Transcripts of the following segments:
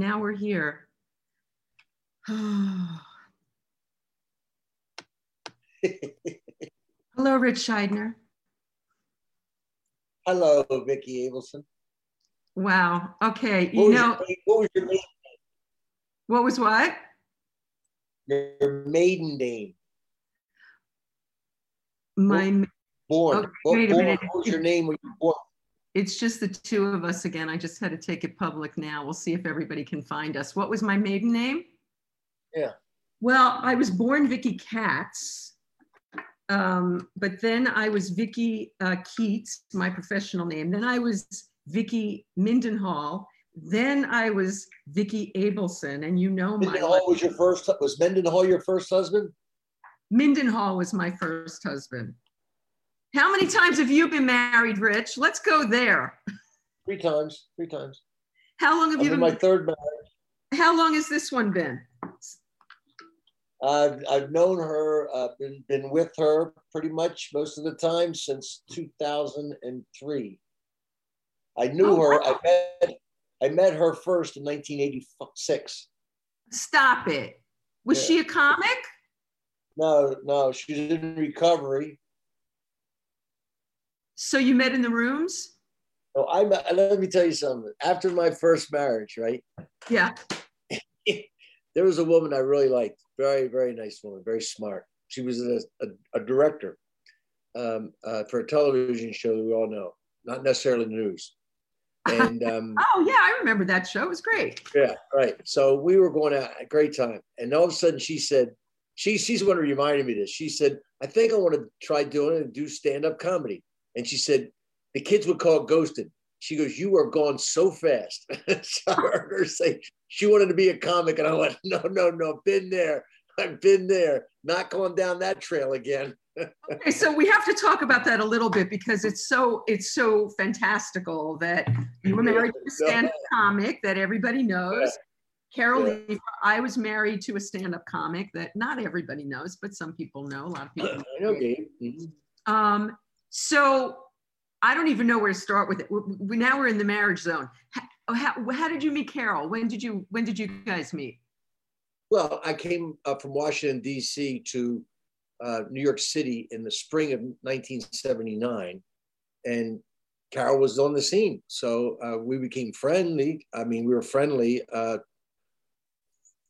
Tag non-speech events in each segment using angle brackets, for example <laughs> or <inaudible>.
now we're here. <sighs> Hello, Rich Shydner. Hello, Vicki Abelson. Wow. Okay. What You was, know, your, what was your maiden, name? what was what? your maiden name? My, Born. Okay, What- wait a born- minute. What was your name when you were born? It's just the two of us again. I just had to take it public now. We'll see if everybody can find us. What was my maiden name? Yeah. Well, I was born Vicky Katz. Um, but then I was Vicky uh, Keats, my professional name. Then I was Vicky Mindenhall. Then I was Vicky Abelson, and you know my Mendenhall was your first. Was Mendenhall your first husband? Mindenhall was my first husband. How many times have you been married, Rich? Let's go there. Three times. Three times. How long have I'm you in been? my third marriage. How long has this one been? I've I've known her. Uh, been been with her pretty much most of the time since 2003. I knew Oh, her. wow. I met I met her first in 1986. Stop it. Was Yeah. she a comic? No, no, she's in recovery. So you met in the rooms? No, I let me tell you something. After my first marriage, right, Yeah. <laughs> there was a woman I really liked. Very, very nice woman. Very smart. She was a, a, a director um, uh, for a television show that we all know, not necessarily news. And um, <laughs> Oh, yeah, I remember that show. It was great. yeah, right. So we were going out a great time, and all of a sudden she said, she she's the one who reminded me this. She said, I think I want to try doing it and do stand up comedy. And she said, the kids would call it ghosted. She goes, you are gone so fast. <laughs> so I heard her say she wanted to be a comic, and I went, no, no, no, been there. I've been there. Not going down that trail again. <laughs> Okay, so we have to talk about that a little bit because it's so it's so fantastical that you were married to a stand-up comic that everybody knows. Carol Yeah. Lee, I was married to a stand-up comic that not everybody knows, but some people know. A lot of people. <clears throat> Know, Gabe. Mhm. Um, so I don't even know where to start with it. We, we- now we're in the marriage zone. How, how, how did you meet Carol? When did you when did you guys meet? Well, I came up from Washington, D.C. to uh, New York City in the spring of 1979. And Carol was on the scene. So uh, we became friendly. I mean, we were friendly uh,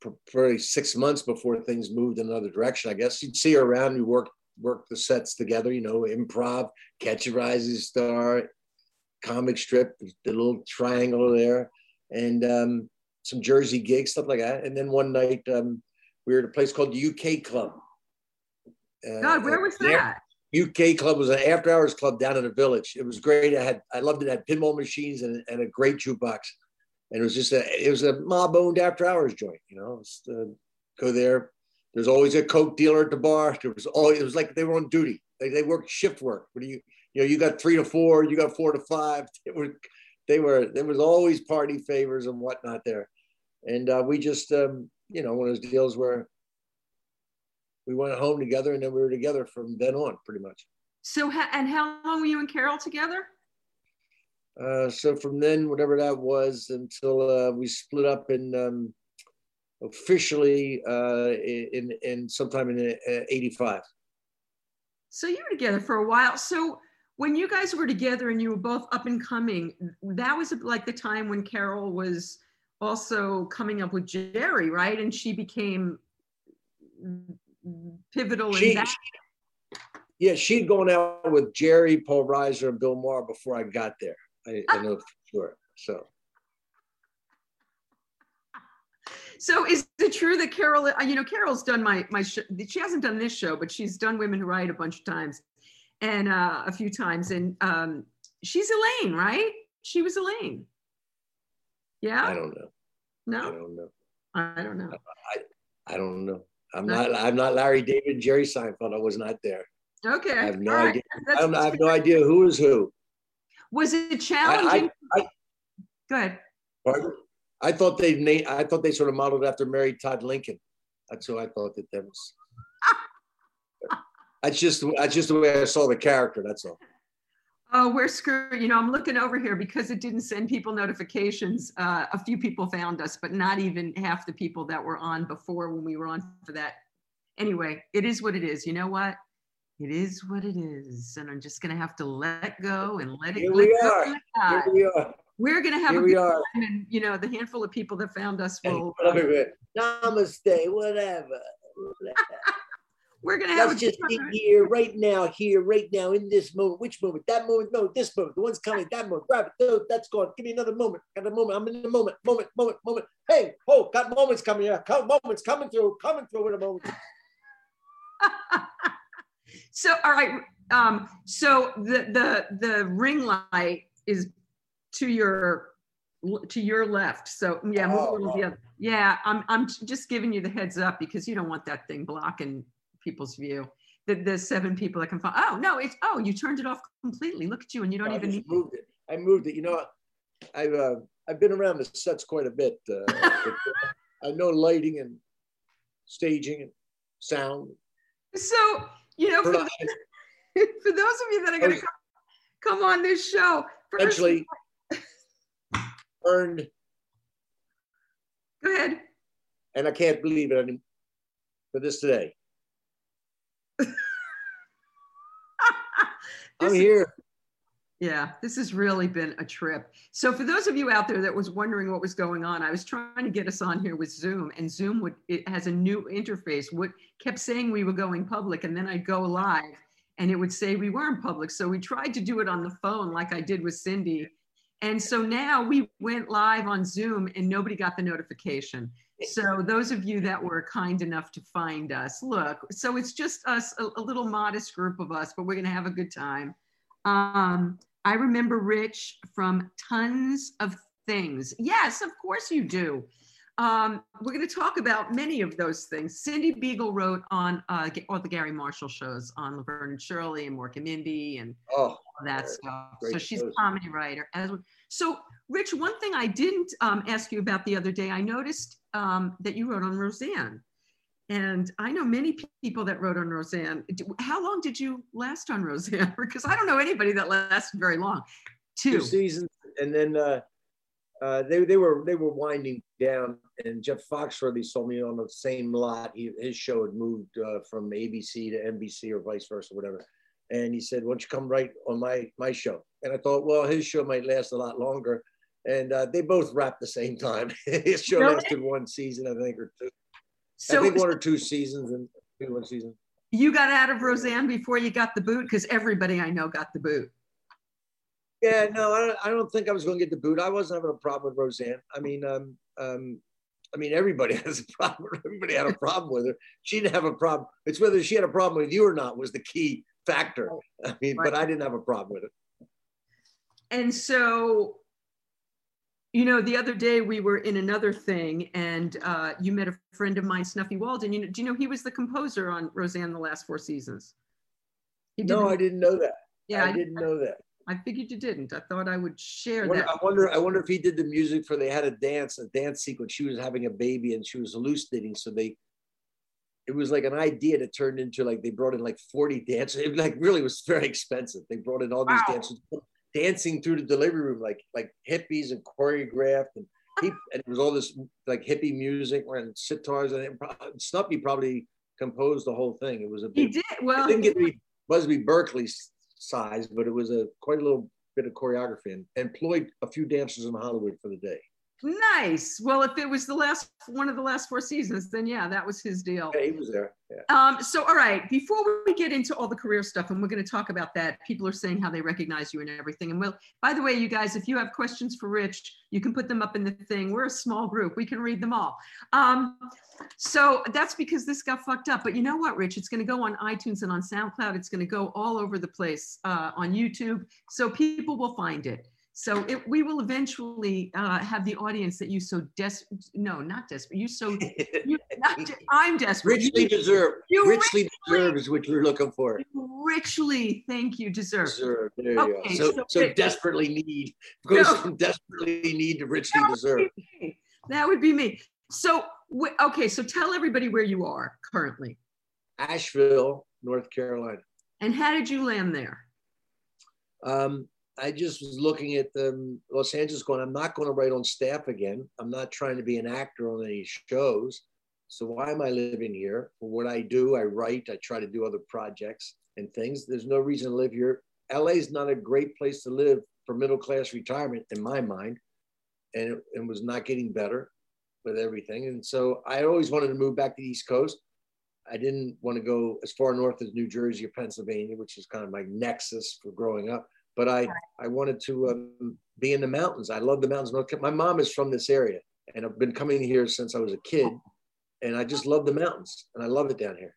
for probably six months before things moved in another direction. I guess you'd see her around. We worked worked the sets together, you know, improv, Catch a Rising Star, comic strip, the little triangle there, and um, some Jersey gigs, stuff like that. And then one night um, we were at a place called the UK Club. Uh, God, where was that? UK Club was an after hours club down in the village. It was great. I had I loved it. it had pinball machines and, and a great jukebox. And it was just a it was a mob owned after hours joint, you know. Just, uh, go there. There's always a coke dealer at the bar. There was always it was like they were on duty. They, they worked shift work. What do you you know, you got three to four, you got four to five. <laughs> They were they were there was always party favors and whatnot there. And uh, we just um, you know, one of those deals where we went home together and then we were together from then on pretty much. So and how long were you and Carol together? Uh, so from then, whatever that was, until uh, we split up in um, officially uh, in in sometime in uh, '85. So you were together for a while. So when you guys were together and you were both up and coming, that was like the time when Carol was also coming up with Jerry, right? And she became pivotal She, in that. yeah, she'd gone out with Jerry, Paul Reiser, and Bill Maher before I got there. I, I know for sure. So So is it true that Carol, uh, you know, Carol's done my my show. She hasn't done this show, but she's done Women Who Write a bunch of times, and uh, a few times. And um, she's Elaine, right? She was Elaine. Yeah. I don't know. No. I don't know. I don't know. I don't know. I'm No. not. I'm not Larry David, and Jerry Seinfeld. I was not there. Okay. I have no all right. idea. I, don't, I have no idea who is who. Was it challenging? I- Go ahead. Pardon? I thought they na- I thought they sort of modeled after Mary Todd Lincoln. That's who I thought that that was. <laughs> That's just that's just the way I saw the character. That's all. Oh, we're screwed. You know, I'm looking over here because it didn't send people notifications. Uh, a few people found us, but not even half the people that were on before when we were on for that. Anyway, it is what it is. You know what? It is what it is. And I'm just going to have to let go and let it Here let we go are. Here we are. We're going to have Here a we good are. time. And, you know, the handful of people that found us will. Namaste, whatever. <laughs> we're going to have Let's just be here right now, here, right now, in this moment. Which moment? That moment? No, this moment. The one's coming. That moment. Grab it. No, that's gone. Give me another moment. Got a moment. I'm in the moment. Moment. Moment. Moment. Hey, oh, got moments coming. Yeah, moments coming through. Coming through in a moment. <laughs> so all right um so the the the ring light is to your to your left so yeah move a little Oh, yeah i'm i'm just giving you the heads up because you don't want that thing blocking people's view the, the seven people that can find oh no it's oh you turned it off completely look at you and you don't I even moved it. I moved it. You know, I've uh, I've been around the sets quite a bit. Uh, I know lighting and staging and sound. so you know for, <laughs> for those of you that are going to come, come on this show first, Eventually earned, go ahead and I can't believe it anymore. For this today, <laughs> I'm This is- here. Yeah, this has really been a trip. So for those of you out there that was wondering what was going on, I was trying to get us on here with Zoom and Zoom would it has a new interface. What kept saying we were going public and then I'd go live and it would say we weren't public. So we tried to do it on the phone like I did with Cindy. And so now we went live on Zoom and nobody got the notification. So those of you that were kind enough to find us, look, so it's just us, a, a little modest group of us, but we're going to have a good time. Um, I remember Rich from tons of things. Yes, of course you do. Um, we're going to talk about many of those things. Cindy Begel wrote on uh, all the Garry Marshall shows on Laverne and Shirley and Mork and Mindy and Oh, all that stuff. So she's a comedy writer. As so, Rich, one thing I didn't um, ask you about the other day, I noticed um, that you wrote on Roseanne, and I know many people that wrote on Roseanne. How long did you last on Roseanne? <laughs> because I don't know anybody that lasted very long. two Two. seasons, and then uh, uh, they they were they were winding down. And Jeff Foxworthy saw me on the same lot. He, his show had moved uh, from ABC to NBC or vice versa, whatever. And he said, "Why don't you come right on my my show?" And I thought, well, his show might last a lot longer. And uh, they both wrapped the same time. <laughs> his show Really? lasted one season, I think, or two. I think one or two seasons and one season. you got out of Roseanne before you got the boot, because everybody I know got the boot. Yeah, no, I don't, I don't think I was going to get the boot. I wasn't having a problem with Roseanne. I mean, um, um, I mean, everybody <laughs> has a problem. Everybody had a problem with her. She didn't have a problem. It's whether she had a problem with you or not was the key factor. <laughs> I mean, but I didn't have a problem with it. and so you know the other day we were in another thing and uh, you met a friend of mine snuffy walden you know, do you know he was the composer on roseanne the last four seasons No, I didn't know that. yeah I I, didn't know that. I figured you didn't i thought i would share I wonder, that I wonder. I wonder if he did the music for. They had a dance, a dance sequence. She was having a baby and she was hallucinating. So they, it was like an idea that turned into like they brought in like forty dancers. It like really was very expensive. They brought in all these Wow. dancers dancing through the delivery room like like hippies and choreographed and he, and it was all this like hippie music and sitars and it, Snuffy probably composed the whole thing. It was a he big. did It well didn't get to be Busby Berkeley's size, but it was a quite a little bit of choreography and employed a few dancers in Hollywood for the day. Nice well if it was the last one of the last four seasons then yeah that was his deal Yeah, he was there. Yeah. Um, so, all right, before we get into all the career stuff, and we're going to talk about that, people are saying how they recognize you and everything. And well, by the way, you guys, if you have questions for Rich, you can put them up in the thing. We're a small group, we can read them all. Um, so that's because this got fucked up. But you know what, Rich? It's going to go on iTunes and on SoundCloud. It's going to go all over the place uh, on YouTube. So people will find it. So it, we will eventually uh, have the audience that you so des no, not desperate. You so you, not, de- <laughs> I'm desperate. richly deserved. you richly richly- deserved is what you're looking for. richly thank you deserve Deserved. There you Okay, go. So, so so desperately need goes No. from desperately need to richly That deserve. that would be me so okay so tell everybody where you are currently Asheville, North Carolina. and how did you land there Um, I just was looking at the Los Angeles going, I'm not going to write on staff again. I'm not trying to be an actor on any shows. So why am I living here? What I do, I write, I try to do other projects and things. There's no reason to live here. LA is not a great place to live for middle class retirement in my mind. And it, it was not getting better with everything. And so I always wanted to move back to the East Coast. I didn't want to go as far north as New Jersey or Pennsylvania, which is kind of my nexus for growing up. But I, I wanted to um, be in the mountains. I love the mountains. My mom is from this area, and I've been coming here since I was a kid, and I just love the mountains, and I love it down here.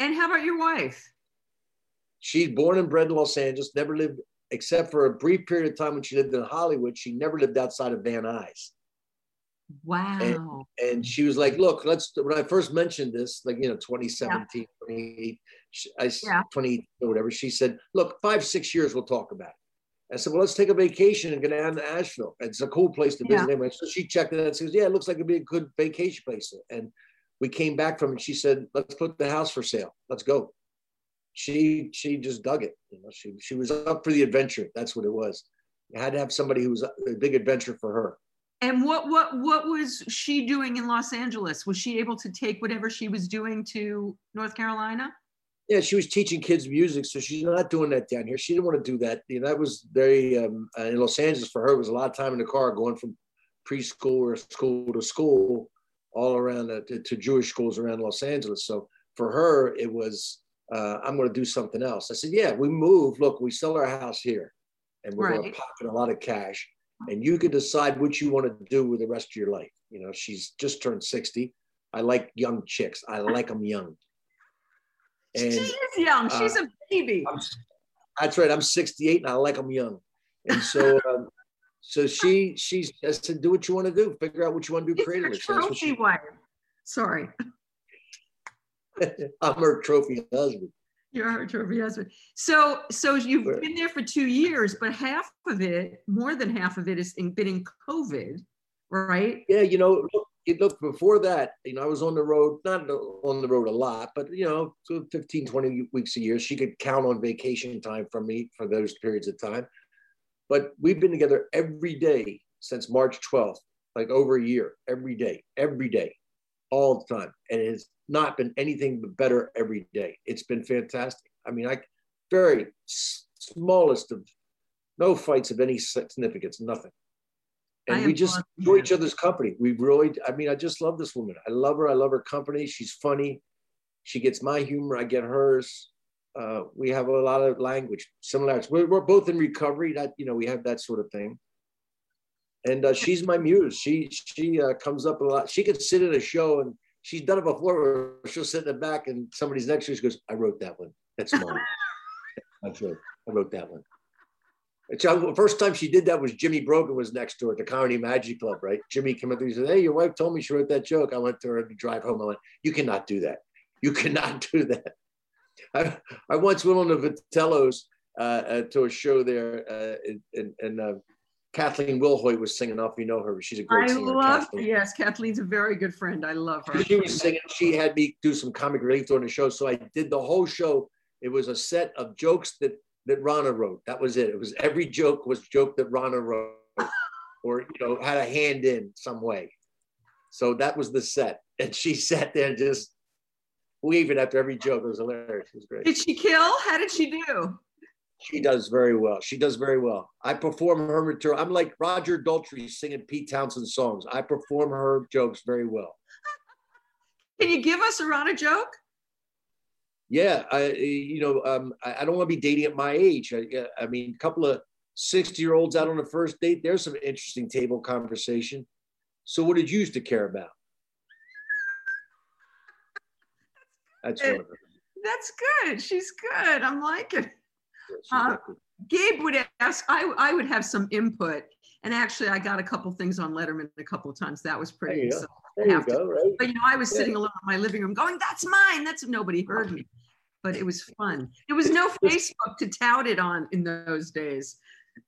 And how about your wife? She's born and bred in Los Angeles. Never lived, except for a brief period of time when she lived in Hollywood. She never lived outside of Van Nuys. Wow. And, and, she was like, look, let's, when I first mentioned this, like, you know, 2017, yeah. 28, I, yeah. 20 or whatever, she said, look, five, six years, we'll talk about it. I said, well, let's take a vacation and go down to Asheville. It's a cool place to visit. Yeah. Anyway. So she checked it out and says, yeah, it looks like it'd be a good vacation place. And we came back from it. She said, let's put the house for sale. Let's go. She, she just dug it. You know, she, she was up for the adventure. That's what it was. You had to have somebody who was a big adventure for her. And what what what was she doing in Los Angeles? Was she able to take whatever she was doing to North Carolina? Yeah, she was teaching kids music, so she's not doing that down here. She didn't want to do that. You know, that was very um, uh, in Los Angeles for her. It was a lot of time in the car going from preschool or school to school, all around uh, to, to, Jewish schools around Los Angeles. So for her, it was uh, I'm going to do something else. I said, yeah, we move. Look, we sell our house here, and we're right. going to pocket a lot of cash and you can decide what you want to do with the rest of your life. You know, she's just turned 60. I like young chicks. I like them young. And, she is young. She's uh, a baby. I'm, that's right. I'm 68 and I like them young. And so, <laughs> um, so she, she said, do what you want to do. Figure out what you want to do creatively. Trophy she, wife. Sorry. <laughs> I'm her trophy husband. You're trophy husband. So, so you've been there for two years, but half of it, more than half of it, has been in COVID, right? Yeah, you know, look, look, before that, you know, I was on the road, not on the road a lot, but you know, 15, 20 weeks a year. She could count on vacation time from me for those periods of time. But we've been together every day since March 12th, like over a year, every day, every day, all the time. And it has not been anything but better every day. It's been fantastic. I mean, I very smallest of no fights of any significance, nothing. And we just enjoy each other's company. We really, I mean, I just love this woman. I love her. I love her company. She's funny. She gets my humor. I get hers. Uh, we have a lot of language similarities. We're, we're both in recovery. That you know, we have that sort of thing. And uh, she's my muse. She she uh, comes up a lot. She could sit in a show and she's done it before. She'll sit in the back and somebody's next to her. She goes, "I wrote that one. That's mine. <laughs> That's right. I wrote that one." the first time she did that was Jimmy Brogan was next to her at the Comedy Magic Club, right? Jimmy came up and said, Hey, your wife told me she wrote that joke. I went to her to drive home. I went, You cannot do that. You cannot <laughs> do that. I, I once went on the Vitellos uh, uh, to a show there, uh, and, and uh, Kathleen Wilhoit was singing off. You know her. She's a great I singer. I love Kathleen. Yes, Kathleen's a very good friend. I love her. She was singing. She had me do some comic relief during the show. So I did the whole show. It was a set of jokes that that Rana wrote. That was it. It was every joke was joke that Rana wrote, or you know had a hand in some way. So that was the set, and she sat there and just weaving after every joke. It was hilarious. It was great. Did she kill? How did she do? She does very well. She does very well. I perform her material. I'm like Roger Daltrey singing Pete Townshend songs. I perform her jokes very well. <laughs> Can you give us a Rana joke? Yeah, I you know um, I, don't want to be dating at my age. I, I mean, a couple of sixty year olds out on the first date. There's some interesting table conversation. So, what did you used to care about? That's one of them. That's good. She's good. I'm liking. Uh, Gabe would ask, I, I would have some input. And actually, I got a couple things on Letterman a couple of times. That was pretty. There you, so there you go, right? But you know, I was sitting alone in my living room going, "That's mine." That's nobody heard me, but it was fun. There was no Facebook to tout it on in those days.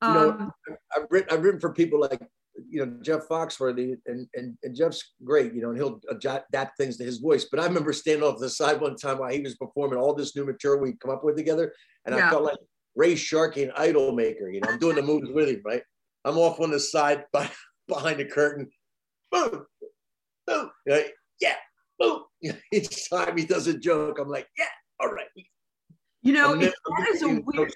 Um, you know, I've written, I've written for people like you know Jeff Foxworthy, and, and and Jeff's great, you know, and he'll adapt things to his voice. But I remember standing off the side one time while he was performing all this new material we'd come up with together, and yeah. I felt like Ray Sharkey and Idol Maker. You know, I'm doing the moves with him, right? I'm off on the side by, <laughs> behind the curtain. Boom, boom, right? yeah, boom. <laughs> Each time he does a joke, I'm like, yeah, all right. You know, that is a weird.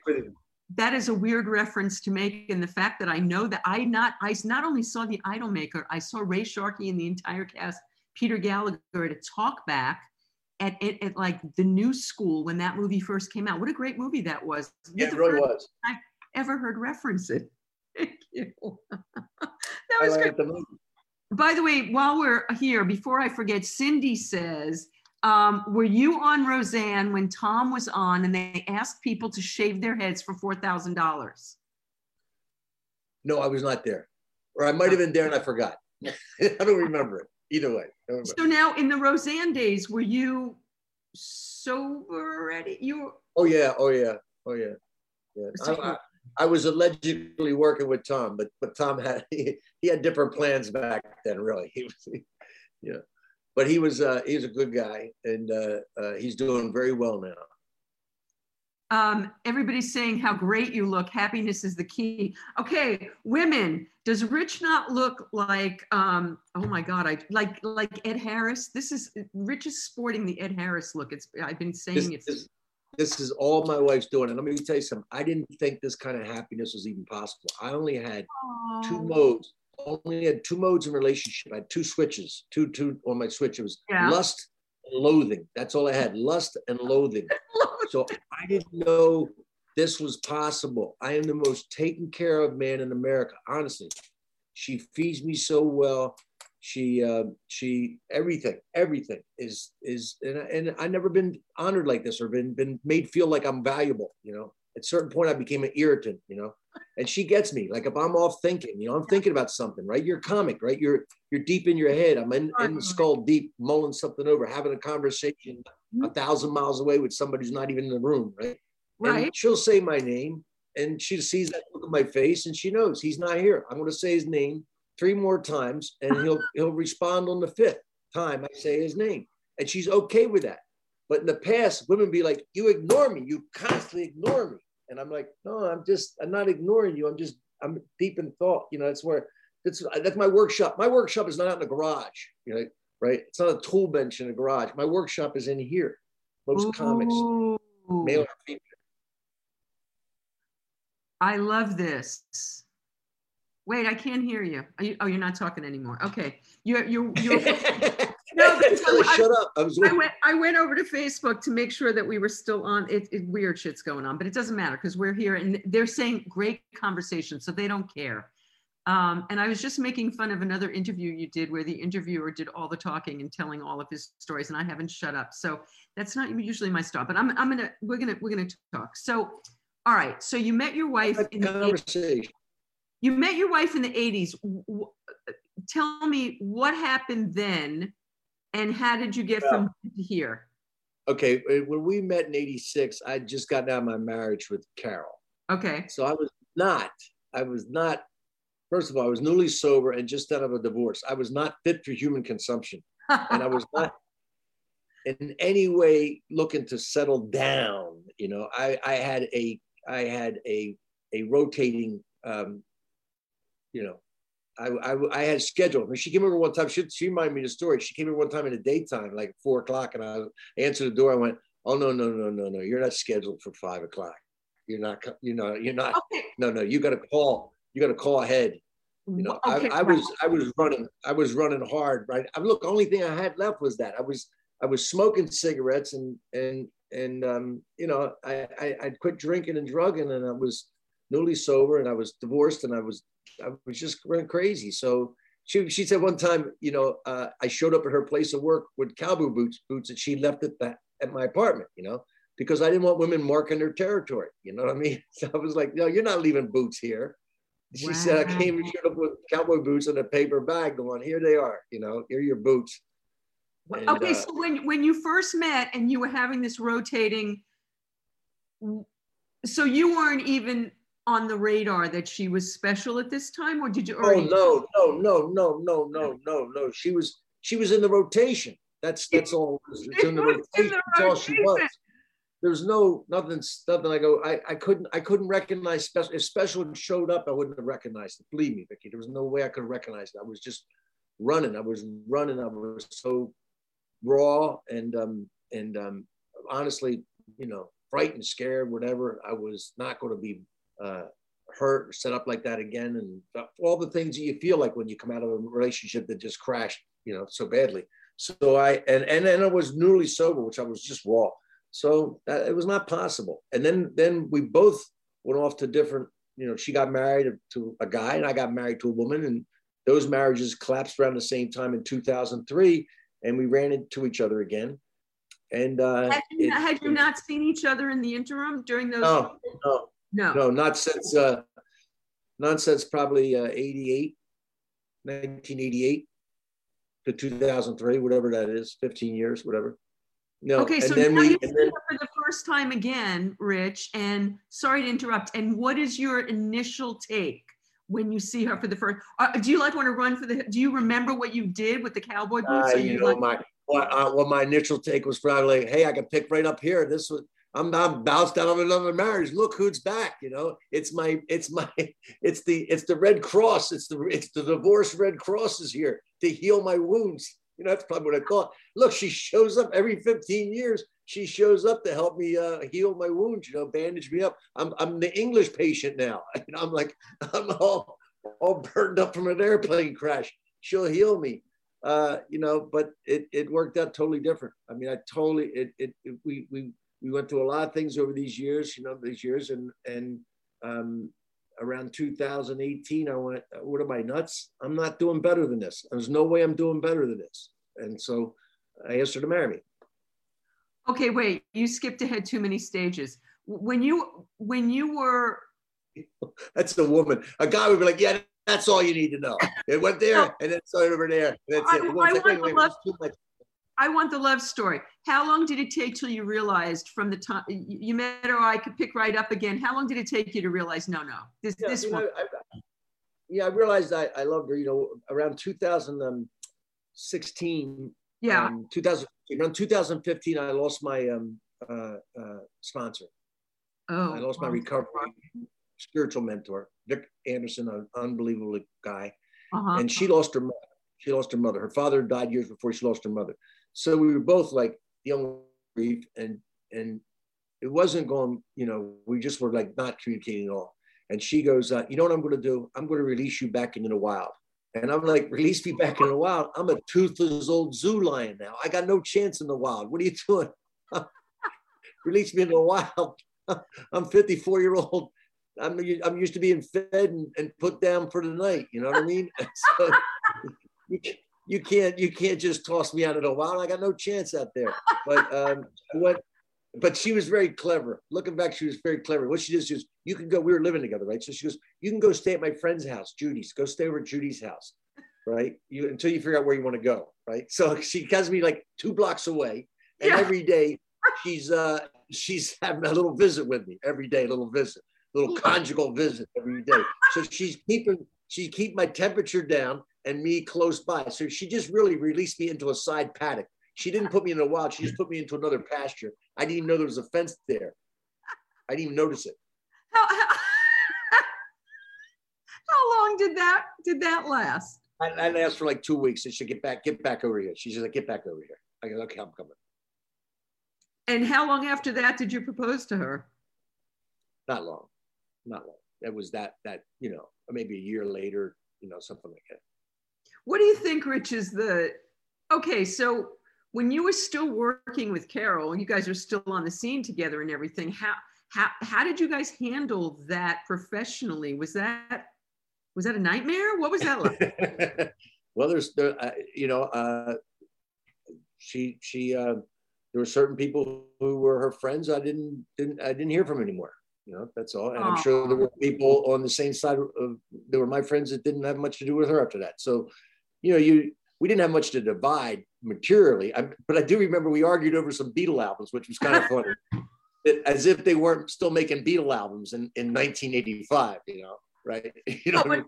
That is a weird reference to make, and the fact that I know that I not I not only saw the Idol Maker, I saw Ray Sharkey and the entire cast, Peter Gallagher, at a talk back at, at, at, like the new school when that movie first came out. What a great movie that was. Yeah, it really was. I've ever heard reference it. <laughs> Thank you. <laughs> that was great. The By the way, while we're here, before I forget, Cindy says, um, were you on Roseanne when Tom was on and they asked people to shave their heads for $4,000? No, I was not there. Or I might have been there and I forgot. <laughs> I don't remember it. Either way. So now in the Roseanne days, were you sober already? You were... Oh yeah, oh yeah, oh yeah. Yeah. So I, I, I, was allegedly working with Tom, but but Tom had <laughs> he, he had different plans back then, really. <laughs> He was he, yeah. But he was uh, he was a good guy and uh, uh, he's doing very well now. Um, everybody's saying how great you look. Happiness is the key. Okay, women, does Rich not look like um, oh my god, I like like Ed Harris? This is Rich is sporting the Ed Harris look. It's I've been saying this, This, this is all my wife's doing. And let me tell you something. I didn't think this kind of happiness was even possible. I only had Aww. two modes. Only had two modes in relationship. I had two switches, two two on my switch. It was yeah. lust loathing. That's all I had. Lust and <laughs> loathing. so I didn't know this was possible. I am the most taken care of man in America, honestly. She feeds me so well. She, uh, she, everything, everything is is, and, and I never been honored like this or been been made feel like I'm valuable. You know, at a certain point, I became an irritant. You know, and she gets me. Like if I'm off thinking, you know, I'm thinking about something, right? You're comic, right? You're you're deep in your head. I'm in, in the uh-huh. skull deep, mulling something over, having a conversation a mm-hmm. thousand miles away with somebody who's not even in the room, right? Right. And she'll say my name and she sees that look on my face and she knows he's not here. I'm going to say his name three more times and he'll <laughs> he'll respond on the fifth time I say his name. And she's okay with that. But in the past, women be like, you ignore me. You constantly ignore me. And I'm like, no, I'm just, I'm not ignoring you. I'm just, I'm deep in thought. You know, that's where, that's, that's my workshop. My workshop is not out in the garage, you know, right? It's not a tool bench in a garage. My workshop is in here. Most Ooh. comics, male or female. I love this. Wait, I can't hear you. you oh, you're not talking anymore. Okay, you're you're. you're <laughs> <laughs> no, <laughs> I, shut up. I, was I went. I went over to Facebook to make sure that we were still on. It, it weird shit's going on, but it doesn't matter because we're here, and they're saying great conversation, so they don't care. Um, and I was just making fun of another interview you did where the interviewer did all the talking and telling all of his stories, and I haven't shut up. So that's not usually my style, but I'm I'm gonna we're gonna we're gonna talk. So, all right. So you met your wife in the 80s. you met your wife in the 80s. Tell me what happened then and how did you get yeah. from here? Okay, when we met in 86, I just got out of my marriage with Carol. Okay. So I was not, I was not, first of all, I was newly sober and just out of a divorce. I was not fit for human consumption. and I was not <laughs> in any way looking to settle down. You know, I, I had a, I had a, a rotating um, you know, I, I, I had scheduled. I mean, she came over one time. She, she reminded me of the story. She came over one time in the daytime, like four o'clock, and I answered the door. I went, "Oh no, no, no, no, no! You're not scheduled for five o'clock. You're not. You know, you're not. Okay. No, no. You got to call. You got to call ahead. You know, okay, I, I was I was running. I was running hard. Right. I look. Only thing I had left was that I was I was smoking cigarettes and and and um, you know I, I I quit drinking and drugging and I was newly sober and I was divorced and I was I was just went crazy. So she, she said one time, you know, uh, I showed up at her place of work with cowboy boots, boots that she left at that at my apartment, you know, because I didn't want women marking their territory. You know what I mean? <laughs> So I was like, no, you're not leaving boots here. She wow. said I came and showed up with cowboy boots and a paper bag going, here they are, you know, here are your boots. And, okay, uh, so when when you first met and you were having this rotating, so you weren't even on the radar that she was special at this time, or did you? Already- oh no, no, no, no, no, no, no, no. She was she was in the rotation. That's that's all. It's in the rotation. That's all she was. there's no nothing nothing I go I, I couldn't I couldn't recognize special if special showed up I wouldn't have recognized it believe me Vicky there was no way I could recognize it I was just running I was running I was so raw and um and um honestly you know frightened scared whatever I was not going to be uh hurt set up like that again and all the things that you feel like when you come out of a relationship that just crashed you know so badly so I and and then I was newly sober which I was just raw so that, it was not possible. And then then we both went off to different. You know, she got married to a guy, and I got married to a woman, and those marriages collapsed around the same time in 2003, and we ran into each other again. And uh, had, you, it, had you not seen each other in the interim during those? No, no, no, no, not since uh, not since probably uh, 88, 1988 to 2003, whatever that is, 15 years, whatever. No. Okay, so now we, you see then, her for the first time again, Rich. And sorry to interrupt. And what is your initial take when you see her for the first? Uh, do you like want to run for the? Do you remember what you did with the cowboy boots? Uh, you, you know, like, my what, uh, what my initial take was probably, like, hey, I can pick right up here. This was I'm I'm bounced out of another marriage. Look who's back. You know, it's my it's my <laughs> it's the it's the Red Cross. It's the it's the divorce Red Cross is here to heal my wounds. You know, that's probably what I thought. Look, she shows up every 15 years. She shows up to help me uh, heal my wounds, you know, bandage me up. I'm, I'm the English patient now. <laughs> Know, I'm like, <laughs> I'm all, all burned up from an airplane crash. She'll heal me. Uh, you know, but it, it worked out totally different. I mean, I totally, it, it, it, we, we, we went through a lot of things over these years, you know, these years and, and, um, around 2018, I went, what am I nuts? I'm not doing better than this. There's no way I'm doing better than this. And so I asked her to marry me. Okay, wait, you skipped ahead too many stages. When you when you were <laughs> that's a woman. A guy would be like, Yeah, that's all you need to know. It went there and then started over there. That's I, it. I, want the love, I want the love story. How long did it take till you realized from the time you met her, I could pick right up again? How long did it take you to realize, no, no, this, yeah, this one? Know, I, yeah, I realized I, I loved her, you know, around 2016. Yeah. Um, 2000, around 2015, I lost my um, uh, uh, sponsor. Oh. I lost my recovery spiritual mentor, Vic Anderson, an unbelievable guy. Uh-huh. And she lost her mother. She lost her mother. Her father died years before she lost her mother. So we were both like young grief and and it wasn't going, you know, we just were like not communicating at all. And she goes, uh, you know what I'm going to do? I'm going to release you back into the wild. And I'm like, release me back in the wild. I'm a toothless old zoo lion now. I got no chance in the wild. What are you doing? <laughs> release me into the wild. <laughs> I'm 54 year old. I'm, I'm used to being fed and, and put down for the night. You know what I mean? <laughs> so you can't you can't just toss me out of the wild. I got no chance out there. But um, what? But she was very clever. Looking back, she was very clever. What she did is, you can go. We were living together, right? So she goes, you can go stay at my friend's house, Judy's. Go stay over at Judy's house, right? You until you figure out where you want to go, right? So <laughs> she has me like two blocks away, and yeah. every day she's uh she's having a little visit with me every day, a little visit, a little conjugal visit every day. So she's keeping she keep my temperature down and me close by. So she just really released me into a side paddock. She didn't put me in a wild. She just put me into another pasture. I didn't even know there was a fence there. I didn't even notice it. How, how, <laughs> how long did that did that last? I, I last for like two weeks. And she get back, get back over here. She said, "Get back over here." I go, "Okay, I'm coming." And how long after that did you propose to her? Not long, not long. It was that that you know maybe a year later, you know, something like that. What do you think, Rich, is the okay? So when you were still working with Carol, you guys are still on the scene together and everything. How how how did you guys handle that professionally? Was that was that a nightmare? What was that like? <laughs> well, there's there, uh, you know, uh, she she uh, there were certain people who were her friends. I didn't didn't I didn't hear from anymore. You know, that's all. And Aww. I'm sure there were people on the same side of, there were my friends that didn't have much to do with her after that. So, you know, you, we didn't have much to divide materially, I, but I do remember we argued over some Beatle albums, which was kind of funny. <laughs> as if they weren't still making Beatle albums in, in 1985, you know, right? <laughs> You know, but,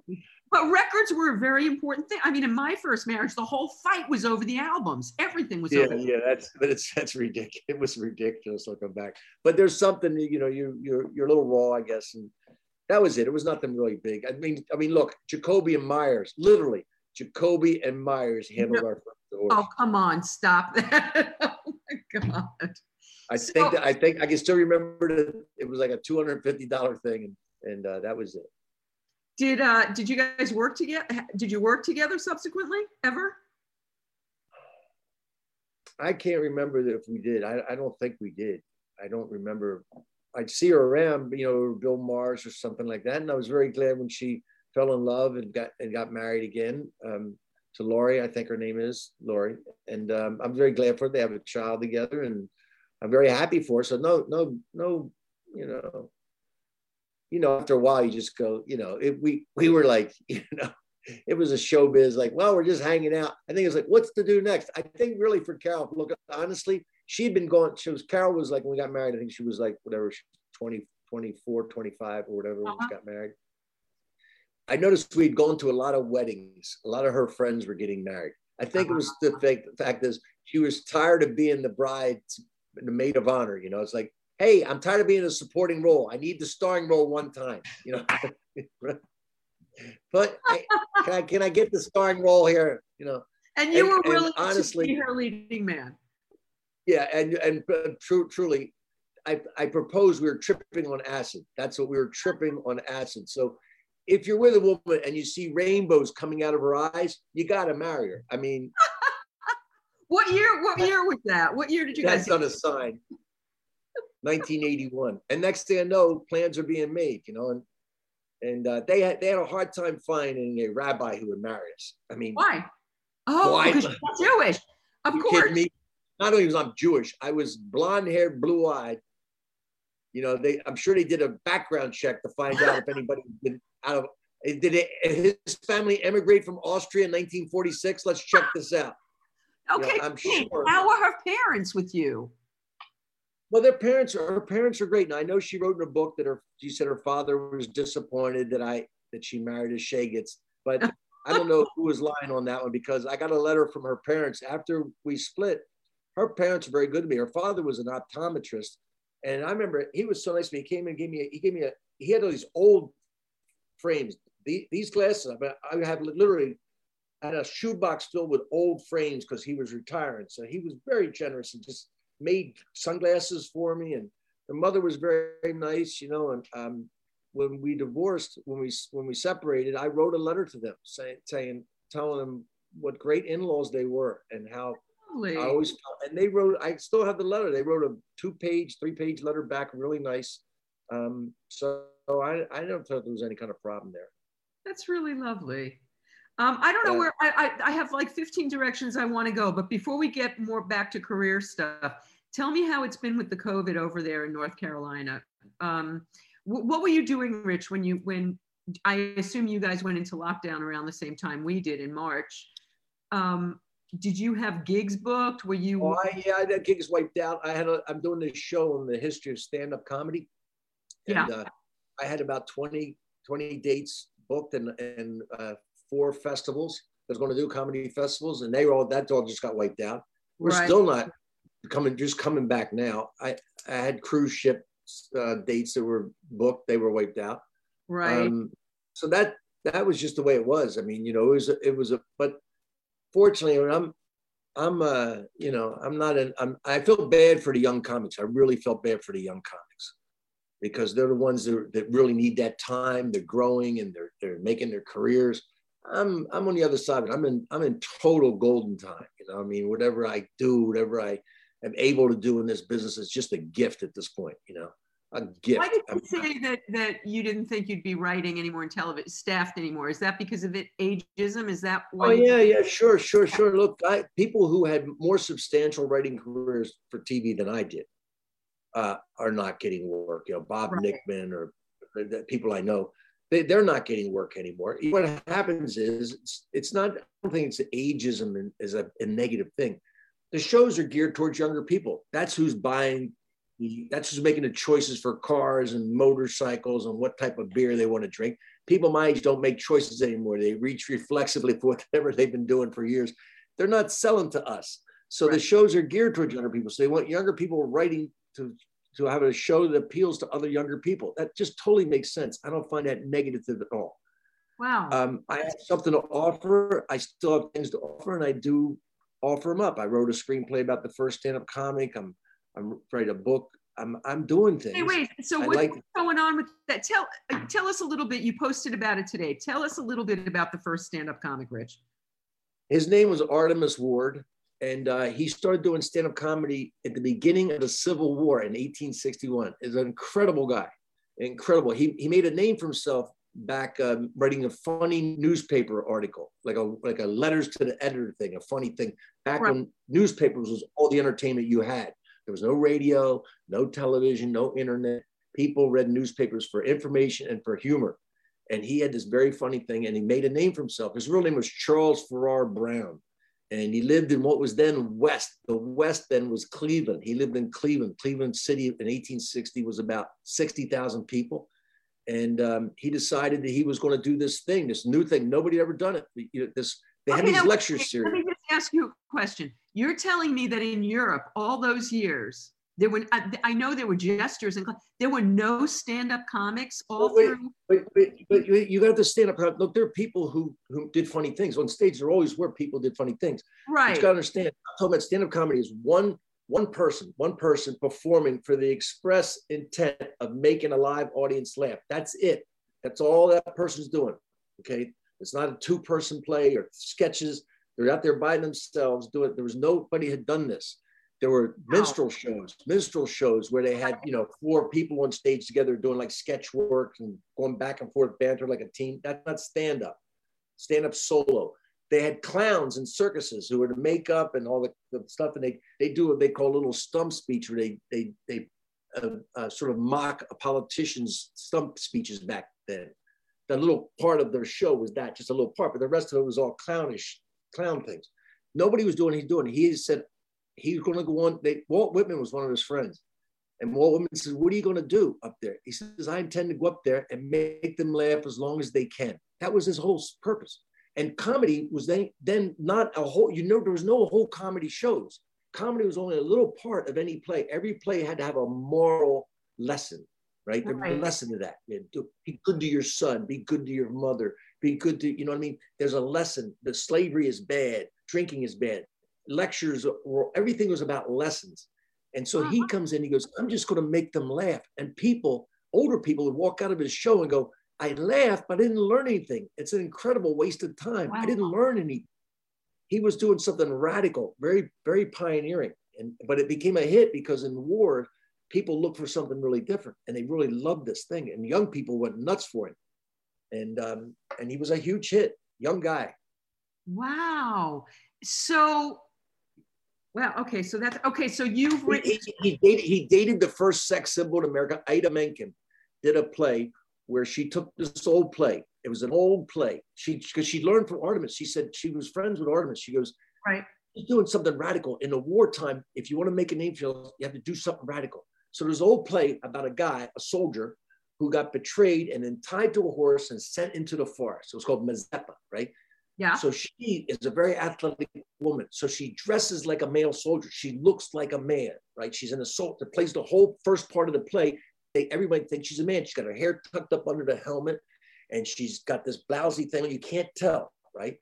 but records were a very important thing. I mean, in my first marriage, the whole fight was over the albums. Everything was yeah, over. yeah. That's but it's that's ridiculous. It was ridiculous looking back. But there's something you know you you're you're a little raw, I guess, and that was it. It was nothing really big. I mean, I mean, look, Jacoby and Meyers, literally, Jacoby and Meyers handled No. our front door. Oh, come on, stop that. <laughs> oh my God. I so- think that I think I can still remember that it was like a two hundred fifty dollar thing, and and uh, that was it. Did uh did you guys work together? Did you work together subsequently ever? I can't remember if we did. I, I don't think we did. I don't remember. I'd see her around, you know, Bill Maher's or something like that. And I was very glad when she fell in love and got and got married again um, to Lori. I think her name is Lori. And um, I'm very glad for her. They have a child together, and I'm very happy for her. So no, no, no, you know, you know, after a while, you just go, you know, if we we were like, <laughs> you know, it was a showbiz, like, well, we're just hanging out. I think it's like, what's to do next? I think really for Carol, look, honestly, she'd been going, she was, Carol was like, when we got married, I think she was like, whatever, she was 20, 24, 25 or whatever when Uh-huh. she got married. I noticed we'd gone to a lot of weddings. A lot of her friends were getting married. I think it was the fact, the fact is she was tired of being the bride, the maid of honor. You know, it's like, hey, I'm tired of being a supporting role. I need the starring role one time. You know, <laughs> but I, can I can I get the starring role here? You know, And you And- were willing honestly- to be her leading man. yeah, and and uh, true, truly, I I propose we were tripping on acid. That's what we were tripping on acid. So. If you're with a woman and you see rainbows coming out of her eyes, you got to marry her. I mean, <laughs> What year? What year was that? What year did you guys? That's on a sign. 1981. And next thing I know, plans are being made, you know, and and uh, they had they had a hard time finding a rabbi who would marry us. I mean, Why? Oh, Why? because you're Jewish. Of you course. me? Not only was I'm Jewish, I was blonde haired, blue eyed. You know, they I'm sure they did a background check to find out if anybody <laughs> had been out of did it, his family emigrate from Austria in 1946? Let's check this out. you know, Okay. I'm sure. How are her parents with you? Well, their parents are her parents are great. And I know she wrote in a book that her she said her father was disappointed that I that she married a Shagets, but I don't know who was lying on that one because I got a letter from her parents after we split. Her parents were very good to me. Her father was an optometrist, and I remember he was so nice to me. He came and gave me a, he gave me a he had all these old frames. The, these glasses, I, I have literally had a shoebox filled with old frames because he was retiring. So he was very generous and just made sunglasses for me. And the mother was very, very nice, you know. And um, when we divorced, when we when we separated, I wrote a letter to them saying, saying telling them what great in-laws they were and how. I always and they wrote. I still have the letter. They wrote a two-page, three-page letter back, really nice. Um, so I I don't think there was any kind of problem there. That's really lovely. Um, I don't know where I, I, I have like 15 directions I want to go, but before we get more back to career stuff, tell me how it's been with the COVID over there in North Carolina. Um, wh- what were you doing, Rich, when you when I assume you guys went into lockdown around the same time we did in March? Um, did you have gigs booked? Were you? Oh, I, yeah, that gig is wiped out. I had a, I'm doing this show on the history of stand-up comedy. And, Yeah. Uh, I had about 20, 20 dates booked and, and uh, four festivals. I was going to do comedy festivals, and they were all that all just got wiped out. We're Right. still not coming, just coming back now. I, I had cruise ship uh, dates that were booked; they were wiped out. right. Um, so that that was just the way it was. I mean, you know, it was it was a but fortunately, when I'm I'm uh you know I'm not an I'm I feel bad for the young comics. I really felt bad for the young comics because they're the ones that, that really need that time. They're growing and they're they're making their careers. I'm I'm on the other side of it. I'm in I'm in total golden time. You know, I mean, whatever I do, whatever I am able to do in this business is just a gift at this point. You know, a gift. Why did you say that that you didn't think you'd be writing anymore in television, staffed anymore? Is that because of it ageism? Is that why? Oh yeah, yeah, sure, sure, sure. Look, I, people who had more substantial writing careers for TV than I did uh, are not getting work. You know, Bob Right. Nickman or people I know, they, they're not getting work anymore. What happens is it's, it's not. I don't think it's ageism is a, a negative thing. The shows are geared towards younger people. That's who's buying that's who's making the choices for cars and motorcycles and what type of beer they want to drink. People my age don't make choices anymore. They reach reflexively for <laughs> whatever they've been doing for years. They're not selling to us. So right. the shows are geared towards younger people. So they want younger people writing to to have a show that appeals to other younger people. That just totally makes sense. I don't find that negative at all. Wow. Um, I have something to offer. I still have things to offer, and I do offer them up. I wrote a screenplay about the first stand-up comic. I'm I'm writing a book. I'm I'm doing things. Hey, wait. So what's like, going on with that? Tell tell us a little bit. You posted about it today. Tell us a little bit about the first stand-up comic, Rich. His name was Artemus Ward and uh, he started doing stand-up comedy at the beginning of the Civil War in 1861. Is an incredible guy, incredible. He he made a name for himself back um, writing a funny newspaper article, like a like a letters to the editor thing, a funny thing. Back right. when newspapers was all the entertainment you had. There was no radio, no television, no internet. People read newspapers for information and for humor. And he had this very funny thing, and he made a name for himself. His real name was Charles Farrar Browne and he lived in what was then West. The West then was Cleveland. He lived in Cleveland. Cleveland City in 1860 was about 60,000 people. And um, he decided that he was going to do this thing, this new thing. Nobody ever done it. You know, this they had okay, these lecture series. Let me just ask you a question. You're telling me that in Europe, all those years, there were, I, I know there were jesters and there were no stand-up comics all wait, through. But, but, but you got to stand up. Look, there are people who who did funny things on stage. There always were people did funny things. Right. you got to understand. I'm talking about stand-up comedy is one one person, one person performing for the express intent of making a live audience laugh. That's it. That's all that person's doing. Okay. It's not a two-person play or sketches. They're out there by themselves doing. There was nobody had done this. There were minstrel shows, minstrel shows where they had, you know, four people on stage together doing like sketch work and going back and forth banter like a team. That's not stand up, stand up solo. They had clowns and circuses who were the makeup and all the, the stuff, and they they do what they call a little stump speech where they they they uh, uh, sort of mock a politician's stump speeches back then. The little part of their show was that, just a little part, but the rest of it was all clownish, clown things. Nobody was doing. He's doing. He said, he's going to go on. They, Walt Whitman was one of his friends. And Walt Whitman says, What are you going to do up there? He says, I intend to go up there and make them laugh as long as they can. That was his whole purpose. And comedy was then, then not a whole, you know, there was no whole comedy shows. Comedy was only a little part of any play. Every play had to have a moral lesson, right? There's right. a lesson to that. Be good to your son, be good to your mother, be good to, you know what I mean? There's a lesson that slavery is bad, drinking is bad lectures or everything was about lessons. And so he uh-huh. comes in, he goes, I'm just going to make them laugh. And people, older people would walk out of his show and go, I laughed, but I didn't learn anything. It's an incredible waste of time. Wow. I didn't learn anything. He was doing something radical, very, very pioneering. And but it became a hit because in war, people look for something really different and they really loved this thing. And young people went nuts for it. And um, and he was a huge hit, young guy. Wow. So Wow. Okay. So that's okay. So you've written. He, he, he, dated, he dated the first sex symbol in America. Ida Menken did a play where she took this old play. It was an old play. She because she learned from Artemus. She said she was friends with Artemus. She goes, right. He's doing something radical in the wartime. If you want to make a name for yourself, you have to do something radical. So there's an old play about a guy, a soldier, who got betrayed and then tied to a horse and sent into the forest. It was called Mazeppa, right? Yeah. So she is a very athletic woman. So she dresses like a male soldier. She looks like a man, right? She's an assault. That plays the whole first part of the play. They, everybody thinks she's a man. She's got her hair tucked up under the helmet, and she's got this blousy thing. You can't tell, right?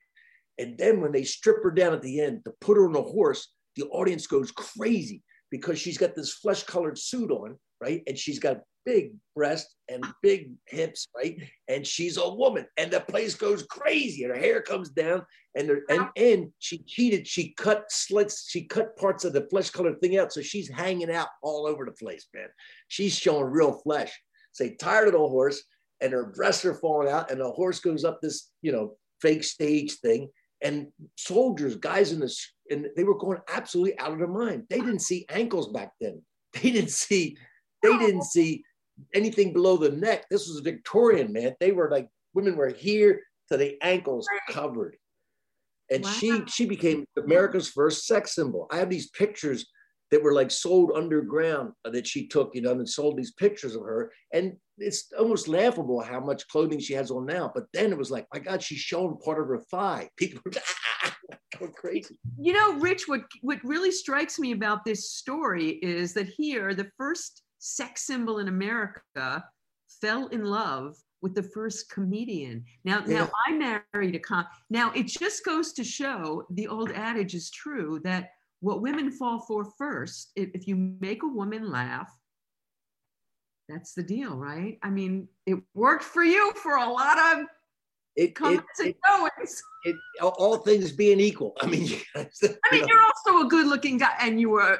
And then when they strip her down at the end to put her on a horse, the audience goes crazy because she's got this flesh-colored suit on, right? And she's got big breasts and big hips, right? And she's a woman, and the place goes crazy. And her hair comes down, and there, and and she cheated. She cut slits. She cut parts of the flesh colored thing out, so she's hanging out all over the place, man. She's showing real flesh. Say tired of the horse, and her breasts are falling out, and the horse goes up this, you know, fake stage thing. And soldiers, guys in this, and they were going absolutely out of their mind. They didn't see ankles back then. They didn't see they didn't see anything below the neck. This was a Victorian, man. They were like women were here to the ankles covered. And wow. she she became America's first sex symbol. I have these pictures that were like sold underground uh, that she took, you know, and sold these pictures of her. And it's almost laughable how much clothing she has on now. But then it was like, my God, she's showing part of her thigh. People <laughs> going crazy. You know, Rich, what, what really strikes me about this story is that here, the first sex symbol in America fell in love with the first comedian. Now, yeah. now I married a con. Now it just goes to show the old adage is true that what women fall for first, if, if you make a woman laugh, that's the deal, right? I mean, it worked for you for a lot of it, comments it, and goings. It, all things being equal. <laughs> I mean, I mean, know. you're also a good-looking guy, and you were.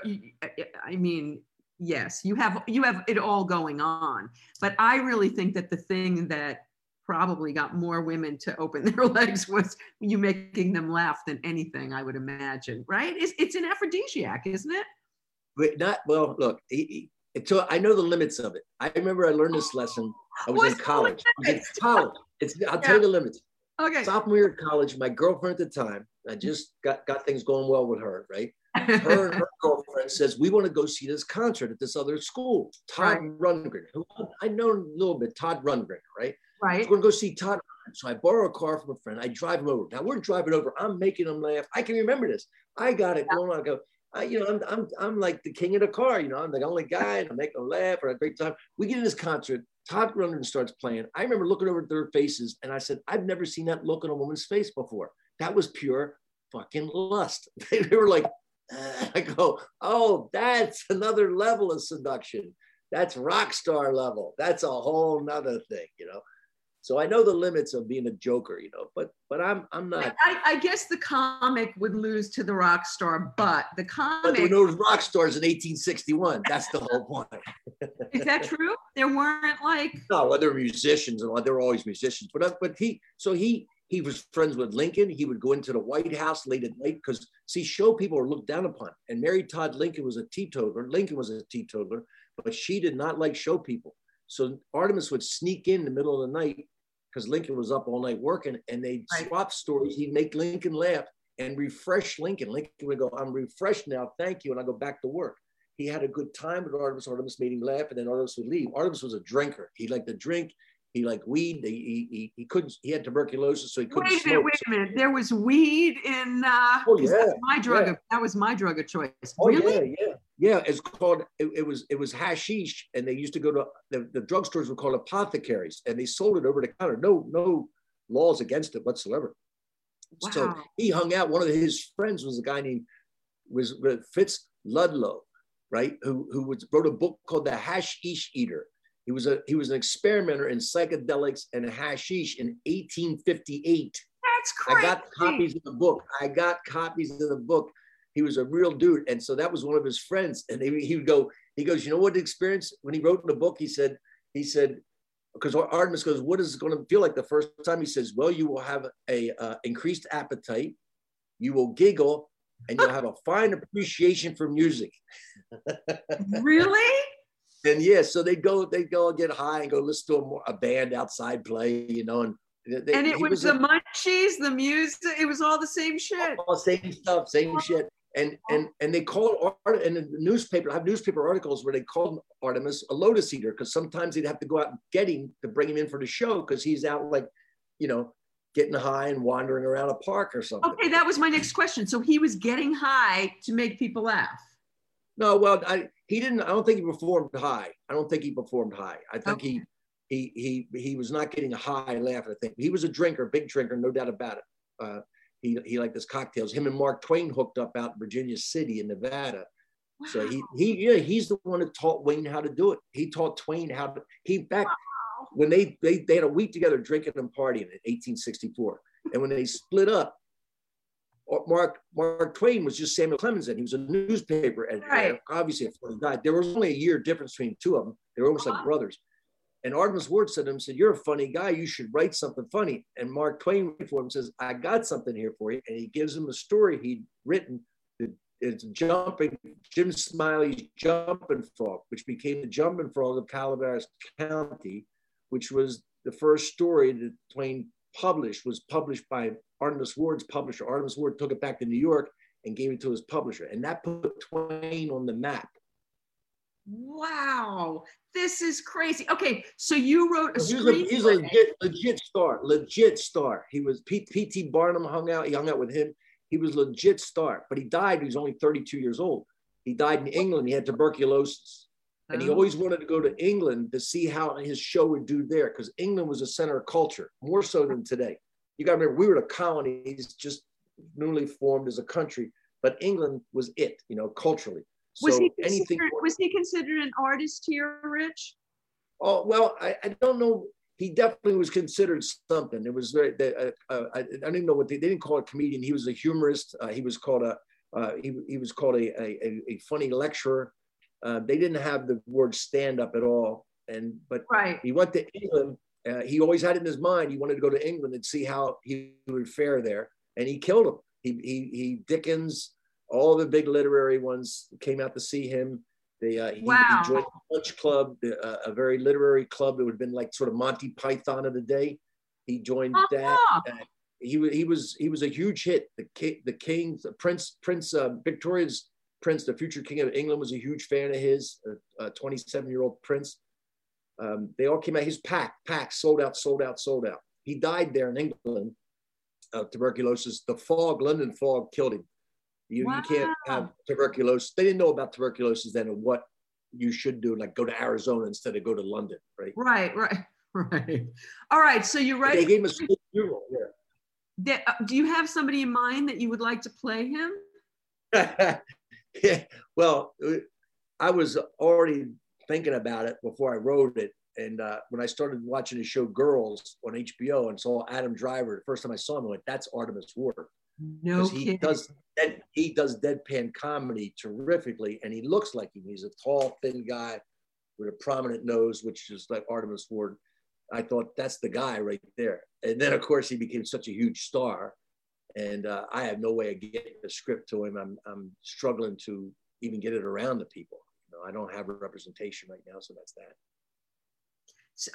I mean, yes, you have you have it all going on. But I really think that the thing that probably got more women to open <laughs> their legs was you making them laugh than anything I would imagine, right? It's, it's an aphrodisiac, isn't it? But not well. Look, he, he, so I know the limits of it. I remember I learned this lesson. I was What's in college. in college. It's I'll yeah. tell you the limits. Okay. Sophomore year of college, my girlfriend at the time, I just got got things going well with her, right? Her <laughs> her girlfriend says we want to go see this concert at this other school. Todd right. Rundgren, who I know a little bit. Todd Rundgren, right? Right. So we're gonna go see Todd. So I borrow a car from a friend. I drive him over. Now we're driving over. I'm making him laugh. I can remember this. I got it going on. I go. I, you know, I'm, I'm, I'm like the king of the car. You know, I'm the only guy, and I make them laugh. Or a great time. We get in this concert. Todd Rundgren starts playing. I remember looking over at their faces, and I said, I've never seen that look on a woman's face before. That was pure fucking lust. <laughs> they were like, <laughs> I go, oh, that's another level of seduction. That's rock star level. That's a whole nother thing, you know. So I know the limits of being a joker, you know, but but I'm I'm not. I, I guess the comic would lose to the rock star, but the comic. But there were no rock stars in 1861. That's the whole point. <laughs> Is that true? There weren't like. No, were musicians and there were always musicians, but but he so he he was friends with Lincoln. He would go into the White House late at night because, see, show people are looked down upon. And Mary Todd Lincoln was a teetotaler. Lincoln was a teetotaler, but she did not like show people. So Artemus would sneak in the middle of the night because Lincoln was up all night working, and they'd right. swap stories. He'd make Lincoln laugh and refresh Lincoln. Lincoln would go, "I'm refreshed now, thank you," and I go back to work. He had a good time with Artemus. Artemus made him laugh, and then Artemus would leave. Artemus was a drinker. He liked to drink he liked weed. He, he, he couldn't, he had tuberculosis, so he couldn't Wait a minute, wait a minute. There was weed in, uh, oh, yeah, my drug. Yeah. Of, that was my drug of choice. Oh, really? yeah, yeah. Yeah, it's called, it, it, was it was hashish, and they used to go to, the, the drugstores were called apothecaries, and they sold it over the counter. No, no laws against it whatsoever. Wow. So he hung out. One of his friends was a guy named, was Fitz Ludlow, right? Who, who was, wrote a book called The Hashish Eater he was a he was an experimenter in psychedelics and hashish in 1858. That's crazy. I got copies of the book. I got copies of the book. He was a real dude, and so that was one of his friends. And he, he would go. He goes, you know what the experience when he wrote the book? He said, he said, because Artemus goes, what is it going to feel like the first time? He says, well, you will have a uh, increased appetite, you will giggle, and you'll have a fine appreciation for music. <laughs> really? And yeah, so they go, they go and get high and go listen to a, a band outside play, you know, and they, and it was, was, the a, munchies, the music, it was all the same shit. All same stuff, same shit. And and and they call art and the newspaper. I have newspaper articles where they called Artemus a lotus eater because sometimes they'd have to go out and get him to bring him in for the show because he's out like, you know, getting high and wandering around a park or something. Okay, that was my next question. So he was getting high to make people laugh. No, well, I, he didn't. I don't think he performed high. I don't think he performed high. I think okay. he he he he was not getting a high laugh. I think he was a drinker, big drinker, no doubt about it. Uh, he he liked his cocktails. Him and Mark Twain hooked up out in Virginia City in Nevada. Wow. So he he yeah he's the one that taught Twain how to do it. He taught Twain how to. He back wow. when they they they had a week together drinking and partying in 1864, and when they split up, Mark Mark Twain was just Samuel Clemens, and he was a newspaper editor. Right. Obviously, before he died, there was only a year difference between two of them. They were almost like uh-huh. brothers. And Artemus Ward said to him, said, You're a funny guy. You should write something funny. And Mark Twain for him says, I got something here for you. And he gives him a story he'd written. It's jumping, Jim Smiley's Jumping Frog, which became the Jumping Frog of Calaveras County, which was the first story that Twain published, was published by Artemus Ward's publisher. Artemus Ward took it back to New York and gave it to his publisher. And that put Twain on the map. Wow, this is crazy. Okay, so you wrote a He's a, screenplay. he's a legit, legit star, legit star. He was P.T. Barnum hung out, he hung out with him. He was legit star, but he died. He was only 32 years old. He died in England. He had tuberculosis. And he Oh. always wanted to go to England to see how his show would do there because England was a center of culture, more so than today. You got to remember, we were the colonies just newly formed as a country, but England was it, you know, culturally. was so he anything. considered, was he considered an artist here, Rich? Oh well, I, I don't know. He definitely was considered something. It was very. Uh, uh, I, I don't even know what they, they didn't call it comedian. He was a humorist. Uh, he was called a. Uh, he, he was called a, a, a funny lecturer. Uh, they didn't have the word stand up at all. And but Right. he went to England. Uh, he always had it in his mind. He wanted to go to England and see how he would fare there, and he killed him. He he, he Dickens, all the big literary ones came out to see him. They uh, he, Wow. he joined the Punch Club, uh, a very literary club that would have been like sort of Monty Python of the day. He joined that. Ah, He was he was he was a huge hit. The king, the king, the prince, Prince uh, Victoria's prince, the future king of England, was a huge fan of his. A 27 year old prince. Um, they all came out. His pack, pack, sold out, sold out, sold out. He died there in England of tuberculosis. The fog, London fog, killed him. You, you can't have tuberculosis. They didn't know about tuberculosis then and what you should do, like go to Arizona instead of go to London, right? right, right, <laughs> right. All right. So you're They right. gave him a funeral. That- uh, do you have somebody in mind that you would like to play him? Yeah. <laughs> yeah. Well, uh, I was already thinking about it before I wrote it. And uh, when I started watching the show Girls on HBO and saw Adam Driver, the first time I saw him, I went, "That's Artemus Ward." No because he kidding. does he does deadpan comedy terrifically, and he looks like him. He's a tall, thin guy with a prominent nose, which is like Artemus Ward. I thought that's the guy right there. And then, of course, he became such a huge star, and uh, I have no way of getting the script to him. I'm I'm struggling to even get it around the people. Know, I don't have a representation right now, so that's that.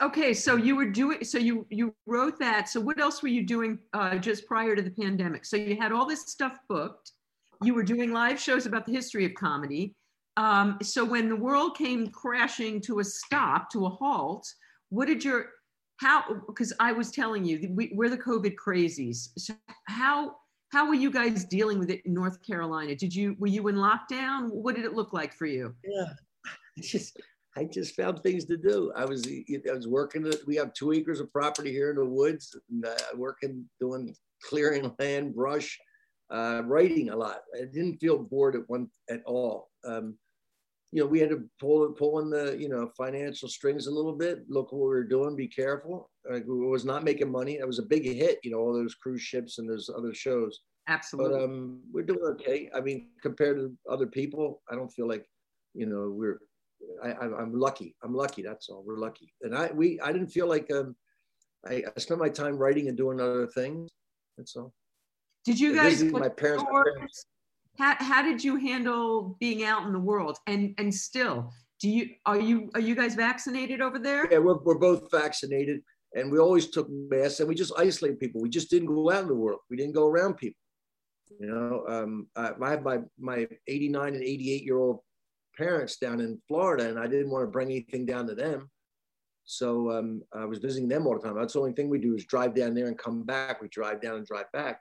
Okay, so you were doing, so you you wrote that. So what else were you doing uh, just prior to the pandemic? So you had all this stuff booked. You were doing live shows about the history of comedy. Um, so when the world came crashing to a stop, to a halt, what did your how? Because I was telling you we, we're the COVID crazies. So how how were you guys dealing with it in North Carolina? Did you were you in lockdown? What did it look like for you? Yeah, <laughs> it's just I just found things to do. I was I was working. We have two acres of property here in the woods, and uh, working doing clearing land, brush, uh, writing a lot. I didn't feel bored at one at all. Um, you know, we had to pull pull in the you know financial strings a little bit. Look what we were doing. Be careful. Like, we was not making money. It was a big hit. You know, all those cruise ships and those other shows Absolutely. but um, we're doing okay. I mean, compared to other people, I don't feel like, you know, we're. I, I, I'm lucky. I'm lucky. That's all. We're lucky. And I we I didn't feel like um, I, I spent my time writing and doing other things. That's all. did you guys? my parents. How, how did you handle being out in the world and and still do you are you are you guys vaccinated over there Yeah, we're, we're both vaccinated, and we always took masks, and we just isolated people. We just didn't go out in the world. We didn't go around people. You know, um, I, I have my my 89 and 88 year old parents down in Florida, and I didn't want to bring anything down to them. So um, I was visiting them all the time. That's the only thing we do is drive down there and come back. We drive down and drive back.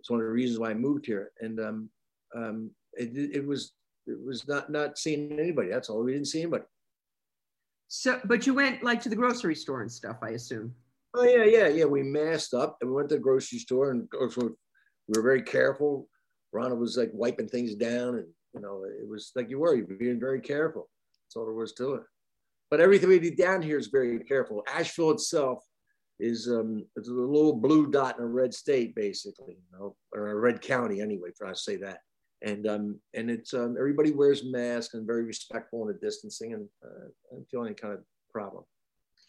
It's one of the reasons why I moved here. And um, um, it, it was it was not not seeing anybody. That's all. We didn't see anybody. so but you went like to the grocery store and stuff i assume Oh yeah, yeah, yeah. We masked up and we went to the grocery store and we were very careful. Ronald was like wiping things down, and you know, it was like you were, you were being very careful. That's all there was to it. But everything we do down here is very careful. Asheville itself is um, it's a little blue dot in a red state, basically, you know, or a red county anyway, for I say that. And um, and it's um, everybody wears masks and very respectful in the distancing, and uh, I don't feel any kind of problem.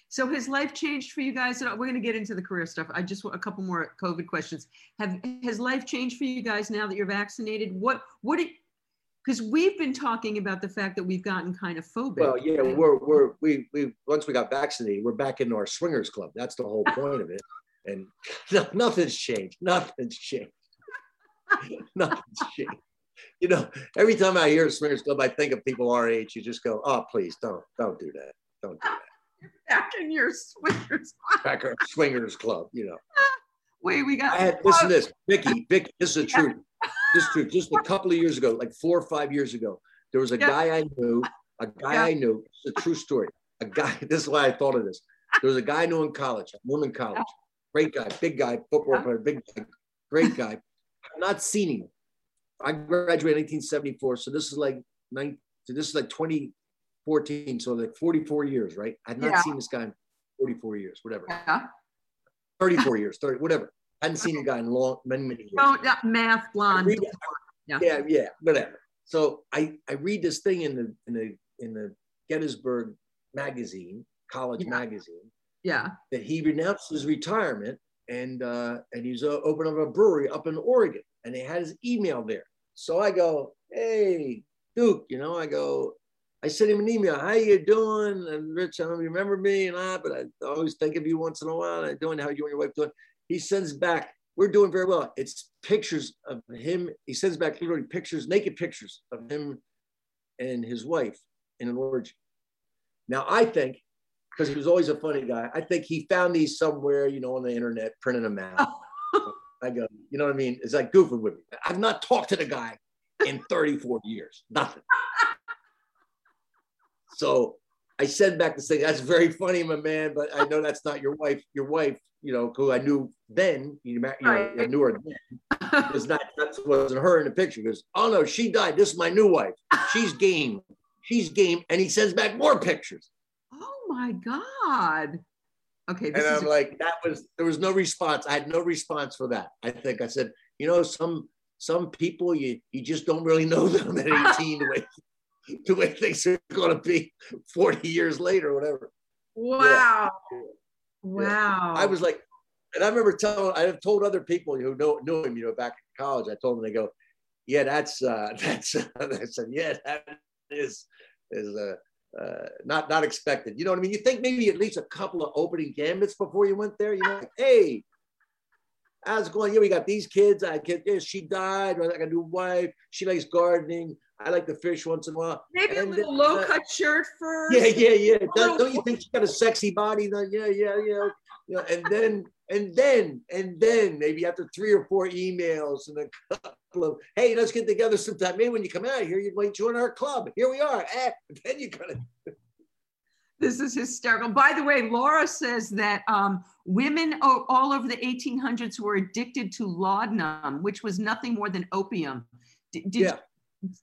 so has life changed for you guys we're going to get into the career stuff i just want a couple more covid questions have has life changed for you guys now that you're vaccinated what what it because we've been talking about the fact that we've gotten kind of phobic Well, yeah, we're we're we we once we got vaccinated, we're back in our swingers club. That's the whole point of it. And no, <laughs> nothing's changed. Nothing's changed. <laughs> nothing's changed. <laughs> you know, every time I hear Swingers Club, I think of people our age. You just go, oh, please don't, don't do that. Don't do that. <laughs> Back in your swingers. Back our Swingers Club, you know. <laughs> Wait, we got. I had listen to this, Vicky. Vicky, this is the truth. This is true. Just a couple of years ago, like four or five years ago, there was a Yeah. guy I knew. A guy Yeah. I knew. It's a true story. A guy. This is why I thought of this. There was a guy I knew in college. Knew him in college. Great guy, big guy, football Yeah. player, big guy, great guy. I've not seen him. I graduated in 1974, so this is like nine. So this is like 2014, so like 44 years, right? I've not Yeah. seen this guy in 44 years, whatever. Yeah. 34 years, 30, whatever. I hadn't seen a guy in long, many, many years. Oh, yeah, math blonde. read- Yeah. yeah, yeah, whatever. So I I read this thing in the in the in the Gettysburg magazine, college Yeah. magazine, Yeah. that he renounced his retirement and uh, and he's uh, opening up a brewery up in Oregon, and he had his email there. So I go, hey Duke, you know, I go, I sent him an email. How you doing? And Rich, I don't remember me and I, but I always think of you once in a while. How you doing? How you and your wife doing? He sends back, we're doing very well. It's pictures of him. He sends back literally pictures, naked pictures of him and his wife in an orgy. Now I think, because he was always a funny guy, I think he found these somewhere, you know, on the internet, printing them out. Oh. <laughs> I go, you know what I mean? It's like goofing with me. I've not talked to the guy in <laughs> 34 years, nothing. So I send back this thing. That's very funny, my man, but I know that's not your wife. Your wife, you know, who I knew then, you know, I knew her then. was not that wasn't her in the picture. Goes, oh no, she died. This is my new wife. She's game. She's game. And he sends back more pictures. oh my God. Okay. This and I'm like, that was there was no response. I had no response for that. I think I said, you know, some some people you you just don't really know them at 18 the way <laughs> the way things are going to be 40 years later, whatever. wow. Wow. I was like, and I remember telling I have told other people who know knew him, you know, back in college. I told them they go, yeah, that's uh, <laughs> that's. I said, yeah, that is is uh, uh, not not expected. You know what I mean? You think maybe at least a couple of opening gambits before you went there. You know, like, hey, how's it going? Yeah, we got these kids. I kid, yeah, she died. I got a new wife. She likes gardening. I like to fish once in a while. Maybe a little then, low uh, cut shirt first. Yeah, yeah, yeah. Don't, don't you think she got a sexy body? though? Yeah, yeah, yeah. You know, and then, and then, and then, maybe after three or four emails and a couple of, hey, let's get together sometime. Maybe when you come out here, you might join our club. Here we are. Eh, <laughs> then you gotta. <laughs> This is hysterical. By the way, Laura says that um, women all over the 1800s were addicted to laudanum, which was nothing more than opium. D- Did, Yeah.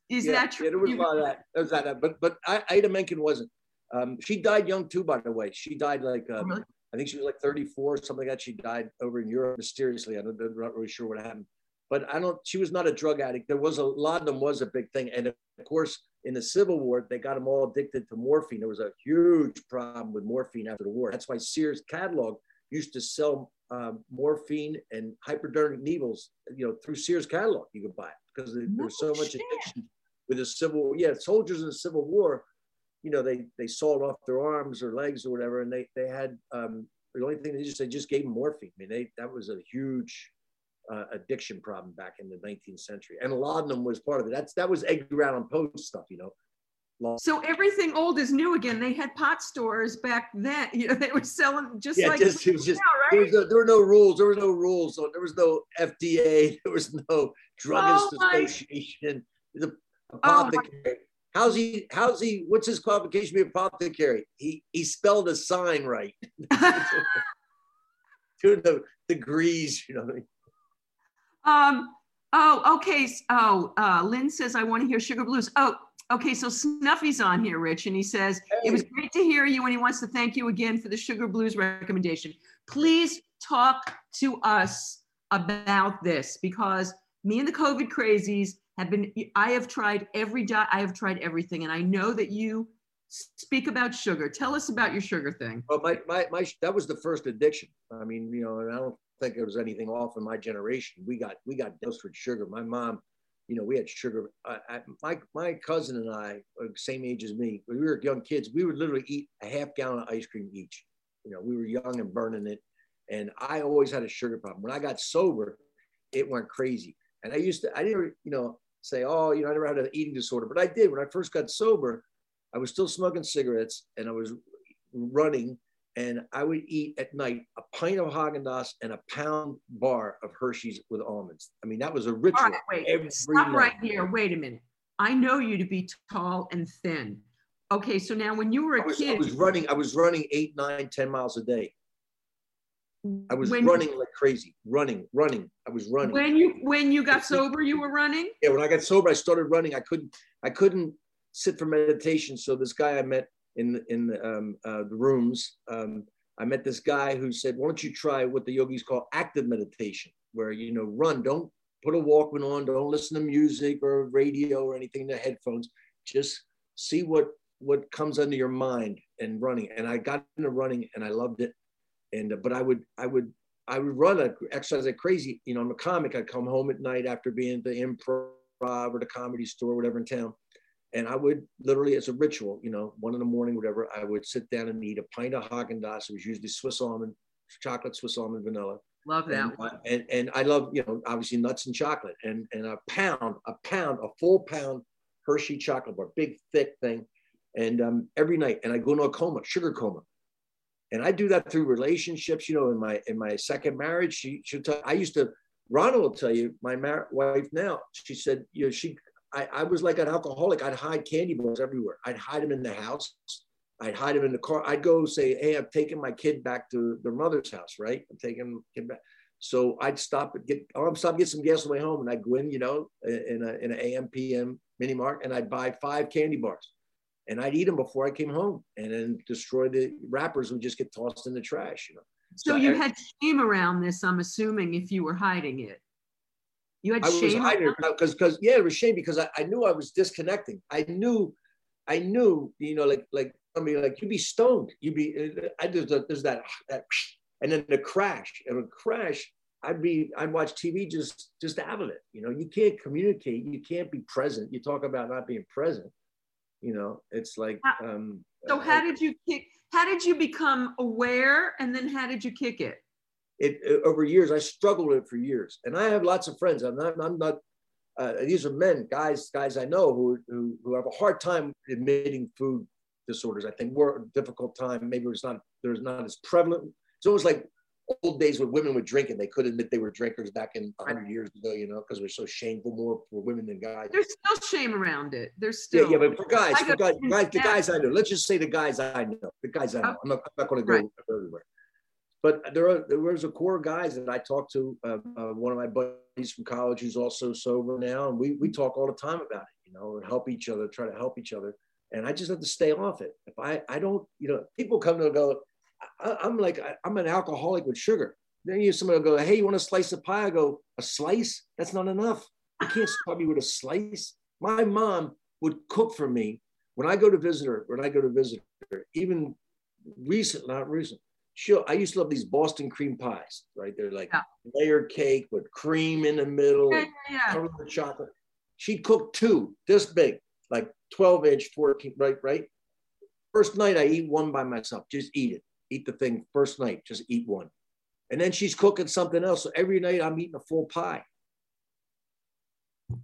Is yeah, that true? Yeah, there was a lot of that. There was that, but but I, Ida Menken wasn't. Um, she died young too, by the way. She died like Oh, um, really? I think she was like 34, or something like that. She died over in Europe mysteriously. I'm not really sure what happened. But I don't, she was not a drug addict. There was a lot of them was a big thing. And of course, in the Civil War, they got them all addicted to morphine. There was a huge problem with morphine after the war. That's why Sears catalog used to sell um, morphine and hypodermic needles, you know, through Sears catalog. You could buy it because there No was so much shit. addiction with the Civil War. Yeah, soldiers in the Civil War, you know, they they sawed off their arms or legs or whatever, and they they had um, the only thing they just they just gave them morphine. I mean, they that was a huge uh, addiction problem back in the 19th century, and laudanum was part of it. That's that was Edgar Allan Poe stuff, you know. So everything old is new again. They had pot stores back then. You know, they were selling just Yeah, like just- it was just- now, There, right? was no, there were no rules. There was no rules. So there was no FDA. <laughs> There was no druggist Oh association. The Oh apothecary. How's he? How's he? What's his qualification to be apothecary? He he spelled a sign right. <laughs> to the degrees, you know. what I mean? Um, oh, okay. Oh, uh, Lynn says, I want to hear Sugar Blues. Oh, okay. So Snuffy's on here, Rich, and he says, It was great to hear you, and he wants to thank you again for the Sugar Blues recommendation. Please talk to us about this because me and the COVID crazies have been, I have tried every diet, I have tried everything, and I know that you speak about sugar. Tell us about your sugar thing. Well, my, my, my, that was the first addiction. I mean, you know, and I don't think there was anything off in my generation. We got, we got dosed with sugar. My mom, you know, we had sugar. I, I, my, my cousin and I, the same age as me, we were young kids, we would literally eat a half gallon of ice cream each. You know, we were young and burning it. And I always had a sugar problem. When I got sober, it went crazy. And I used to, I didn't, you know, say, oh, you know, I never had an eating disorder, but I did. When I first got sober, I was still smoking cigarettes and I was running and I would eat at night a pint of Haagen-Dazs and a pound bar of Hershey's with almonds. I mean, that was a ritual. Right, wait, stop night. right here. Wait a minute. I know you to be tall and thin. Okay, so now when you were a I was, kid, I was running. I was running eight, nine, ten miles a day. I was when, running like crazy, running, running. I was running. When you when you got sober, you were running. Yeah, when I got sober, I started running. I couldn't I couldn't sit for meditation. So this guy I met in in the, um, uh, the rooms, um, I met this guy who said, "Why don't you try what the yogis call active meditation, where you know run, don't put a Walkman on, don't listen to music or radio or anything in the headphones, just see what what comes under your mind and running." And I got into running and I loved it and uh, but I would I would I would run a exercise like crazy. You know, I'm a comic. I'd come home at night after being at the improv or the comedy store, or whatever in town, and I would literally, as a ritual, you know, one in the morning, whatever, I would sit down and eat a pint of Haagen Dazs. It was usually Swiss almond, chocolate, Swiss almond, vanilla. Love that. And, uh, and, and I love, you know, obviously nuts and chocolate, and and a pound, a pound, a full pound Hershey chocolate bar, big thick thing, and um, every night, and I go into a coma, sugar coma and I do that through relationships. You know, in my in my second marriage, she she tell, I used to. Ronald will tell you, my mar- wife now. She said, you know, she I, I was like an alcoholic. I'd hide candy bars everywhere. I'd hide them in the house. I'd hide them in the car. I'd go say, hey, I'm taking my kid back to their mother's house, right? I'm taking kid back. So I'd stop and get, oh, I'm stop get some gas on the way home, and I'd go in, you know, in a in an AM PM mini mart, and I'd buy five candy bars and I'd eat them before I came home and then destroy the wrappers would just get tossed in the trash, you know. So, so you I, had shame around this, I'm assuming, if you were hiding it. You had I shame. I was hiding because uh, because yeah, it was shame because I, I knew I was disconnecting. I knew, I knew, you know, like like I mean, like you'd be stoned. You'd be uh, I there's, there's that that and then the crash and a crash. I'd be I'd watch TV just just out of it. You know, you can't communicate. You can't be present. You talk about not being present you know it's like um so how did you kick how did you become aware and then how did you kick it? It, it over years i struggled with it for years. And i have lots of friends. I'm not i'm not uh, these are men guys guys i know who, who who have a hard time admitting food disorders. I think were a difficult time. Maybe it's not there's not as prevalent. It's almost like old days when women were drinking, they couldn't admit they were drinkers back in 100 years ago, you know, because we're so shameful more for women than guys. There's still shame around it. There's still. Yeah, yeah but for guys, for guys, guys the guys I know, let's just say the guys I know, the guys I know. I'm not, not going to go right. everywhere. But there, are, there was a core of guys that I talked to. Uh, uh, one of my buddies from college who's also sober now, and we we talk all the time about it. You know, and help each other, try to help each other. And I just have to stay off it. If I I don't, you know, people come to go, I, am like, I, am an alcoholic with sugar. Then you somebody will go, hey, you want a slice of pie? I go, a slice? That's not enough. You can't start me with a slice. My mom would cook for me when I go to visit her. When I go to visit her, even recent, not recent. She'll, I used to love these Boston cream pies, right? They're like yeah. layer cake with cream in the middle, yeah, yeah, yeah. chocolate. She'd cook two this big, like 12 inch, 14, right? Right. First night I eat one by myself, just eat it eat the thing first night, just eat one. And then she's cooking something else. So every night I'm eating a full pie.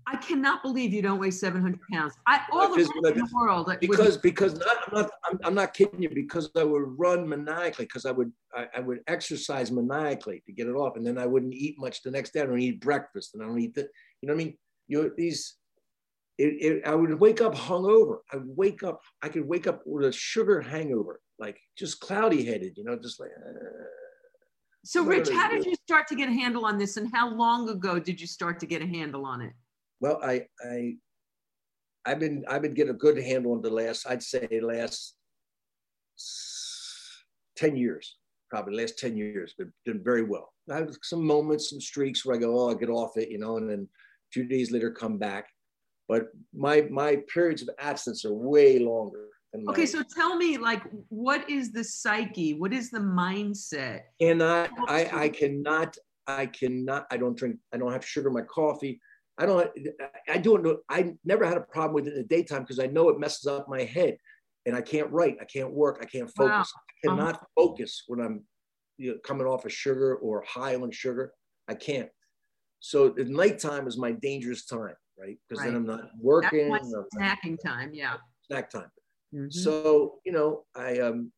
I cannot believe you don't weigh 700 pounds. I, all the in the world. Because, would, because not, I'm, not, I'm, I'm, not kidding you, because I would run maniacally, because I would, I, I, would exercise maniacally to get it off. And then I wouldn't eat much the next day. I don't eat breakfast and I don't eat the, you know what I mean? You these, it, it, I would wake up hungover. I wake up, I could wake up with a sugar hangover like just cloudy headed, you know, just like. Uh, so, Rich, how did you start to get a handle on this, and how long ago did you start to get a handle on it? Well, I, I, I've been, I've been getting a good handle on the last, I'd say, last ten years, probably last ten years, but done very well. I have some moments, some streaks where I go, oh, I get off it, you know, and then a few days later come back. But my my periods of absence are way longer okay so tell me like what is the psyche what is the mindset and i i, I cannot i cannot i don't drink i don't have sugar in my coffee i don't i don't know i never had a problem with it in the daytime because i know it messes up my head and i can't write i can't work i can't focus wow. i cannot uh-huh. focus when i'm you know, coming off of sugar or high on sugar i can't so the nighttime is my dangerous time right? Because Right. then I'm not That's working. I'm snacking time. Yeah. snack time. Mhm. So you know, I um,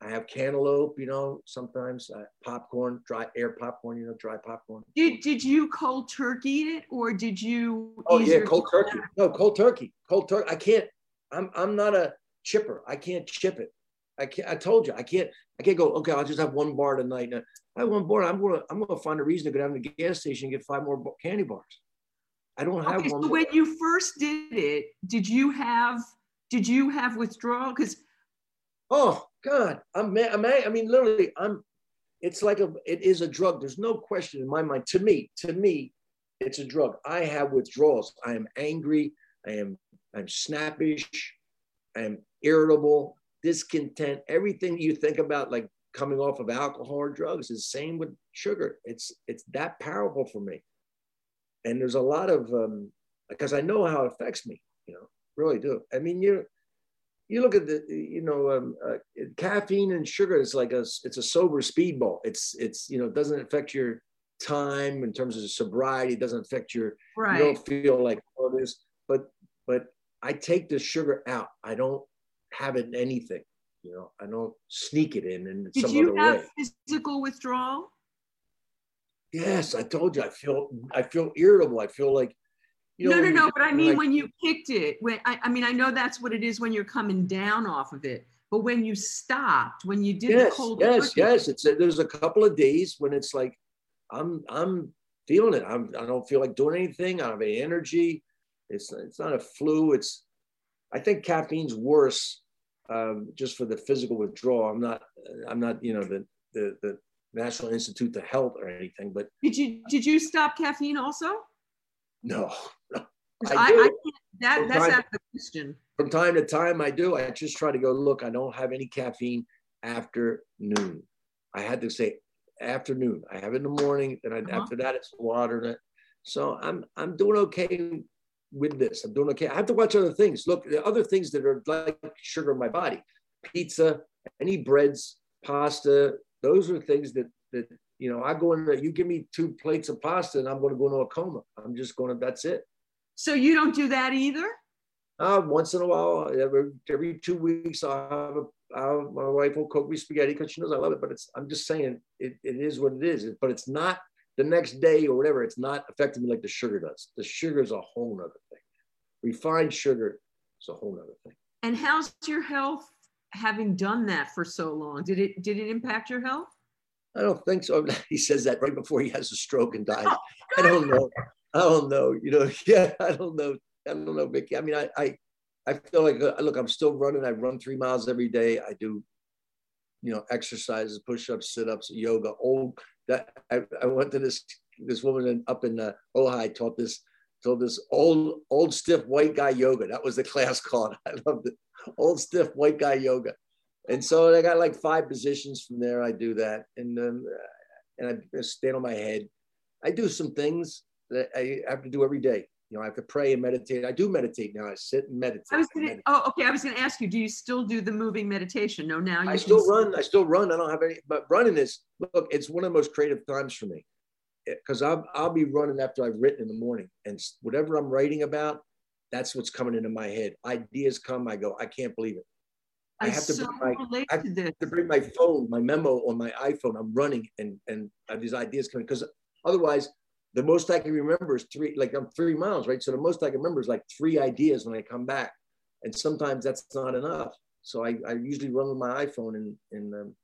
I have cantaloupe. You know, sometimes uh, popcorn, dry air popcorn. You know, dry popcorn. Did did you cold turkey it or did you? Oh ease yeah, cold turkey. No, cold turkey. Cold turkey. I can't. I'm I'm not a chipper. I can't chip it. I can't. I told you I can't. I can't go. Okay, I'll just have one bar tonight. Now, I have one bar. I'm gonna I'm gonna find a reason to go down to the gas station and get five more candy bars. I don't have Okay, one. so bar. when you first did it, did you have did you have withdrawal? Because Oh God, I'm I'm I mean, literally, I'm. It's like a. It is a drug. There's no question in my mind. To me, to me, it's a drug. I have withdrawals. I am angry. I am. I'm snappish. I am irritable, discontent. Everything you think about, like coming off of alcohol or drugs, is the same with sugar. It's it's that powerful for me. And there's a lot of um, because I know how it affects me. You know, really do. I mean, you you look at the you know um, uh, caffeine and sugar is like a it's a sober speedball. It's it's you know it doesn't affect your time in terms of sobriety. It doesn't affect your you right. don't feel like all this but but i take the sugar out. I don't have it in anything you know. I don't sneak it in in Did some you other have way. physical withdrawal? yes i told you. I feel i feel irritable. I feel like you no, no, no. But I mean, when you kicked it, when I, I mean, I know that's what it is when you're coming down off of it. But when you stopped, when you did the cold yes, turkey, yes. It's there's a couple of days when it's like I'm I'm feeling it. I'm I don't feel like doing anything. I don't have any energy. It's it's not a flu. It's I think caffeine's worse um, just for the physical withdrawal. I'm not I'm not you know the the the National Institute of Health or anything, but did you did you stop caffeine also? No. 'Cause I I. I that From that's time- out of the question. From time to time, I do. I just try to go look. I don't have any caffeine after noon. I had to say afternoon. I have it in the morning, and I, Uh-huh. after that, it's water. And it- So I'm I'm doing okay with this. I'm doing okay. I have to watch other things. Look, the other things that are like sugar in my body, pizza, any breads, pasta. Those are things that that you know. I go in. there, You give me two plates of pasta, and I'm going to go into a coma. I'm just going to. That's it. So you don't do that either? Uh, once in a while, every, every two weeks, I'll have a, I'll, my wife will cook me spaghetti because she knows I love it. But it's, I'm just saying, it, it is what it is. But it's not the next day or whatever. It's not affecting me like the sugar does. The sugar is a whole nother thing. Refined sugar is a whole nother thing. And how's your health having done that for so long? Did it did it impact your health? I don't think so. <laughs> He says that right before he has a stroke and dies. Oh, I don't know. I don't know. You know, <laughs> yeah, I don't know. I don't know, Vicky. I mean, I, I, I feel like uh, look, I'm still running. I run three miles every day. I do, you know, exercises, push-ups, sit-ups, yoga. Old that I, I went to this this woman in, up in uh, Ojai taught this taught this old old stiff white guy yoga. That was the <laughs> class called. I loved it. Old stiff white guy yoga. And so I got like five positions from there. I do that, and um, and I stand on my head. I do some things that I have to do every day. You know, I have to pray and meditate. I do meditate now. I sit and meditate. I was gonna meditate. oh okay, I was gonna ask you, do you still do the moving meditation? No, now you I still run. I still run. I don't have any, but running is look. It's one of the most creative times for me because I'll I'll be running after I've written in the morning, and whatever I'm writing about, that's what's coming into my head. Ideas come. I go. I can't believe it. I I have to so bring my- I- to to bring my phone, my memo on my iPhone. I'm running and and I have these ideas coming because otherwise, the most I can remember is three. Like I'm three miles, right? So the most I can remember is like three ideas when I come back, and sometimes that's not enough. So I, I usually run with my iPhone and and um,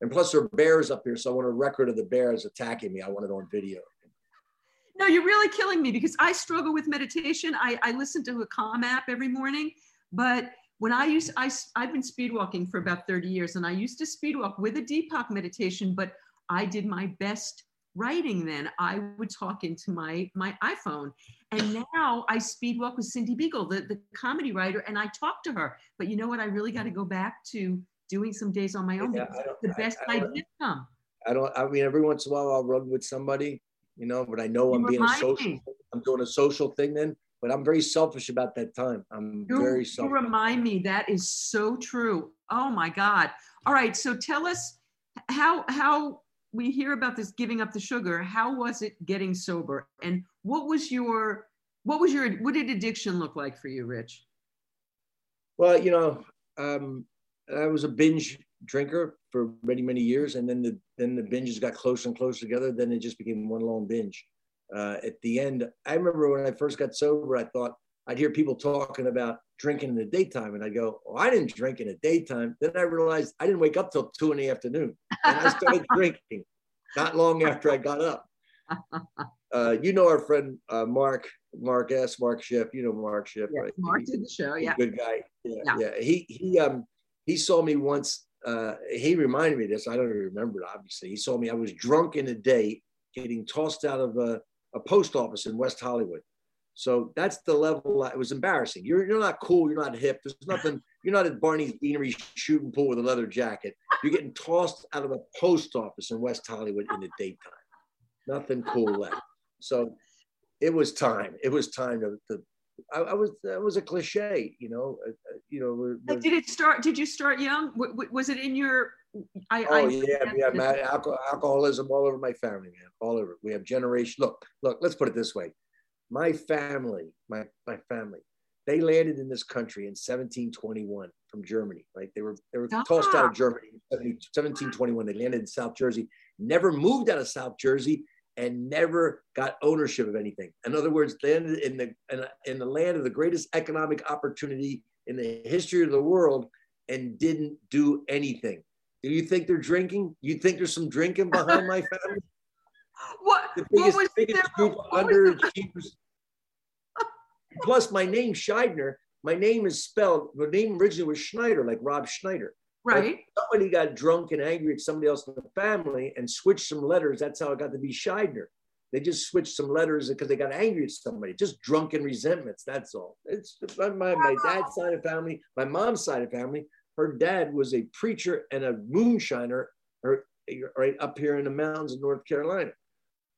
and plus there are bears up here, so I want a record of the bears attacking me. I want it on video. No, you're really killing me because I struggle with meditation. I, I listen to a Calm app every morning, but when I used, I, I've been speed walking for about 30 years and I used to speed walk with a Deepak meditation, but I did my best writing then. I would talk into my, my iPhone. And now I speed walk with Cindy Begel, the, the comedy writer, and I talk to her. But you know what? I really got to go back to doing some days on my own Yeah, I the best I don't- ideas come. I don't. I mean, every once in a while I'll run with somebody, you know, but I know You I'm being a social. I'm doing a social thing then, but I'm very selfish about that time. I'm You, very you remind me that is so true. Oh my God. All right. So tell us how how we hear about this giving up the sugar. How was it getting sober? And what was your what was your what did addiction look like for you, Rich? Well, you know, um, I was a binge drinker for many many years, and then the then the binges got closer and closer together. Then it just became one long binge. Uh, at the end, I remember when I first got sober, I thought I'd hear people talking about drinking in the daytime, and I go, "Oh, I didn't drink in the daytime." Then I realized I didn't wake up till two in the afternoon, and I started <laughs> drinking not long after I got up. <laughs> Uh, you know our friend uh, Mark, Mark S, Mark Schiff. You know Mark Schiff, yeah, right? Mark did the show. Yeah, good guy. Yeah, yeah, yeah. He he um he saw me once. Uh, he reminded me of this. I don't even remember it. Obviously, he saw me. I was drunk in a day, getting tossed out of a, a post office in West Hollywood. So that's the level. It was embarrassing. You're you're not cool. You're not hip. There's nothing. You're not at Barney's Beanery shooting pool with a leather jacket. You're getting tossed out of a post office in West Hollywood in the daytime. Nothing cool left. So it was time. It was time to. to I, I was. That was a cliche, you know. Uh, uh you know. did it start? Did you start young? W- was it in your? I, oh I, yeah, yeah. Alcohol, alcoholism all over my family, man. All over. We have generation. Look, look. Let's put it this way. My family, my my family, they landed in this country in 1721 from Germany. Right? They were they were ah. tossed out of Germany in 1721. They landed in South Jersey. Never moved out of South Jersey and never got ownership of anything. In other words, landed in the in, in the land of the greatest economic opportunity in the history of the world and didn't do anything. Do you think they're drinking? You think there's some drinking behind my <laughs> family? What? The biggest, what biggest group of underachievers. Plus, my name Shydner. My name is spelled. My name originally was Schneider, like Rob Schneider. Right. But somebody got drunk and angry at somebody else in the family and switched some letters. That's how it got to be Shydner. They just switched some letters because they got angry at somebody, just drunken resentments. That's all. It's my, my, dad's side of family, my mom's side of family. Her dad was a preacher and a moonshiner er, right up here in the mountains of North Carolina.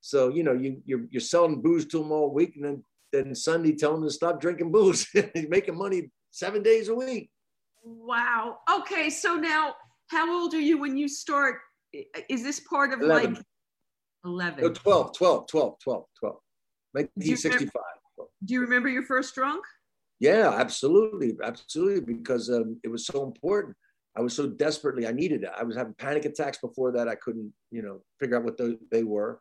So, you know, you, you're, you're selling booze to them all week and then, then Sunday tell them to stop drinking booze. <laughs> Making money seven days a week. Wow. Okay. So now, how old are you when you start? Is this part of 11. like 11? No, 12, 12, 12, 12, 12. 1965. Do you remember your first drunk? Yeah, absolutely. Absolutely. Because um, it was so important. I was so desperately, I needed it. I was having panic attacks before that. I couldn't, you know, figure out what they were.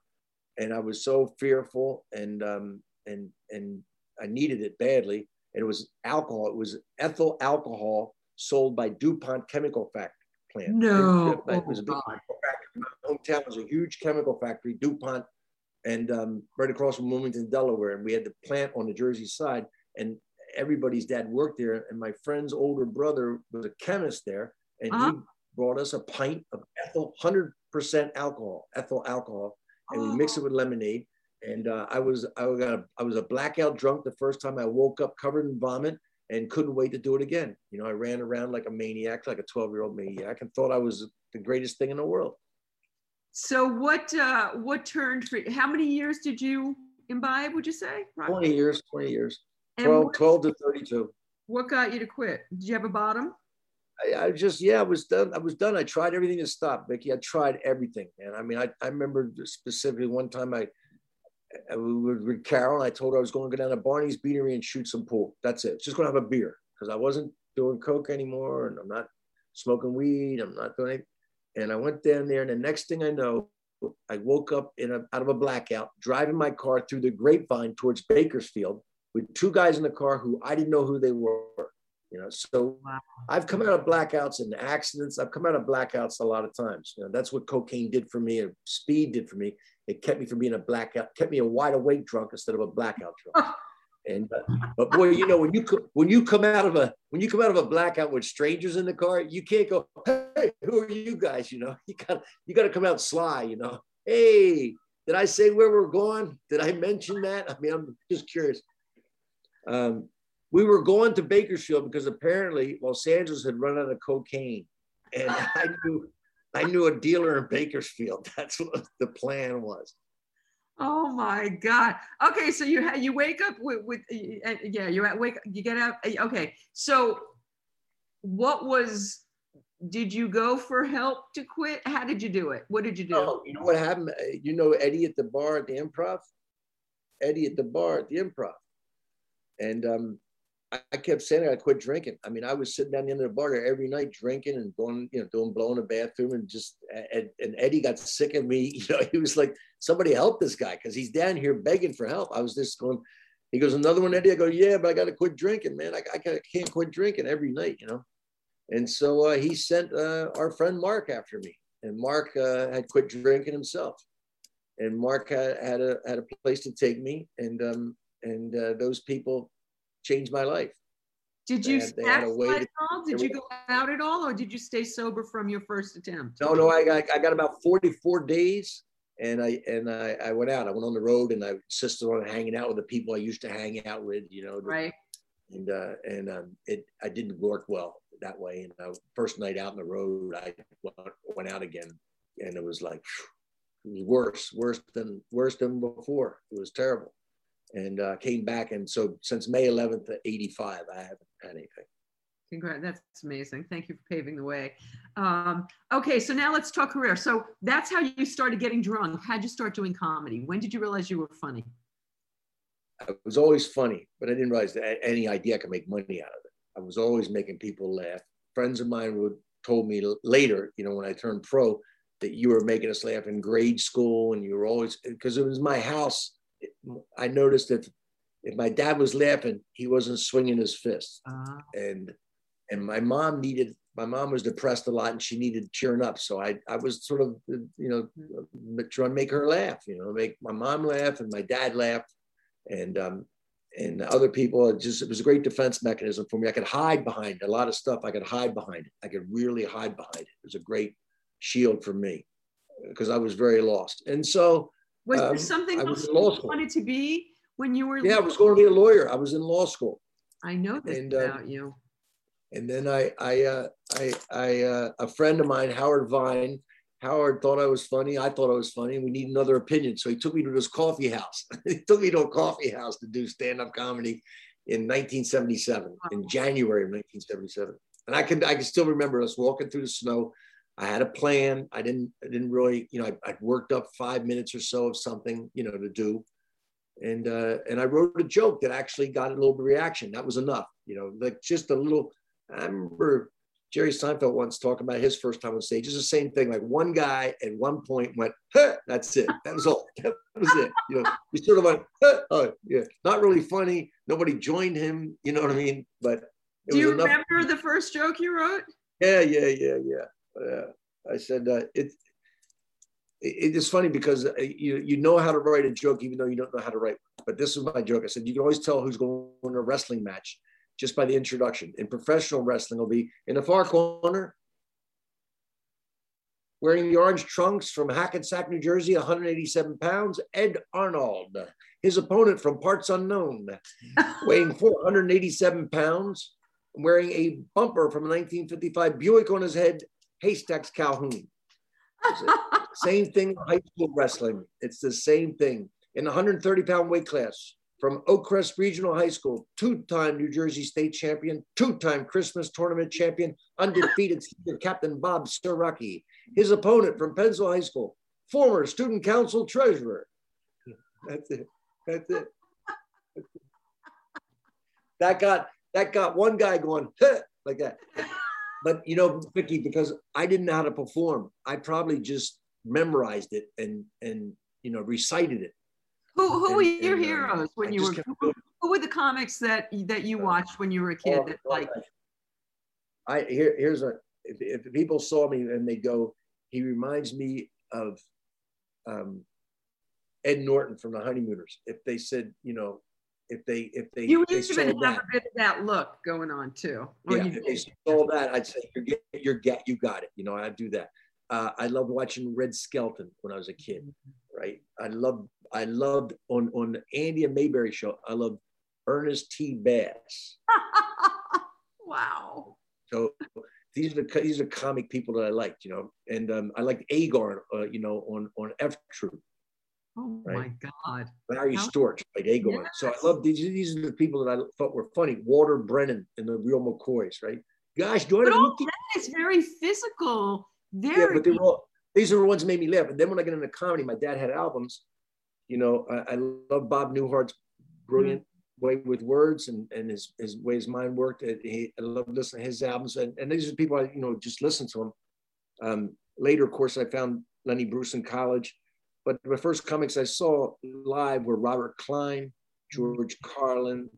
And I was so fearful and, um, and, and I needed it badly. And it was alcohol. It was ethyl alcohol sold by DuPont Chemical Factory plant. No. It, it was a big factory. My hometown was a huge chemical factory, DuPont, and um, right across from Wilmington, Delaware. And we had the plant on the Jersey side. And everybody's dad worked there. And my friend's older brother was a chemist there. And uh-huh. he brought us a pint of ethyl, 100% alcohol, ethyl alcohol. And oh. we mixed it with lemonade. And uh, I was I got a, I was a blackout drunk the first time I woke up covered in vomit and couldn't wait to do it again. You know, I ran around like a maniac, like a 12 year old maniac, and thought I was the greatest thing in the world. So what uh, what turned for how many years did you imbibe? Would you say? 20 years. 20 years. 12, what, 12 to 32. What got you to quit? Did you have a bottom? I, I, just yeah, I was done. I was done. I tried everything to stop, Vicky. I tried everything, and I mean, I, I remember specifically one time I Uh, with Carol. I told her I was going to go down to Barney's Beanery and shoot some pool. That's it. Just going to have a beer because I wasn't doing coke anymore, and I'm not smoking weed. I'm not doing it. And I went down there, and the next thing I know, I woke up in a, out of a blackout, driving my car through the grapevine towards Bakersfield with two guys in the car who I didn't know who they were. You know, so wow. I've come out of blackouts and accidents. I've come out of blackouts a lot of times. You know, that's what cocaine did for me, and speed did for me. It kept me from being a blackout, kept me a wide awake drunk instead of a blackout drunk. <laughs> And uh, but boy, you know when you when you come out of a when you come out of a blackout with strangers in the car, you can't go, hey, who are you guys? You know, you got you got to come out sly. You know, hey, did I say where we're going? Did I mention that? I mean, I'm just curious. Um, we were going to Bakersfield because apparently Los Angeles had run out of cocaine, and <laughs> I knew I knew a dealer in Bakersfield. <laughs> That's what the plan was. Oh my God. Okay, so you you wake up with, with uh, yeah you wake you get up. Okay, so what was? Did you go for help to quit? How did you do it? What did you do? Oh, you know what happened? Uh, you know Eddie at the bar at the Improv. Eddie at the bar at the Improv, and um, I kept saying I quit drinking. I mean, I was sitting down the end of the bar every night drinking and going, you know, doing blowing the bathroom and just and, and Eddie got sick of me. <laughs> You know, he was like, somebody help this guy because he's down here begging for help. I was just going. He goes, another one, Eddie. I go, yeah, but I got to quit drinking, man. I, I can't quit drinking every night, you know. And so uh, he sent uh, our friend Mark after me, and Mark uh, had quit drinking himself. And Mark had, had a had a place to take me, and um, and uh, those people changed my life. Did you at all? Did you go out at all, or did you stay sober from your first attempt? No, no. I got I got about forty four days, and I and I, I went out. I went on the road, and I insisted on hanging out with the people I used to hang out with. You know, right. And uh, and um, it I didn't work well that way. And uh, first night out on the road, I went out again, and it was like it was worse, worse than worse than before. It was terrible, and uh, came back. And so since May 11th, 85, I haven't had anything. Congrats, that's amazing. Thank you for paving the way. Um, okay, so now let's talk career. So that's how you started getting drunk. How'd you start doing comedy? When did you realize you were funny? I was always funny, but I didn't realize that any idea I could make money out of it. I was always making people laugh. Friends of mine would told me later, you know, when I turned pro, that you were making us laugh in grade school, and you were always because it was my house. I noticed that if my dad was laughing, he wasn't swinging his fist, uh-huh. and and my mom needed. My mom was depressed a lot, and she needed cheering up. So I, I was sort of, you know, trying to make her laugh. You know, make my mom laugh and my dad laugh, and um, and other people. It just it was a great defense mechanism for me. I could hide behind a lot of stuff. I could hide behind it. I could really hide behind it. It was a great shield for me because I was very lost. And so was um, there something else you wanted to be when you were? Yeah, I was going to be a lawyer. I was in law school. I know this and, uh, about uh, you. And then I, I, uh, I, I, uh, a friend of mine, Howard Vine, Howard thought I was funny. I thought I was funny. We need another opinion. So he took me to this coffee house. <laughs> he took me to a coffee house to do stand up comedy in 1977, wow. in January of 1977. And I can, I can still remember us walking through the snow. I had a plan. I didn't, I didn't really, you know, I, would worked up five minutes or so of something, you know, to do. And, uh, and I wrote a joke that actually got a little reaction. That was enough, you know, like just a little, I remember Jerry Seinfeld once talking about his first time on stage. It's the same thing. Like one guy at one point went, huh, "That's it. That was all. <laughs> That was it." You know, he sort of went, huh, "Oh, yeah." Not really funny. Nobody joined him. You know what I mean? But do you enough- remember the first joke you wrote? Yeah, yeah, yeah, yeah. Uh, I said uh, it. It is funny because uh, you you know how to write a joke even though you don't know how to write. But this is my joke. I said you can always tell who's going to a wrestling match just by the introduction. In professional wrestling, will be in the far corner, wearing the orange trunks from Hackensack, New Jersey, 187 pounds, Ed Arnold. His opponent from parts unknown, <laughs> weighing 487 pounds, wearing a bumper from a 1955 Buick on his head, Haystacks Calhoun. <laughs> same thing high school wrestling. It's the same thing. In the 130 pound weight class, from Oakcrest Regional High School, two-time New Jersey State champion, two-time Christmas tournament champion, undefeated Captain Bob Siraki. His opponent from Pennsville High School, former student council treasurer. That's it. That's it. That got that got one guy going <laughs> like that. But you know, Vicky, because I didn't know how to perform, I probably just memorized it and and you know recited it who who and, were your and, uh, heroes when I you were? Who, who, were the comics that that you uh, watched when you were a kid? Oh, that, like, I here here's a if, if people saw me and they go, he reminds me of um, Ed Norton from the Honeymooners. If they said, you know, if they if they you they even have that, a bit of that look going on too. yeah, if they saw that, I'd say you're you're get you got it. You know, I'd do that. Uh, I loved watching Red Skelton when I was a kid. Right, I loved I loved on on Andy and Mayberry show. I loved Ernest T. Bass. <laughs> wow. So these are the these are comic people that I liked, you know, and um, I liked Agarn, uh, you know, on on F Troop. Oh right? my God. Larry How? Storch, like Agarn. Yes. So I love these. These are the people that I thought were funny. Walter Brennan and the Real McCoys, right? Gosh, do but all that is very physical. Very. Yeah, but they were all, these are the ones that made me laugh. And then when I get into comedy, my dad had albums you know, I, I love Bob Newhart's brilliant mm-hmm. way with words and, and his, his way his mind worked. He, I love listening to his albums. And, and these are people I, you know, just listen to them. Um, later, of course, I found Lenny Bruce in college. But the first comics I saw live were Robert Klein, George Carlin,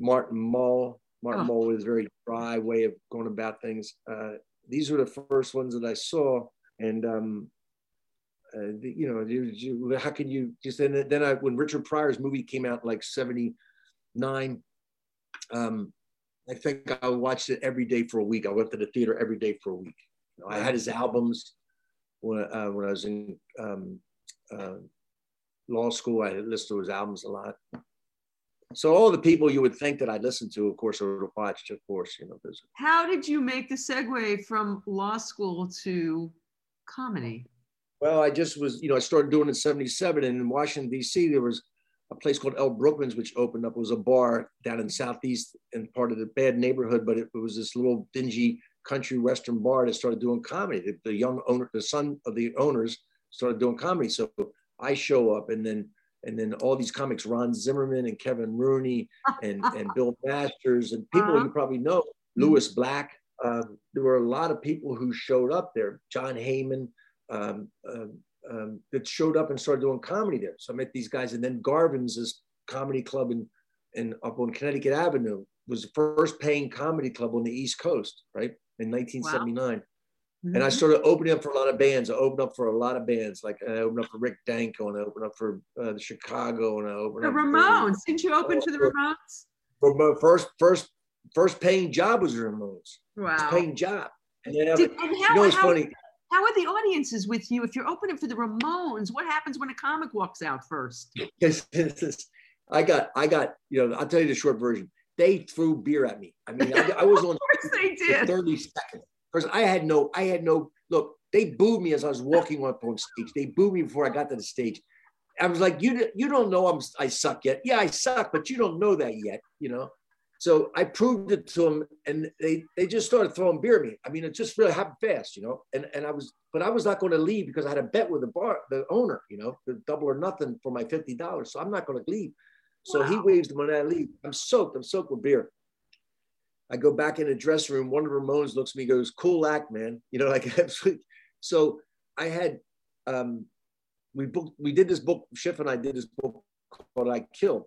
Martin Mull. Martin oh. Mull with his very dry way of going about things. Uh, these were the first ones that I saw, and um, uh, you know, you, you, how can you just then? Then I, when Richard Pryor's movie came out, like '79, um, I think I watched it every day for a week. I went to the theater every day for a week. You know, I had his albums when uh, when I was in um, uh, law school. I listened to his albums a lot so all the people you would think that I'd listen to, of course, or watched, of course, you know. There's... How did you make the segue from law school to comedy? Well, I just was, you know, I started doing it in 77 and in Washington, D.C., there was a place called El Brookman's, which opened up. It was a bar down in Southeast and part of the bad neighborhood, but it, it, was this little dingy country Western bar that started doing comedy. The, the young owner, the son of the owners started doing comedy. So I show up and then and then all these comics, Ron Zimmerman and Kevin Rooney <laughs> and, and Bill Masters and people uh-huh. you probably know, Lewis Black. Um, there were a lot of people who showed up there. John Hey-Man um, um, um, that showed up and started doing comedy there. So I met these guys, and then Garvin's this comedy club in, in up on Connecticut Avenue was the first paying comedy club on the East Coast, right in 1979. Wow. Mm-hmm. And I mm-hmm. started opening up for a lot of bands. I opened up for a lot of bands. Like I opened up for Rick Danko and I opened up for uh, the Chicago and I opened the up Ramones. For, Didn't you open for the Ramones? For my first first first paying job was the Ramones. Wow. Paying job. And then Did, and how, you know, it's how, funny. How are the audiences with you? If you're opening for the Ramones, what happens when a comic walks out first? <laughs> I got, I got, you know, I'll tell you the short version. They threw beer at me. I mean, I, I was <laughs> on of course they did. 30 seconds because I had no, I had no look. They booed me as I was walking up on stage. They booed me before I got to the stage. I was like, you, you don't know I'm, I suck yet. Yeah, I suck, but you don't know that yet, you know. So I proved it to them, and they they just started throwing beer at me. I mean, it just really happened fast, you know. And and I was, but I was not going to leave because I had a bet with the bar, the owner, you know, the double or nothing for my fifty dollars. So I'm not going to leave. So wow. he waves the money. I leave. I'm soaked. I'm soaked with beer. I go back in the dressing room. One of Ramones looks at me, goes, "Cool act, man." <laughs> You know, like <laughs> absolutely. so. I had um, we booked. We did this book. Schiff and I did this book called "I Killed,"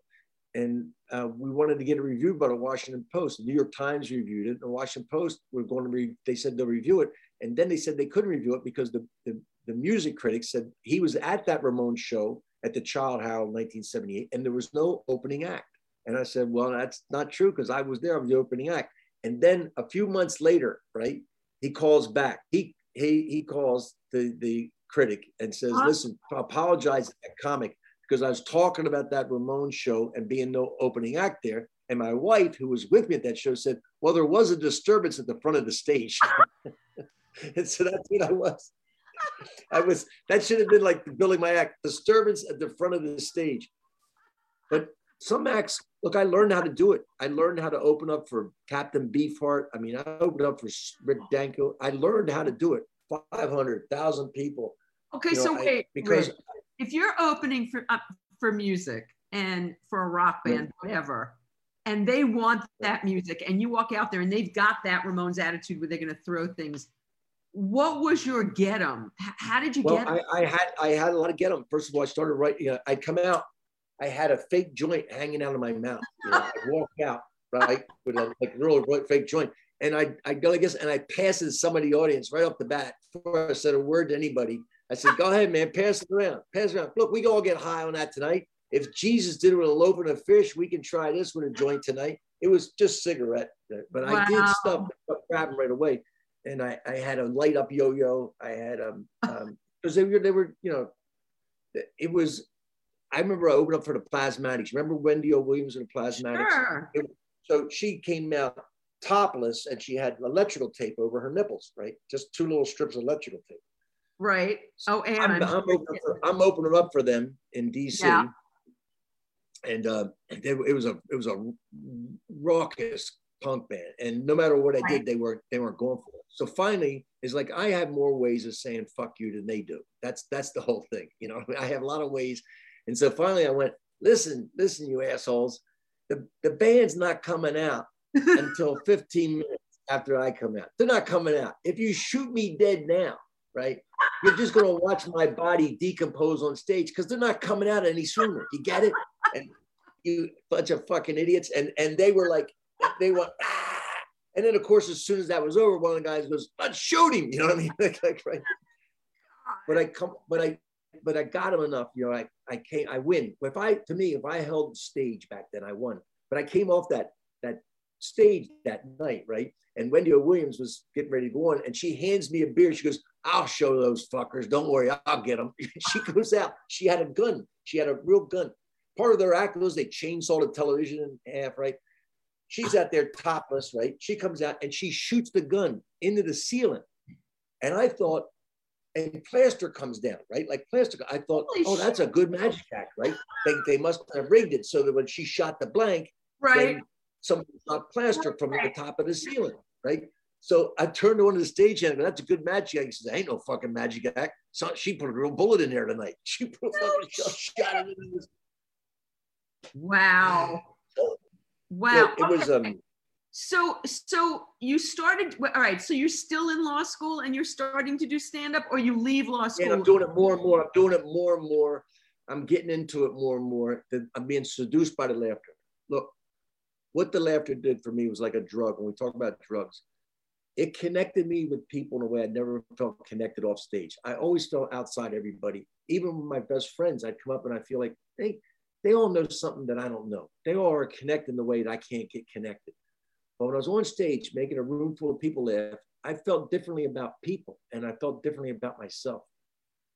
and uh, we wanted to get it reviewed by the Washington Post. The New York Times reviewed it. The Washington Post were going to re- they said they'll review it, and then they said they couldn't review it because the, the, the music critic said he was at that Ramones show at the Childe Harold in 1978, and there was no opening act. And I said, well, that's not true because I was there. I was the opening act. And then a few months later, right, he calls back. He he he calls the the critic and says, listen, apologize to that comic because I was talking about that Ramon show and being no opening act there. And my wife, who was with me at that show, said, well, there was a disturbance at the front of the stage. <laughs> and so that's what I was. I was that should have been like building my act disturbance at the front of the stage. But some acts, look, I learned how to do it. I learned how to open up for Captain Beefheart. I mean, I opened up for Rick Danko. I learned how to do it. 500,000 people. Okay, you know, so wait, because Rick, if you're opening for uh, for music and for a rock band, yeah. whatever, and they want that music, and you walk out there and they've got that Ramones attitude where they're going to throw things. What was your get them? How did you well, get them? I, I, had I had a lot of get them. First of all, I started writing. You know, I'd come out I had a fake joint hanging out of my mouth. You know, I walk out right with a like real fake joint, and I I go like this, and I pass it to some of the audience right off the bat before I said a word to anybody. I said, "Go ahead, man, pass it around, pass it around. Look, we can all get high on that tonight. If Jesus did it with a loaf and a fish, we can try this with a joint tonight." It was just cigarette, but wow. I did stuff grabbing right away, and I I had a light up yo-yo. I had um um because they were they were you know it was I remember I opened up for the Plasmatics. Remember Wendy O. Williams and the Plasmatics? Sure. So she came out topless and she had electrical tape over her nipples, right? Just two little strips of electrical tape. Right. Oh, and I'm, I'm, for, <laughs> I'm opening up for them in DC. Yeah. And uh, it, it was a it was a raucous punk band, and no matter what I right. did, they were they weren't going for it. So finally, it's like I have more ways of saying "fuck you" than they do. That's that's the whole thing, you know. <laughs> I have a lot of ways And so finally I went, listen, listen, you assholes. The, the band's not coming out <laughs> until 15 minutes after I come out. They're not coming out. If you shoot me dead now, right, you're just going to watch my body decompose on stage because they're not coming out any sooner. You get it? And you bunch of fucking idiots. And and they were like, they went, ah. and then of course, as soon as that was over, one of the guys goes, let's shoot him. You know what I mean? <laughs> like, like, right. But I come, but I, but I got him enough. You know, I, I came, I win. If I, to me, if I held stage back then, I won. But I came off that that stage that night, right? And Wendy O. Williams was getting ready to go on, and she hands me a beer. She goes, "I'll show those fuckers. Don't worry, I'll get them." <laughs> she goes out. She had a gun. She had a real gun. Part of their act was they chainsaw the television in half, right? She's out there topless, right? She comes out and she shoots the gun into the ceiling. And I thought, and plaster comes down, right? Like plaster. I thought, Holy oh, that's a good magic act, right? They, they must have rigged it so that when she shot the blank, right, somebody shot plaster from the top of the ceiling, right? So I turned to one of the stage and that's a good magic act. He says, ain't no fucking magic act. So she put a real bullet in there tonight. <laughs> She put a fucking shot, shot it in this. Wow. Wow. it was um so so you started all right so you're still in law school and you're starting to do stand up or you leave law school and i'm doing it more and more i'm doing it more and more. I'm getting into it more and more. I'm being seduced by the laughter. Look what the laughter did for me was like a drug. When we talk about drugs it connected me with people in a way i never felt connected off stage. I always felt outside everybody. Even with my best friends i'd come up and i feel like hey they all know something that i don't know. They all are connected in the way that i can't get connected but when I was on stage making a room full of people laugh, I felt differently about people and I felt differently about myself.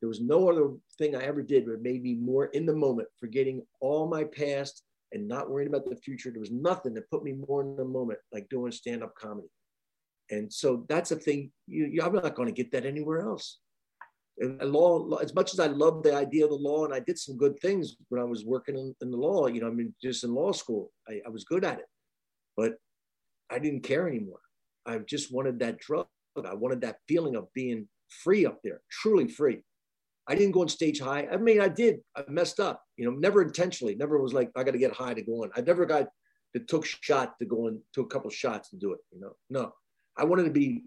There was no other thing I ever did that made me more in the moment, forgetting all my past and not worrying about the future. There was nothing that put me more in the moment like doing stand up comedy. And so that's a thing, you, you, I'm not going to get that anywhere else. And law, as much as I love the idea of the law, and I did some good things when I was working in, in the law, you know, I mean, just in law school, I, I was good at it. But I didn't care anymore. I just wanted that drug. I wanted that feeling of being free up there, truly free. I didn't go on stage high. I mean, I did. I messed up, you know, never intentionally. Never was like, I got to get high to go on. I never got the took shot to go in, took a couple shots to do it, you know. No, I wanted to be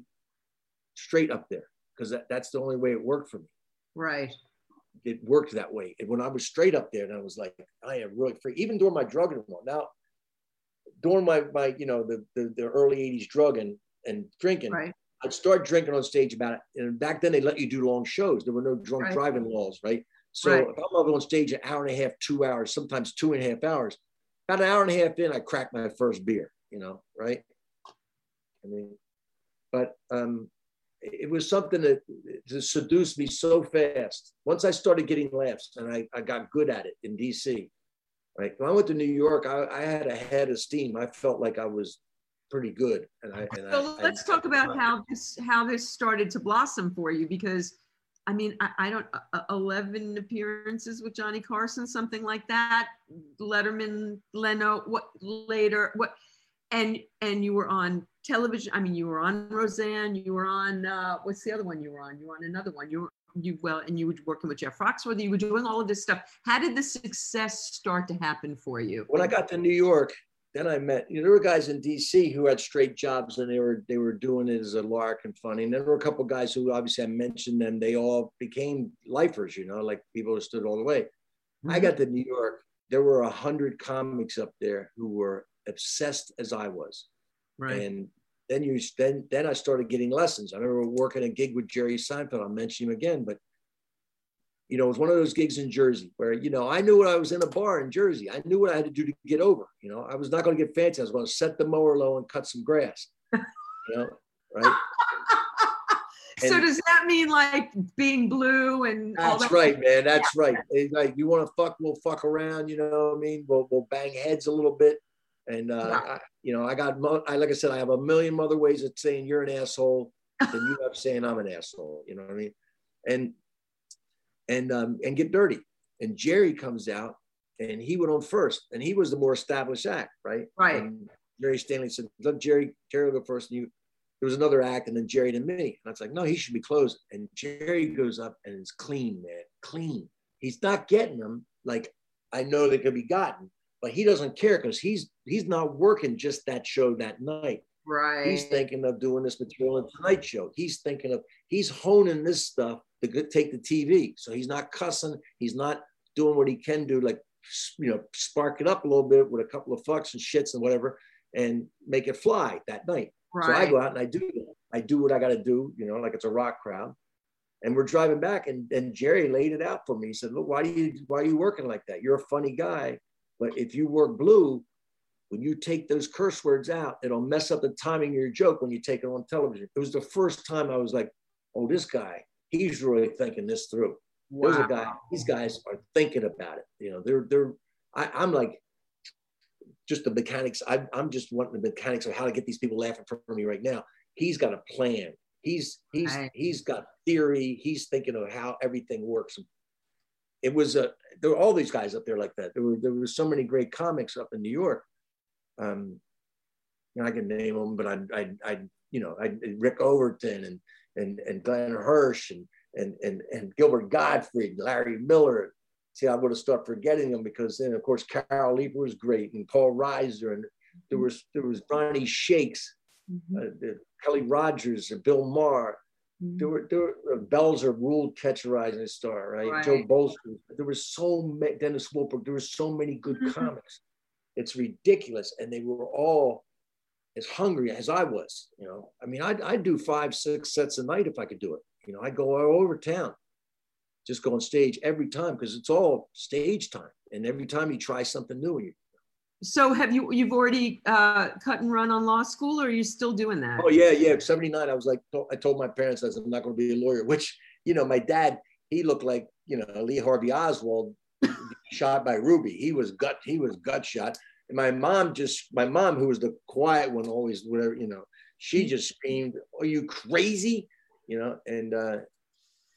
straight up there because that, that's the only way it worked for me. Right. It worked that way. And when I was straight up there, and I was like, I am really free, even during my drug and all. Now, during my my you know the the, the early 80s drugging and drinking right. i'd start drinking on stage about it and back then they let you do long shows there were no drunk right. driving laws right so right. if i'm up on stage an hour and a half two hours sometimes two and a half hours about an hour and a half in i cracked my first beer you know right i mean but um it was something that, that seduced me so fast once i started getting laughs and I, I got good at it in dc Right. When I went to New York, I, I had a head of steam. I felt like I was pretty good. And I, and so I, let's I, talk about how this how this started to blossom for you because I mean I, I don't uh, 11 appearances with Johnny Carson something like that Letterman Leno what later what and and you were on television I mean you were on Roseanne you were on uh, what's the other one you were on you were on another one you were you well and you were working with Jeff Foxworthy, you were doing all of this stuff. How did the success start to happen for you? When I got to New York, then I met you know, there were guys in DC who had straight jobs and they were they were doing it as a lark and funny. And there were a couple guys who obviously I mentioned them. They all became lifers, you know, like people who stood all the way. Mm-hmm. I got to New York. There were a hundred comics up there who were obsessed as I was. Right. And then you then then I started getting lessons. I remember working a gig with Jerry Seinfeld. I'll mention him again, but you know, it was one of those gigs in Jersey where, you know, I knew what I was in a bar in Jersey. I knew what I had to do to get over. You know, I was not going to get fancy. I was going to set the mower low and cut some grass. You know, right? <laughs> so and, does that mean like being blue and that's that? right, man. That's yeah. right. It's like you want to fuck, we'll fuck around. You know what I mean? We'll we'll bang heads a little bit. And uh, yeah. I, you know, I got, I like I said, I have a million other ways of saying you're an asshole than you have saying I'm an asshole. You know what I mean? And and um, and get dirty. And Jerry comes out, and he went on first, and he was the more established act, right? Right. And Jerry Stanley said, "Let Jerry Jerry go first, and you." There was another act, and then Jerry to me. And I was like, "No, he should be closed." And Jerry goes up, and it's clean, man, clean. He's not getting them, like I know they could be gotten, but he doesn't care because he's he's not working just that show that night. Right. He's thinking of doing this material in Tonight Show. He's thinking of he's honing this stuff to take the TV. So he's not cussing. He's not doing what he can do, like you know, spark it up a little bit with a couple of fucks and shits and whatever, and make it fly that night. Right. So I go out and I do that. I do what I got to do, you know, like it's a rock crowd. And we're driving back, and, and Jerry laid it out for me. He said, "Look, why do you why are you working like that? You're a funny guy, but if you work blue, when you take those curse words out, it'll mess up the timing of your joke when you take it on television." It was the first time I was like, "Oh, this guy, he's really thinking this through." Wow. Those are guys. These guys are thinking about it. You know, they're they're. I, I'm like, just the mechanics. I, I'm just wanting the mechanics of how to get these people laughing for me right now. He's got a plan. He's he's right. he's got theory. He's thinking of how everything works. It was a there were all these guys up there like that. There were there were so many great comics up in New York. Um, I can name them, but I I I you know I Rick Overton and and and Glenn Hirsch and and and and Gilbert Gottfried, Larry Miller. See, I would have started forgetting them because then, of course, Carol Leifer was great, and Paul Reiser, and there was there was Ronnie Shakes, mm-hmm. uh, Kelly Rogers, Bill Maher. Mm-hmm. There were there were uh, Belzer ruled Catch a Rising Star, right? right. Joe Bolster. There was so many Dennis Wolfberg. There were so many good mm-hmm. comics. It's ridiculous, and they were all as hungry as I was. You know, I mean, I'd, I'd do five, six sets a night if I could do it. You know, I'd go all over town, just go on stage every time because it's all stage time. And every time you try something new, you. So have you you've already uh, cut and run on law school, or are you still doing that? Oh yeah, yeah. Seventy nine. I was like, I told my parents I said I'm not going to be a lawyer. Which you know, my dad he looked like you know Lee Harvey Oswald <laughs> shot by Ruby. He was gut he was gut shot. And my mom just my mom who was the quiet one always whatever you know she just screamed, "Are you crazy?" you know, and uh,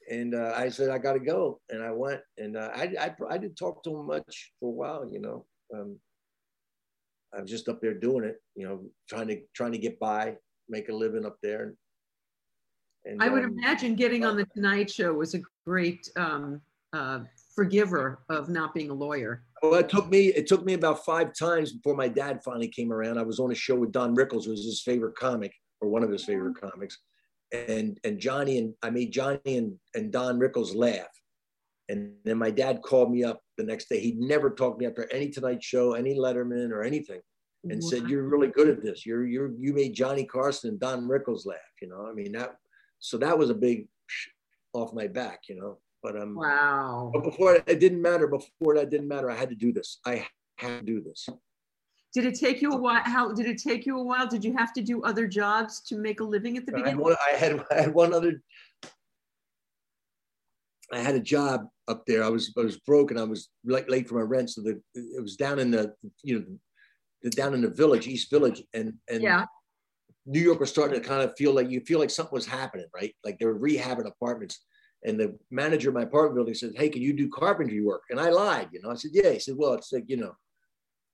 and uh, I said I got to go, and I went, and uh, I, I I didn't talk to him much for a while, you know. Um, I was just up there doing it, you know, trying to trying to get by, make a living up there. And, I would um, imagine getting on the Tonight Show was a great um, uh, forgiver of not being a lawyer. Well, it took me it took me about five times before my dad finally came around. I was on a show with Don Rickles, who was his favorite comic or one of his favorite comics, and and Johnny and I made Johnny and, and Don Rickles laugh. And then my dad called me up the next day. He'd never talked me after any Tonight Show, any Letterman or anything, and wow. said, "You're really good at this. You're you're you made Johnny Carson and Don Rickles laugh." You know, I mean that. So that was a big off my back, you know. But um, wow. But before it didn't matter. Before that didn't matter. I had to do this. I had to do this. Did it take you a while? How did it take you a while? Did you have to do other jobs to make a living at the beginning? I had, one, I had, I had one other. I had a job up there. I was I was broke and I was late, late for my rent. So the it was down in the you know the, down in the village, East Village, and and yeah. New York was starting to kind of feel like you feel like something was happening, right? Like they were rehabbing apartments. And the manager of my apartment building said, Hey, can you do carpentry work? And I lied, you know. I said, Yeah. He said, Well, it's like, you know,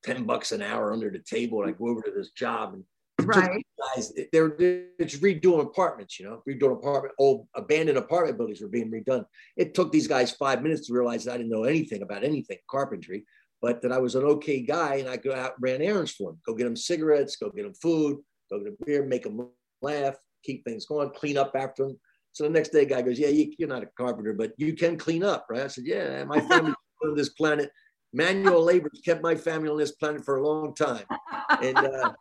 10 bucks an hour under the table and I go over to this job and right. guys they're, it's redoing apartments you know redoing apartment old abandoned apartment buildings were being redone. It took these guys five minutes to realize that i didn't know anything about anything carpentry but that i was an okay guy and i go out ran errands for them. Go get them cigarettes go get them food go get them beer make them laugh keep things going clean up after them so the next day guy goes yeah you, are not a carpenter but you can clean up right? I said yeah my family <laughs> on this planet. Manual labor kept my family on this planet for a long time. And uh,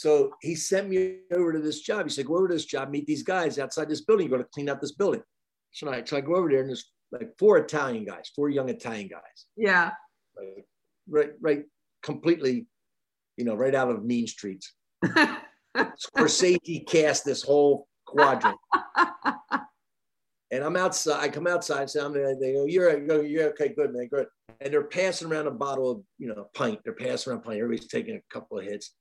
so he sent me over to this job. He said, go over to this job, meet these guys outside this building. You're going to clean out this building. So I, so I go over there and there's like four Italian guys, four young Italian guys. Yeah. Right, right, right completely, you know, right out of Mean Streets. <laughs> Scorsese cast this whole quadrant. And I'm outside. I come outside. And say, I'm there. They go, "You're, you're okay, good man, good." And they're passing around a bottle of, you know, a pint. They're passing around pint. Everybody's taking a couple of hits,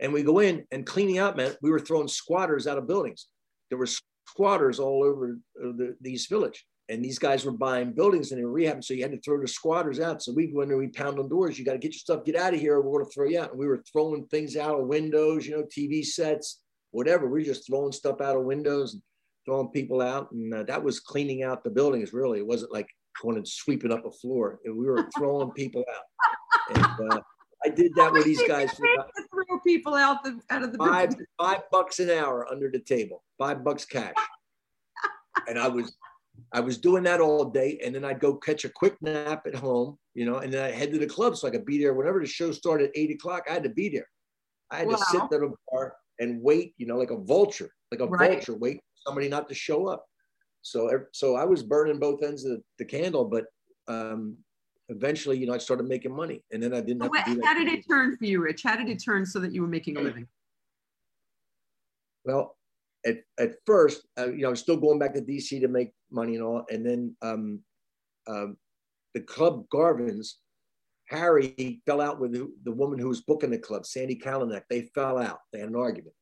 and we go in and cleaning out meant we were throwing squatters out of buildings. There were squatters all over the, the East Village, and these guys were buying buildings and they were rehabbing. So you had to throw the squatters out. So we go in there, we pound on doors. You got to get your stuff, get out of here. We're going to throw you out. And we were throwing things out of windows, you know, TV sets, whatever. We were just throwing stuff out of windows and throwing people out, and uh, that was cleaning out the buildings. Really, it wasn't like going and sweeping up a floor, we were throwing people out. And uh, I did that with these guys. Throw people out the out of the five business. five bucks an hour under the table, five bucks cash. <laughs> and I was I was doing that all day, and then I'd go catch a quick nap at home, you know, and then I head to the club so I could be there whenever the show started at eight o'clock. I had to be there. I had to sit Wow. at a bar and wait, you know, like a vulture, like a Right. vulture, wait for somebody not to show up. So, so I was burning both ends of the, the candle, but um, eventually, you know, I started making money, and then I didn't have Wha- to do that. How did it turn for you, Rich? How did it turn so that you were making a living? Well, at, at first, uh, you know, I was still going back to DC to make money and all. And then um, um, the club Garvin's, Harry fell out with the, the woman who was booking the club, Sandy Kalinek. They fell out. They had an argument.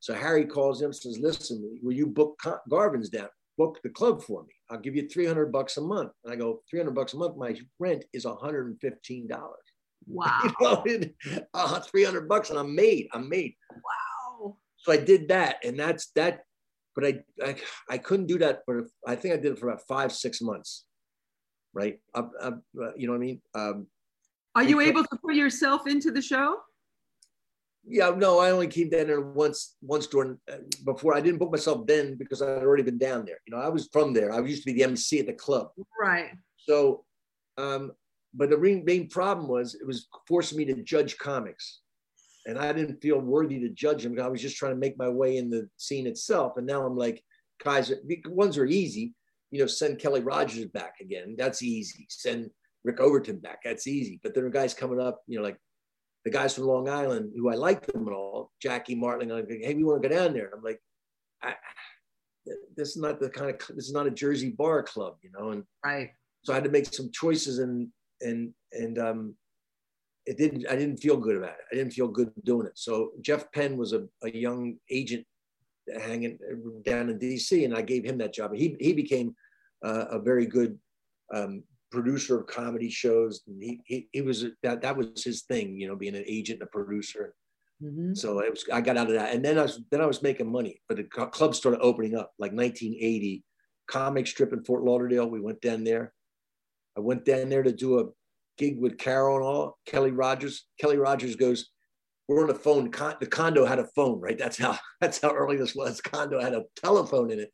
So Harry calls him, says, "Listen, will you book Garvin's down? Book the club for me. I'll give you 300 bucks a month." And I go, "300 bucks a month. My rent is 115 dollars. <laughs> Wow. You know, uh, 300 bucks, and I'm made. I'm made." Wow. so I did that, and that's that. But I, I, I couldn't do that for. I think I did it for about five, six months, right? Uh, you know what I mean? Um, Are you able to put yourself into the show? Yeah, no, I only came down there once, once during uh, before. I didn't book myself then because I'd already been down there. You know, I was from there. I used to be the MC at the club. Right. So, um, but the main, main problem was it was forcing me to judge comics. And I didn't feel worthy to judge them. I was just trying to make my way in the scene itself. And now I'm like, guys, the ones are easy. You know, send Kelly Rogers back again. That's easy. Send Rick Overton back. That's easy. But there are guys coming up, you know, like the guys from Long Island who I like them and all, Jackie Martling. I'm like, hey, we want to go down there. I'm like, I, this is not the kind of, this is not a Jersey bar club, you know? And Right. so I had to make some choices and and and um it didn't I didn't feel good about it. I didn't feel good doing it. So Jeff Penn was a, a young agent hanging down in DC and I gave him that job. And he he became uh, a very good um, producer of comedy shows. And he, he he was that that was his thing, you know, being an agent and a producer. Mhm. So it was, I got out of that, and then I was then I was making money. But the cl- clubs started opening up, like 1980. Comic strip in Fort Lauderdale. We went down there. I went down there to do a gig with Carol and all. Kelly Rogers. Kelly Rogers goes, "We're on the phone. Con- the condo had a phone, right? That's how <laughs> that's how early this was. Condo had a telephone in it."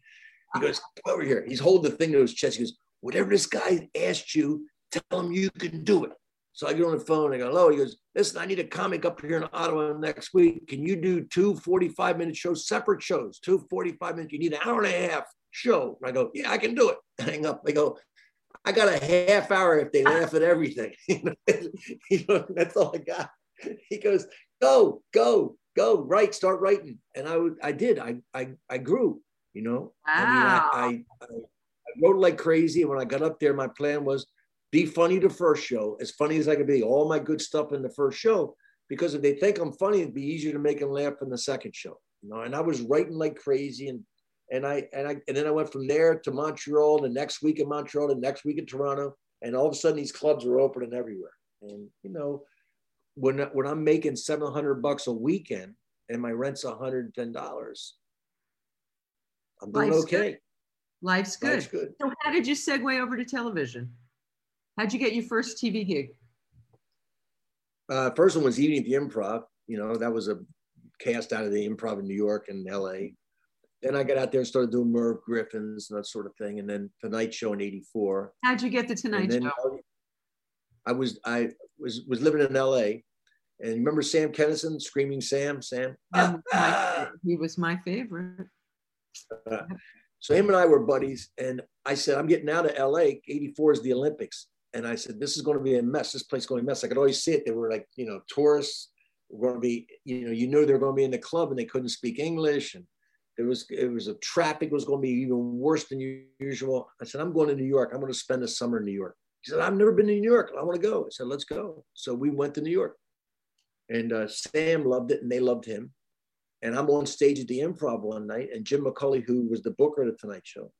He goes, "Come over here." He's holding the thing to his chest. He goes, "Whatever this guy asked you, tell him you can do it." So I get on the phone. I go, hello. He goes, listen, I need a comic up here in Ottawa next week. Can you do two 45 minute shows, separate shows, two 45 minutes? You need an hour and a half show. I go, yeah, I can do it. <laughs> Hang up. I go, I got a half hour if they laugh at everything. <laughs> <laughs> you know, that's all I got. He goes, go, go, go, write, start writing. And I I did. I, I, I grew. You know, I mean, I, I, I, I wrote like crazy. And when I got up there, my plan was be funny the first show, as funny as I could be, all my good stuff in the first show, because if they think I'm funny, it'd be easier to make them laugh in the second show. You know, and I was writing like crazy, and and I and I and then I went from there to Montreal, the next week in Montreal, the next week in Toronto, and all of a sudden these clubs are opening everywhere. And you know, when when I'm making seven hundred bucks a weekend and my rent's one hundred and ten dollars, I'm doing Life's okay. Life's good. Life's good. So how did you segue over to television? How'd you get your first TV gig? Uh, first one was Evening at the Improv. You know, that was a cast out of the Improv in New York and LA. Then I got out there and started doing Merv Griffins and that sort of thing. And then Tonight Show in '84. How'd you get the Tonight Show? I was I was was living in LA. And remember Sam Kinison, Screaming Sam, Sam? Ah, my- he was my favorite. ah. So him and I were buddies. And I said, I'm getting out of LA. 84 is the Olympics. And I said, this is going to be a mess. This place is going to be a mess. I could always see it. They were like, you know, tourists were going to be, you know, you knew they were going to be in the club and they couldn't speak English. And there was, it was a traffic was going to be even worse than usual. I said, I'm going to New York. I'm going to spend the summer in New York. He said, I've never been to New York. I want to go. I said, let's go. So we went to New York. And uh, Sam loved it and they loved him. And I'm on stage at the improv one night, and Jim McCawley, who was the booker of the Tonight Show,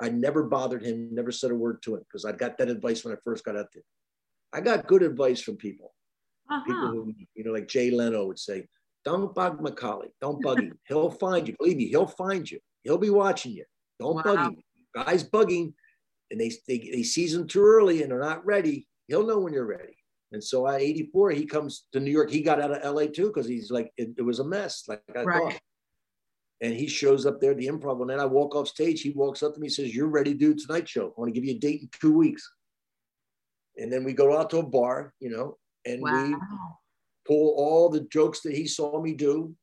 I never bothered him, never said a word to him because I got that advice when I first got out there. I got good advice from people. People Uh-huh. who, you know, like Jay Leno would say, don't bug McCawley. Don't bug him. <laughs> He'll find you. Believe me, he'll find you. He'll be watching you. Don't Wow. bug him. Guys bugging, and they, they they season too early and they're not ready, he'll know when you're ready. And so at 84, he comes to New York. He got out of LA too because he's like, it, it, was a mess, like I right. thought. And he shows up there at the improv. And then I walk off stage. He walks up to me, and says, You're ready to do Tonight Show. I want to give you a date in two weeks. And then we go out to a bar, you know, and wow. we pull all the jokes that he saw me do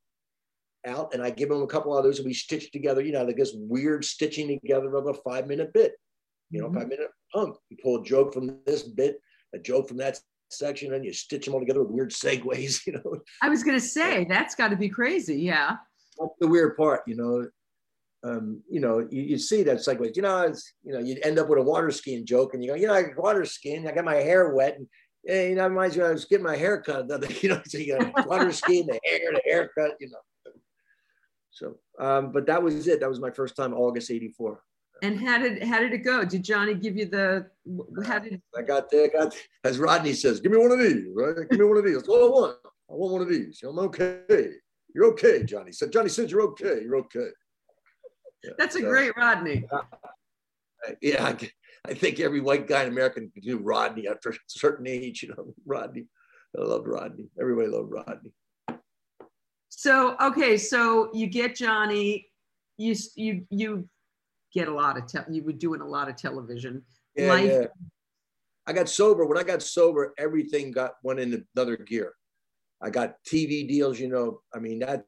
out. And I give him a couple others and we stitch together, you know, like this weird stitching together of a five minute bit, you know, mm-hmm. five minute punk. You pull a joke from this bit, a joke from that section and you stitch them all together with weird segues, <laughs> you know. I was going to say, that's got to be crazy. Yeah. That's the weird part, you know. Um, you know, you, you see that segues, you know, it's, you know, you end up with a water skiing joke and you go, you know, I water skiing, I got my hair wet and, yeah, you know, reminds me, I was getting my hair cut, <laughs> you know, so you got <laughs> water skiing, the hair, the haircut, you know. So, um, but that was it. That was my first time, August 84. And how did how did it go? Did Johnny give you the how did I got there? Got as Rodney says, give me one of these, right? Give me one of these. That's all I want. I want one of these. I'm okay. You're okay, Johnny. Said Johnny said you're okay. You're okay. Yeah, That's a so, great Rodney. Uh, yeah, I, I, think every white guy in America can do Rodney after a certain age. You know, Rodney. I loved Rodney. Everybody loved Rodney. So okay, so you get Johnny. You you you get a lot of te- you were doing a lot of television. Yeah, Life- yeah. I got sober. When I got sober, everything got went in another gear. I got TV deals, you know. I mean that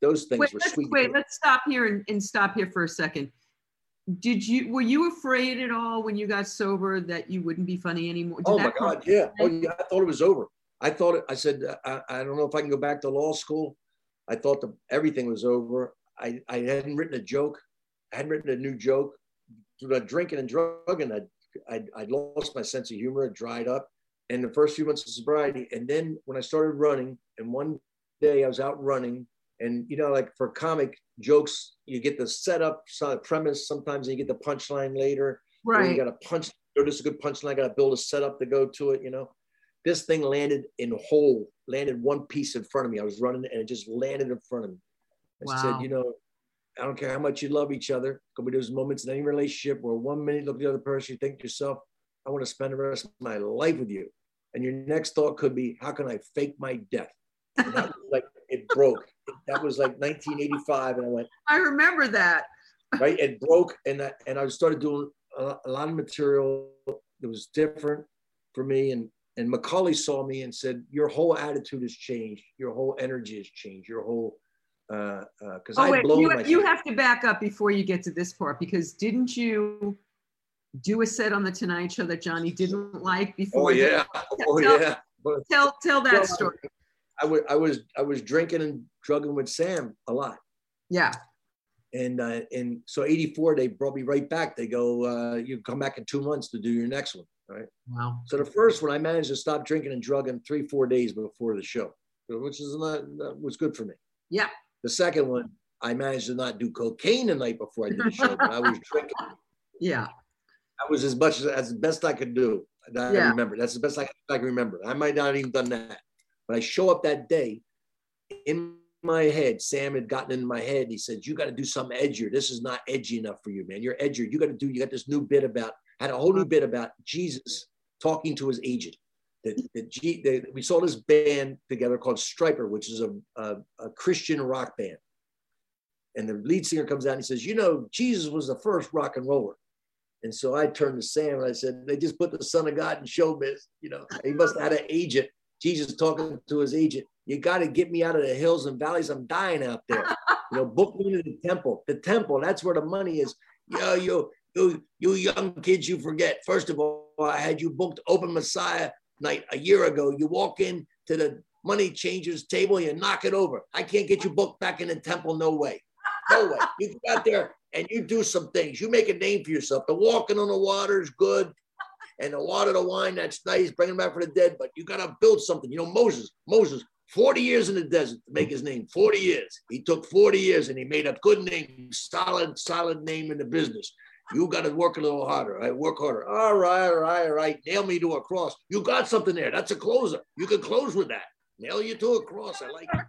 those things wait, were let's, sweet. Wait, let's stop here and, and stop here for a second. Did you were you afraid at all when you got sober that you wouldn't be funny anymore? Did oh my God, yeah. Oh yeah, I thought it was over. I thought it, I said I, I don't know if I can go back to law school. I thought the, everything was over. I, I hadn't written a joke. I hadn't written a new joke. Through drinking and drugging, I I I lost my sense of humor. It dried up. in the first few months of sobriety, and then when I started running, and one day I was out running, and you know, like for comic jokes, you get the setup, premise. Sometimes you get the punchline later. Right. You got a punch. Oh, this is a good punchline. I got to build a setup to go to it. You know, this thing landed in whole, landed one piece in front of me. I was running, and it just landed in front of me. I wow. said, you know, I don't care how much you love each other. Could be those moments in any relationship where one minute you look at the other person, you think to yourself, I want to spend the rest of my life with you. And your next thought could be, how can I fake my death? And that was like, <laughs> it broke. That was like 1985. And I went, I remember that. <laughs> Right. It broke. And I, and I started doing a, a lot of material that was different for me. And, and McCawley saw me and said, your whole attitude has changed. Your whole energy has changed. Your whole, because uh, uh, oh, I blown you, you have to back up before you get to this part because didn't you do a set on the Tonight Show that Johnny didn't like before? Oh yeah, oh tell, yeah. tell tell that story. I was I was I was drinking and drugging with Sam a lot. Yeah. And uh, and so '84 they brought me right back. They go, uh, you come back in two months to do your next one, right? Wow. So the first one I managed to stop drinking and drugging three four days before the show, which is not was good for me. Yeah. The second one, I managed to not do cocaine the night before I did the show, but I was <laughs> drinking. Yeah. That was as much as, as best I could do. I yeah. remember. That's the best I, I can remember. I might not have even done that. But I show up that day in my head. Sam had gotten in my head. He said, You got to do something edgier. This is not edgy enough for you, man. You're edgier. You got to do, you got this new bit about, had a whole new bit about Jesus talking to his agent that, G, they, we saw this band together called Stryper, which is a, a, a, Christian rock band. And the lead singer comes out and he says, You know, Jesus was the first rock and roller. And so I turned to Sam and I said, They just put the Son of God in showbiz. You know, he must have had an agent. Jesus talking to his agent. You got to get me out of the hills and valleys. I'm dying out there. You know, book me to the temple. The temple, that's where the money is. Yo, yo, you, you young kids, you forget. First of all, I had you booked Open Messiah night a year ago. You walk in to the money changers table, you knock it over. I can't get you booked back in the temple. No way. No way. You go out there and you do some things. You make a name for yourself. The walking on the water is good. And the water, the wine, that's nice, bringing them back for the dead. But you got to build something. You know, Moses, Moses, 40 years in the desert to make his name. 40 years. He took 40 years and he made a good name, solid, solid name in the business. You got to work a little harder. I right? work harder. All right, all right, all right. Nail me to a cross. You got something there. That's a closer. You can close with that. Nail you to a cross. I like it.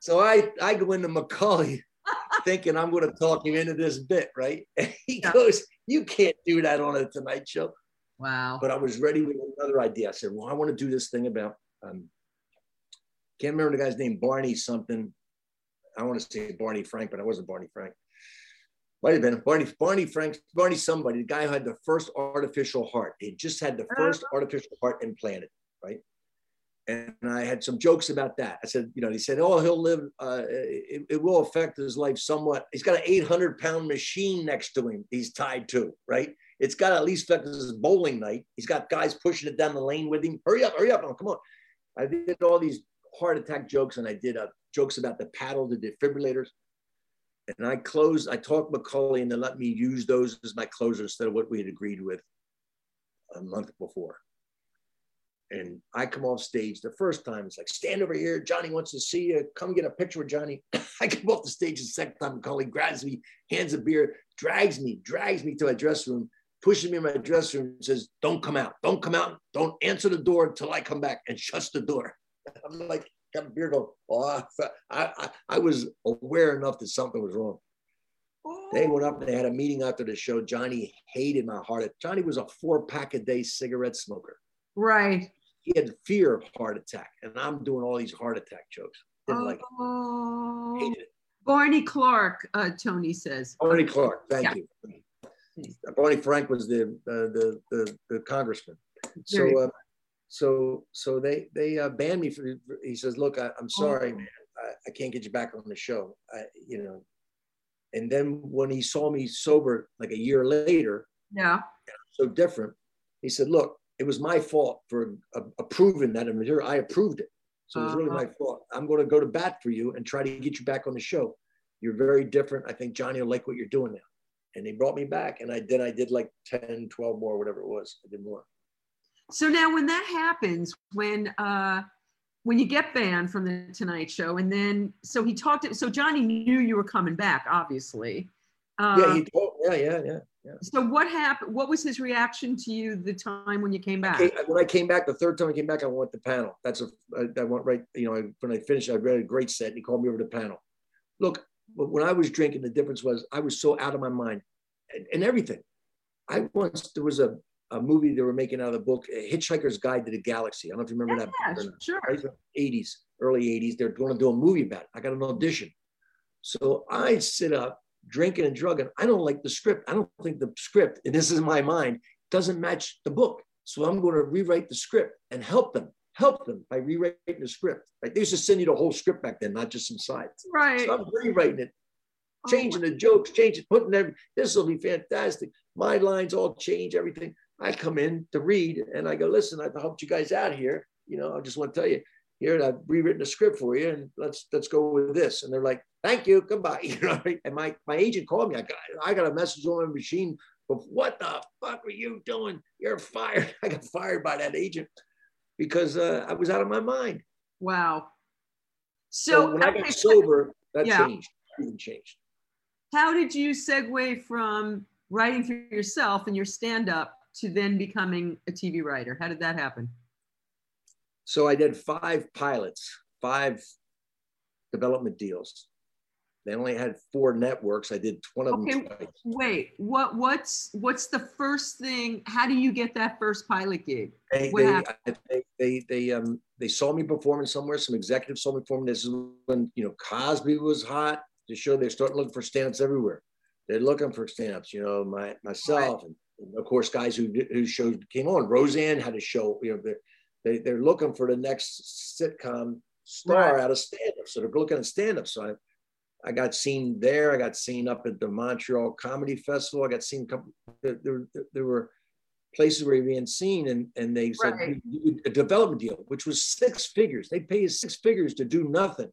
So I, I go into McCawley <laughs> thinking I'm going to talk him into this bit, right? <laughs> And he yeah. goes, You can't do that on a Tonight Show. Wow. But I was ready with another idea. I said, well, I want to do this thing about, um, can't remember the guy's name, Barney something. I want to say Barney Frank, but I wasn't Barney Frank. Might have been Barney, Barney Frank, Barney somebody, the guy who had the first artificial heart. He just had the first artificial heart implanted, right? And I had some jokes about that. I said, you know, he said, oh, he'll live, uh, it, it will affect his life somewhat. He's got an 800 pound machine next to him, he's tied to, right? It's got to at least affect his bowling night. He's got guys pushing it down the lane with him. Hurry up, hurry up. Oh, come on. I did all these heart attack jokes and I did uh, jokes about the paddle, the defibrillators. And I closed, I talked McCawley and they let me use those as my closer instead of what we had agreed with a month before. And I come off stage the first time, it's like, stand over here. Johnny wants to see you. Come get a picture with Johnny. <laughs> I come off the stage the second time, McCawley grabs me, hands a beer, drags me, drags me to my dressing room, pushes me in my dressing room, and says, Don't come out. Don't come out. Don't answer the door until I come back and shuts the door. <laughs> I'm like, got a beer going, oh, I, I, I was aware enough that something was wrong. They went up and they had a meeting after the show. Johnny hated my heart. Johnny was a four pack a day cigarette smoker. Right he had fear of heart attack, and I'm doing all these heart attack jokes. Didn't oh, like it. Hated it. Barney Clark, uh, Tony says. Barney Clark, thank yeah. you. Barney Frank was the uh, the, the, the congressman. So uh, so so they they uh, banned me for. He says, "Look, I, am sorry, oh. man. I, I, can't get you back on the show. I, you know." And then when he saw me sober, like a year later, yeah, so different. He said, "Look, it was my fault for approving that material. I approved it. So it was really uh-huh. my fault. I'm going to go to bat for you and try to get you back on the show. You're very different. I think Johnny will like what you're doing now. And they brought me back and I did, I did like 10, 12 more, whatever it was. I did more. So now when that happens, when, uh, when you get banned from the Tonight Show, and then so he talked. To, so Johnny knew you were coming back, obviously. Uh, yeah, he told. Yeah, yeah, yeah. Yeah. So what happened? What was his reaction to you the time when you came back? I came, when I came back, the third time I came back, I went to the panel. That's a I, I went right. You know, I, when I finished, I read a great set. And he called me over to the panel. Look, when I was drinking, the difference was I was so out of my mind, and, and everything. I once there was a, a movie they were making out of the book Hitchhiker's Guide to the Galaxy. I don't know if you remember yeah, that. Book sure. 80s, early 80s. They're going to do a movie about it. I got an audition. So I sit up drinking and drugging. I don't like the script. I don't think the script, and this is my mind, doesn't match the book. So I'm going to rewrite the script and help them, help them by rewriting the script. Like they used to send you the whole script back then, not just some sides. Right. So I'm rewriting it, oh, changing oh the jokes, changing, putting every. This will be fantastic. My lines all change, everything. I come in to read and I go, listen, I've helped you guys out here. You know, I just want to tell you, here I've rewritten a script for you, and let's let's go with this. And they're like, thank you, goodbye. <laughs> You know, and my, my agent called me. I got, I got a message on my machine. Of, what the fuck are you doing? You're fired. <laughs> I got fired by that agent because uh, I was out of my mind. Wow. So, so when I got sober, that yeah. changed. Everything changed. How did you segue from writing for yourself and your stand up to then becoming a TV writer? How did that happen? So I did five pilots, five development deals. They only had four networks. I did one of okay, them. Twice. Wait, what? What's what's the first thing? How do you get that first pilot gig? They they, they, they, they, um they saw me performing somewhere. Some executives saw me performing. This is when you know Cosby was hot. The show they're starting looking for stand-ups everywhere. They're looking for stand-ups. You know, my myself right. and of course guys who who shows came on. Roseanne had a show. You know, they they're looking for the next sitcom star right. out of stand-up. So they're looking at stand-up. So I I got seen there. I got seen up at the Montreal Comedy Festival. I got seen couple, there, there, there were places where you're being seen and, and they said right. a development deal, which was six figures. They pay you six figures to do nothing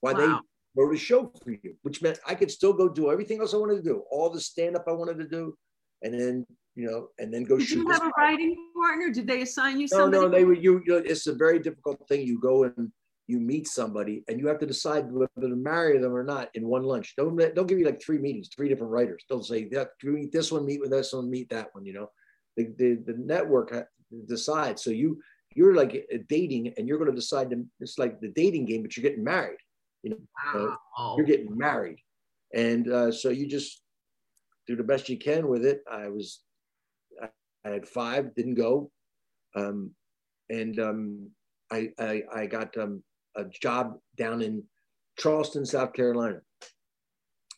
while wow. they wrote a show for you, which meant I could still go do everything else I wanted to do, all the stand-up I wanted to do, and then you know, and then go Did shoot. you have a writing partner? Did they assign you somebody? No, no, they were you, you. It's a very difficult thing. You go and you meet somebody and you have to decide whether to marry them or not in one lunch. Don't don't give you like three meetings, three different writers. Don't say that you meet this one, meet with this one, meet that one. You know, the the, the network decides. So you you're like dating and you're going to decide to. It's like the dating game, but you're getting married. You know, wow. uh, you're getting married, and uh, so you just do the best you can with it. I was, I, had five, didn't go. Um, and um, I, I, I got um, a job down in Charleston, South Carolina.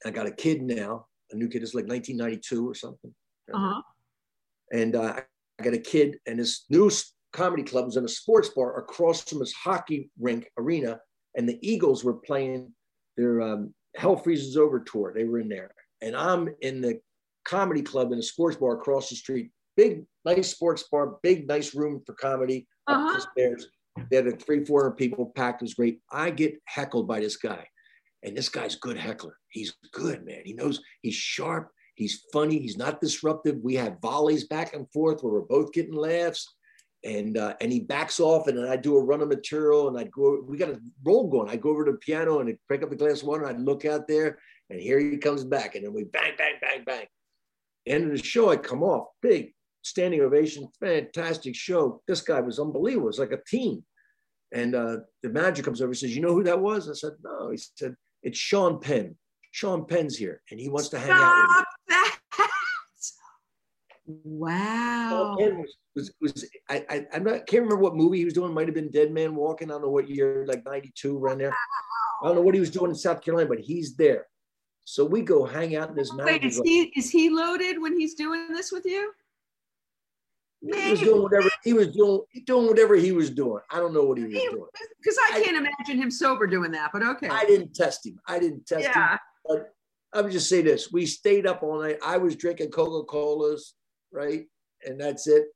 I got a kid now, a new kid. It's like 1992 or something. Uh-huh. And uh, I got a kid, and this new comedy club was in a sports bar across from his hockey rink arena, and the Eagles were playing their um, Hell Freezes Over tour. They were in there, and I'm in the comedy club in a sports bar across the street. Big, nice sports bar, big, nice room for comedy Uh-huh. up the stairs. They had three, four hundred people packed. It was great. I get heckled by this guy, and this guy's good heckler. He's good, man. He knows he's sharp. He's funny. He's not disruptive. We have volleys back and forth where we're both getting laughs. And uh, and he backs off, and then I do a run of material, and I'd go. We got a roll going. I go over to the piano and I'd pick up the glass of water. And I'd look out there, and here he comes back, and then we bang, bang, bang, bang. End of the show, I come off big standing ovation, fantastic show. This guy was unbelievable. It was like a team. And uh, the manager comes over and says, "You know who that was?" I said, "No." He said, "It's Sean Penn. Sean Penn's here, and he wants to hang out with you." Stop that. Wow. Sean Penn was, was, was I, I, I'm not, can't remember what movie he was doing. Might have been Dead Man Walking. I don't know what year, like 92, around there. I don't know what he was doing in South Carolina, but he's there. So we go hang out in this Wait, is he is he loaded when he's doing this with you? He was doing whatever he was doing, doing whatever he was doing. I don't know what he was doing. Because I can't imagine him sober doing that, but okay. I didn't test him. I didn't test him. yeah. I would just say this: we stayed up all night. I was drinking Coca Colas, right, and that's it.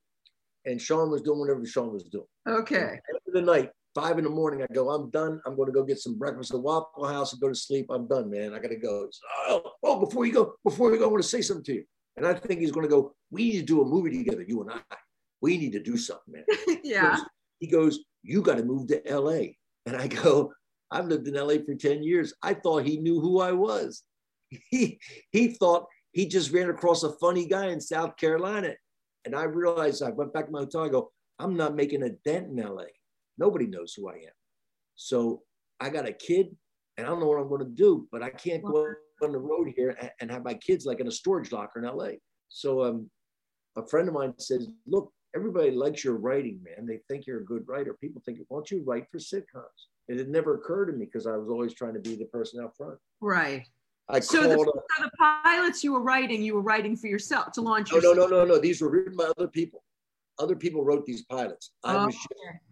And Sean was doing whatever Sean was doing. Okay. The night, five in the morning, I go, I'm done. I'm going to go get some breakfast at the Waffle House and go to sleep. I'm done, man. I got to go. Oh, oh, before you go, before you go, I want to say something to you. And I think he's going to go. We need to do a movie together, you and I. We need to do something, man. <laughs> yeah. He goes, You got to move to LA. And I go, I've lived in LA for 10 years. I thought he knew who I was. <laughs> He, he thought he just ran across a funny guy in South Carolina. And I realized I went back to my hotel. I go, I'm not making a dent in LA. Nobody knows who I am. So I got a kid and I don't know what I'm going to do, but I can't go on the road here and- and have my kids like in a storage locker in LA. So um, a friend of mine says, Look, everybody likes your writing, man. They think you're a good writer. People think, why don't you write for sitcoms? And it had never occurred to me because I was always trying to be the person out front. Right. I So the, so the pilots you were writing, you were writing for yourself to launch No, no, no, no, no. These were written by other people. Other people wrote these pilots. I Oh, was just,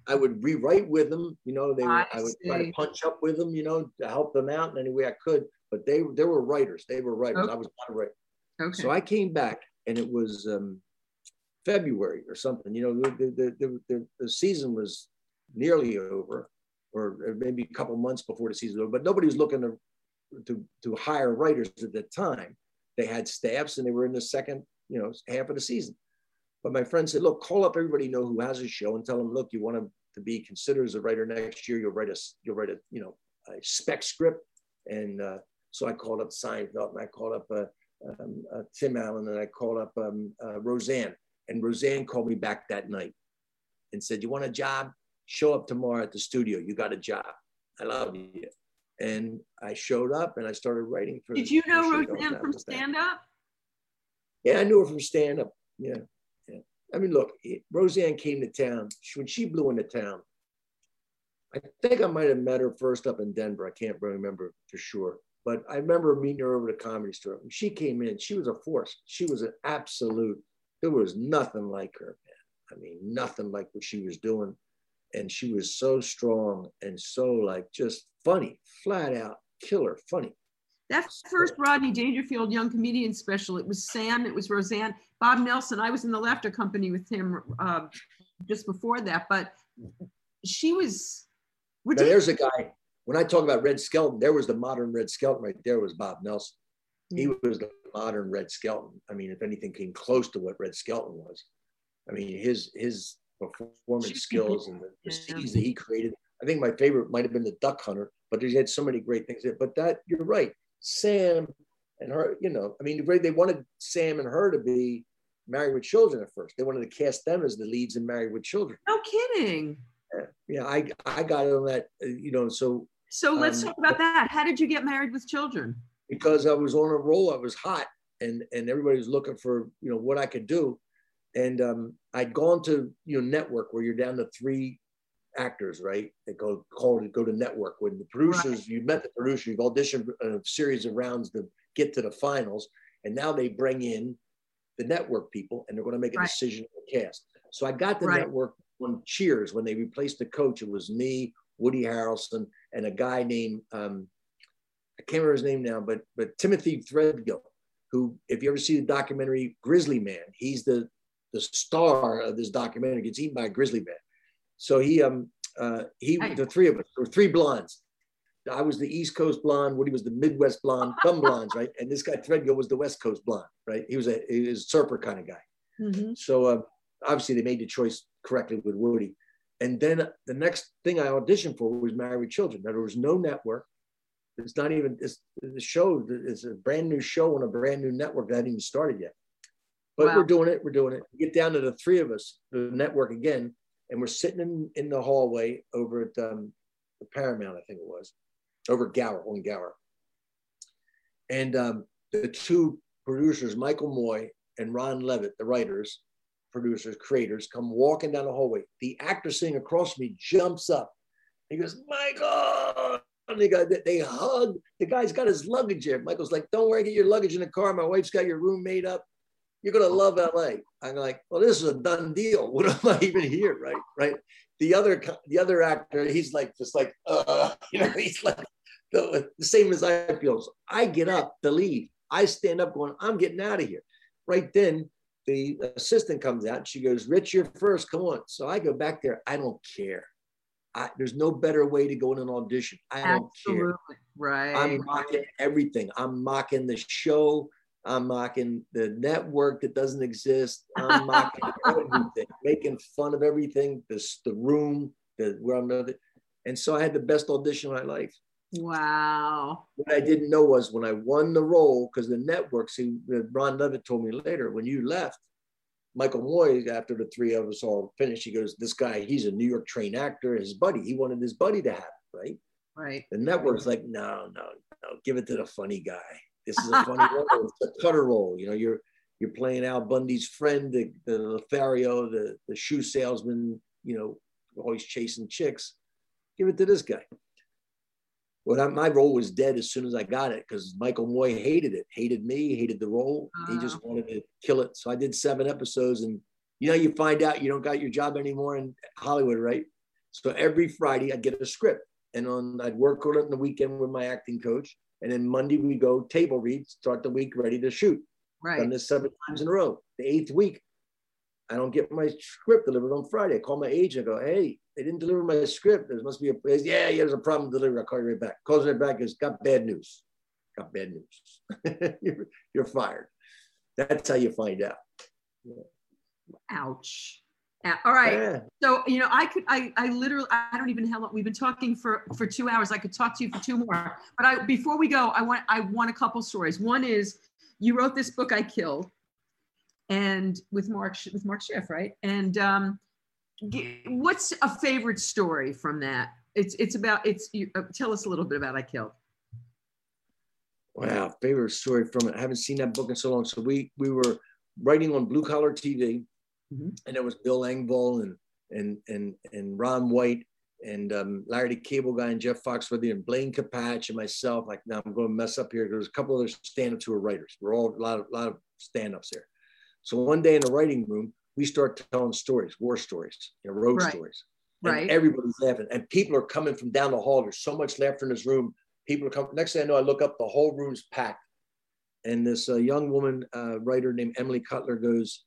I would rewrite with them. You know, they were, I I, would try to punch up with them. You know, to help them out in any way I could. But they they were writers. They were writers. Okay. I was not a writer. okay. So I came back and it was um, February or something. You know, the, the, the, the, the season was nearly over, or maybe a couple months before the season was over, but nobody was looking to, to, to hire writers at the time. They had staffs and they were in the second, you know, half of the season. But my friend said, look, call up everybody you know who has a show and tell them, look, you want to, to be considered as a writer next year, you'll write a, you'll write a, you know, a spec script. And uh, so I called up Seinfeld and I called up uh, um, uh, Tim Allen and I called up um, uh, Roseanne. And Roseanne called me back that night and said, You want a job? Show up tomorrow at the studio. You got a job. I love you. And I showed up and I started writing for Did you know. Roseanne from stand up? Yeah, I knew her from stand up. Yeah. Yeah. I mean, look, Roseanne came to town. She- When she blew into town, I think I might have met her first up in Denver. I can't really remember for sure. But I remember meeting her over at the comedy store. When she came in, she was a force. She was an absolute, there was nothing like her, man. I mean, nothing like what she was doing. And she was so strong and so like just funny, flat out killer funny. That first Rodney Dangerfield Young Comedian special, it was Sam, it was Roseanne, Bob Nelson. I was in the Laughter Company with him uh, just before that, but she was Now, there's a guy, when I talk about Red Skelton, there was the modern Red Skelton right there was Bob Nelson. He was the modern Red Skelton. I mean, if anything came close to what Red Skelton was, I mean, his his performance skills and the, the Yeah. scenes that he created. I think my favorite might have been the Duck Hunter, but he had so many great things. There. But that you're right, Sam and her. You know, I mean, they wanted Sam and her to be married with children at first. They wanted to cast them as the leads in Married with Children. No kidding. Yeah, I I got on that. uh, You know, so So let's Um, talk about that. How did you get married with children? because I was on a roll. I was hot, and and everybody was looking for you know what I could do, and um, I'd gone to you know network where you're down to three actors, right? They go call it go to network when the producers right. you met the producer, you've auditioned a series of rounds to get to the finals, and now they bring in the network people and they're going to make a right. decision on the cast. So I got the right. network on Cheers when they replaced the coach. It was me, Woody Harrelson, and a guy named um, I can't remember his name now, but but Timothy Threadgill, who, if you ever see the documentary Grizzly Man, he's the the star of this documentary. Gets eaten by a grizzly bear. So he um uh, he the three of us were three blondes. I was the East Coast blonde. Woody was the Midwest blonde, thumb blondes, right? And this guy Threadgill was the West Coast blonde, right? He was a he was a surfer kind of guy. Mm-hmm. So uh, obviously they made the choice correctly with Woody. And then the next thing I auditioned for was Married with Children. Now, there was no network. It's not even it's, the show. It's a brand new show on a brand new network that hadn't even started yet. But wow. we're doing it. We're doing it. We get down to the three of us, the network again, and we're sitting in, in the hallway over at um, the Paramount, I think it was, over Gower on Gower. And um, the two producers, Michael Moye and Ron Levitt, the writers, producers, creators, come walking down the hallway. The actor sitting across me jumps up. He goes, Michael! And they, got, they hug. The guy's got his luggage here. Michael's like, don't worry, get your luggage in the car. My wife's got your room made up. You're gonna love LA. I'm like, well, this is a done deal. <laughs> What am I even here? Right, right. The other the other actor, he's like just like, uh, <laughs> you know, he's like the, the same as I feel. So I get up to leave. I stand up going, I'm getting out of here. Right then, the assistant comes out. She goes, Rich, you're first. Come on. So I go back there. I don't care. I, there's no better way to go in an audition. I don't Absolutely. care. Right. I'm mocking everything. I'm mocking the show. I'm mocking the network that doesn't exist. I'm mocking <laughs> everything, making fun of everything. This the room, the where I'm at. And so I had the best audition of my life. Wow. What I didn't know was when I won the role, because the network, see, Ron Levitt told me later, when you left, Michael Moye, after the three of us all finished, he goes, This guy, he's a New York trained actor, his buddy. He wanted his buddy to have it, right? Right. The network's like, No, no, no, give it to the funny guy. This is a funny <laughs> role. It's a cutter role. You know, you're you're playing Al Bundy's friend, the, the Lothario, the, the shoe salesman, you know, always chasing chicks. Give it to this guy. Well, my role was dead as soon as I got it because Michael Moye hated it, hated me, hated the role. Uh-huh. He just ah. wanted to kill it. So I did seven episodes, and you know, you find out you don't got your job anymore in Hollywood, right? So every Friday I'd get a script, and on I'd work on it in the weekend with my acting coach, and then Monday we go table read, start the week ready to shoot. Right. Done this seven times in a row. The eighth week, I don't get my script delivered on Friday. I call my agent, I go, hey, they didn't deliver my script. There must be a place. Yeah, yeah, there's a problem delivery. I'll call you right back. Calls right back. Is got bad news. Got bad news. <laughs> you're, you're, fired. That's how you find out. Yeah. Ouch. All right. Yeah. So you know, I could, I, I literally, I don't even know how long we've been talking for for two hours. I could talk to you for two more. But I, before we go, I want, I want a couple stories. One is, you wrote this book, I Killed, and with Mark, with Mark Schiff, right? And um, what's a favorite story from that? It's it's about it's. You, uh, tell us a little bit about I Killed. Wow, favorite story from it. I haven't seen that book in so long. So we we were writing on Blue Collar TV, mm-hmm. and it was Bill Engvall and and and and Ron White and um, Larry the Cable Guy and Jeff Foxworthy and Blaine Capatch and myself. Like now I'm going to mess up here. There's a couple other stand-ups who are writers. We're all a lot of a lot of stand-ups there. So one day in the writing room, we start telling stories, war stories, you know, road right. stories. And right. everybody's laughing. And people are coming from down the hall. There's so much laughter in this room. People are coming. Next thing I know, I look up, the whole room's packed. And this uh, young woman uh, writer named Emily Cutler goes,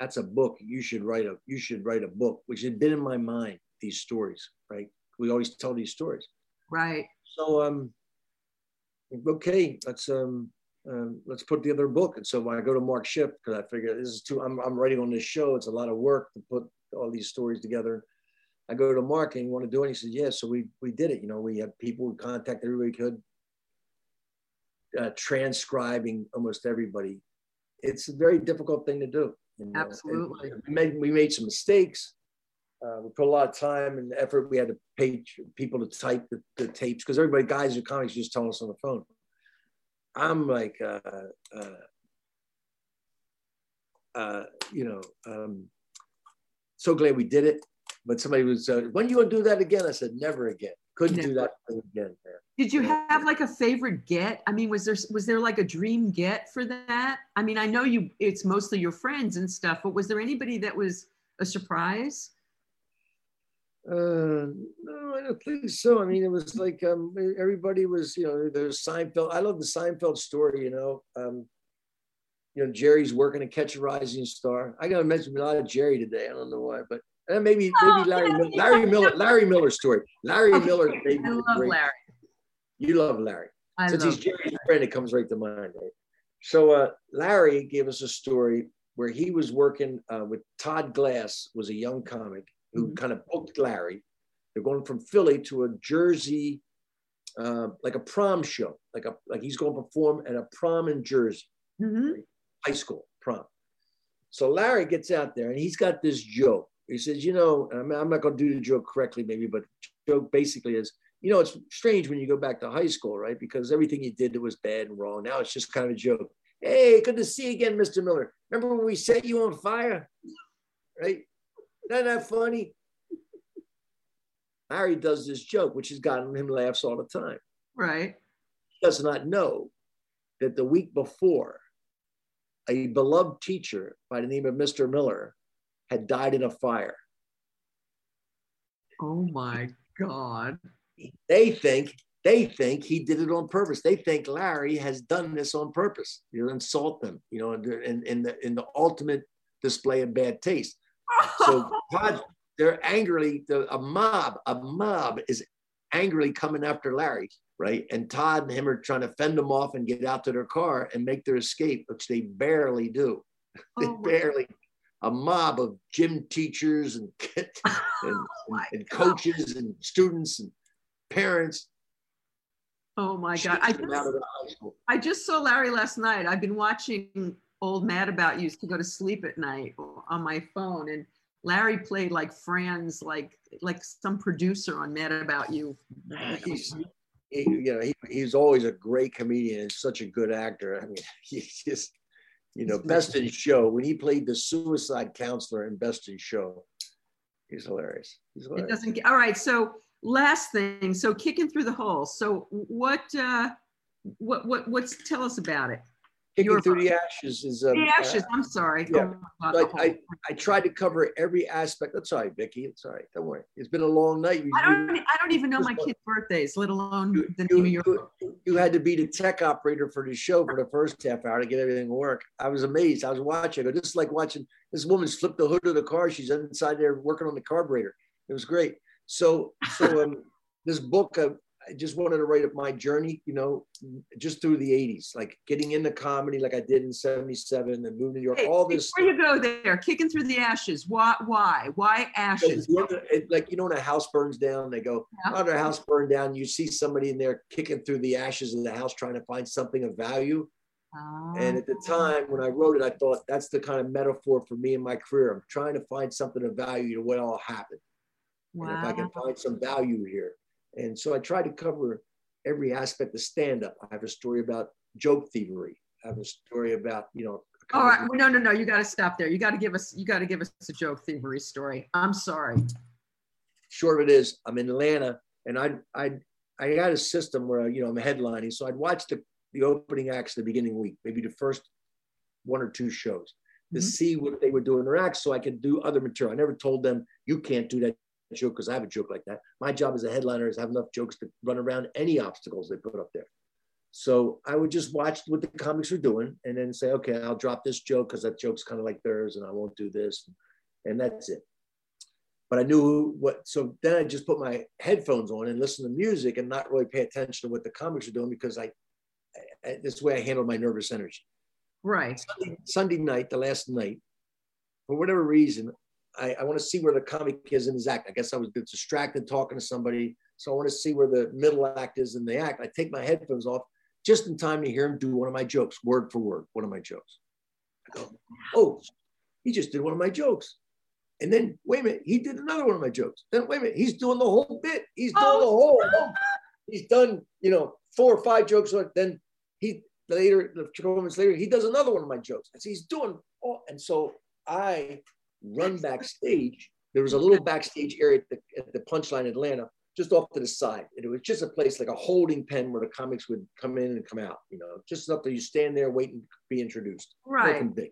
"That's a book. You should write a. You should write a book." Which had been in my mind. These stories, right? We always tell these stories. Right. So um, okay, let's um, um, let's put the other book. And so when I go to Mark Schiff, because I figure this is too, I'm, I'm writing on this show. It's a lot of work to put all these stories together. I go to Mark and you want to do it? And he says, yeah. So we, we did it. You know, we had people, we contacted everybody could, uh, transcribing almost everybody. It's a very difficult thing to do. You know? Absolutely. And we made, we made some mistakes. Uh, we put a lot of time and effort. We had to pay people to type the, the tapes because everybody, guys who comics, just telling us on the phone. I'm like, uh, uh, uh, you know, um, so glad we did it. But somebody was, uh, when you gonna do that again? I said, never again. Couldn't Never. do that again, man. Did you have like a favorite get? I mean, was there was there like a dream get for that? I mean, I know you it's mostly your friends and stuff, but was there anybody that was a surprise? Uh, no, I don't think so. I mean, it was like um, everybody was, you know, there's Seinfeld. I love the Seinfeld story. You know, um, you know, Jerry's working to catch a rising star. I got to mention a lot of Jerry today. I don't know why, but uh, maybe Oh, maybe Larry yeah, Mil- yeah. Larry Miller Larry Miller story. Larry Okay, Miller. I love great- Larry. You love Larry. I Since love he's Jerry's friend, it comes right to mind. Right? So uh, Larry gave us a story where he was working uh, with Todd Glass, was a young comic who Mhm. kind of booked Larry. They're going from Philly to a Jersey, uh, like a prom show, like a like he's going to perform at a prom in Jersey, Mhm. high school prom. So Larry gets out there and he's got this joke. He says, you know, I'm, I'm not going to do the joke correctly, maybe, but joke basically is, you know, it's strange when you go back to high school, right? Because everything you did that was bad and wrong. Now it's just kind of a joke. Hey, good to see you again, Mr. Miller. Remember when we set you on fire? Right? Isn't that funny? Larry does this joke, which has gotten him laughs all the time. Right. He does not know that the week before, a beloved teacher by the name of Mr. Miller had died in a fire. Oh my God. They think they think he did it on purpose. They think Larry has done this on purpose. You know, insult them. You know, in, in the in the ultimate display of bad taste. So <laughs> Todd, they're angrily the, a mob. A mob is angrily coming after Larry, right? And Todd and him are trying to fend them off and get out to their car and make their escape, which they barely do. <laughs> They Oh barely. A mob of gym teachers and <laughs> and, Oh and God. coaches and students and parents. Oh my God. I just, out of the high school. I just saw Larry last night. I've been watching old Mad About You to go to sleep at night on my phone. And Larry played like Franz, like like some producer on Mad About You. He's, he, you know, he, he's always a great comedian and such a good actor. I mean, <laughs> he's just, you know, Best in Show. When he played the suicide counselor in Best in Show, he's hilarious. He's It hilarious. doesn't get all right. So last thing, so kicking through the hole. So what uh what what what's tell us about it? Kicking Your through the ashes is. Um, The ashes. I'm sorry. yeah. Oh God, I. I, I tried to cover every aspect. That's all right, Vicky. It's all right. Don't worry. It's been a long night. You, I don't you- I don't even know my kids' birthdays, let alone you, the you, of your you- you had to be the tech operator for the show for the first half hour to get everything to work. I was amazed. I was watching. I just like watching this woman's flip the hood of the car. She's inside there working on the carburetor. It was great. So, so um, this book, uh, I just wanted to write up my journey, you know, just through the 80s, like getting into comedy like I did in 77 and moving to New York, Hey, all this. Before you go there, kicking through the ashes. Why? Why? Why ashes? So, it- like you know when a house burns down they go Yeah. oh their house burned down you see somebody in there kicking through the ashes of the house trying to find something of value and at the Oh. time when i wrote it i thought that's the kind of metaphor for me in my career i'm trying to find something of value to what all happened and if i can find some value here and so i try to cover every aspect of stand-up i have a story about joke thievery i have a story about you know All right. well, No, no, no. You got to stop there. You got to give us. You got to give us a joke thievery story. I'm sorry. short of it is I'm in Atlanta and I I I got a system where you know I'm headlining, so I'd watch the the opening acts the beginning week, maybe the first one or two shows to Mhm. see what they were doing in their acts, so I could do other material. I never told them you can't do that joke because I have a joke like that. My job as a headliner is have enough jokes to run around any obstacles they put up there. So I would just watch what the comics were doing and then say, okay, I'll drop this joke because that joke's kind of like theirs, and I won't do this, and that's it but I knew what. So then I just put my headphones on and listen to music and not really pay attention to what the comics are doing because I, I this way I handle my nervous energy. Right. Sunday, Sunday night, the last night, for whatever reason, I, I want to see where the comic is in his act. I guess I was distracted talking to somebody, so I want to see where the middle act is in the act. I take my headphones off just in time to hear him do one of my jokes, word for word, one of my jokes. I go, oh, he just did one of my jokes. And then wait a minute, he did another one of my jokes. Then wait a minute, he's doing the whole bit. He's doing Oh, the whole. He's done, you know, four or five jokes. Then he later, a couple minutes later, he does another one of my jokes. And so he's doing oh, and so I run backstage. There was a little backstage area at the, at the Punchline Atlanta, just off to the side. And it was just a place like a holding pen where the comics would come in and come out, you know, just enough that you stand there waiting to be introduced. Right. Nothing big.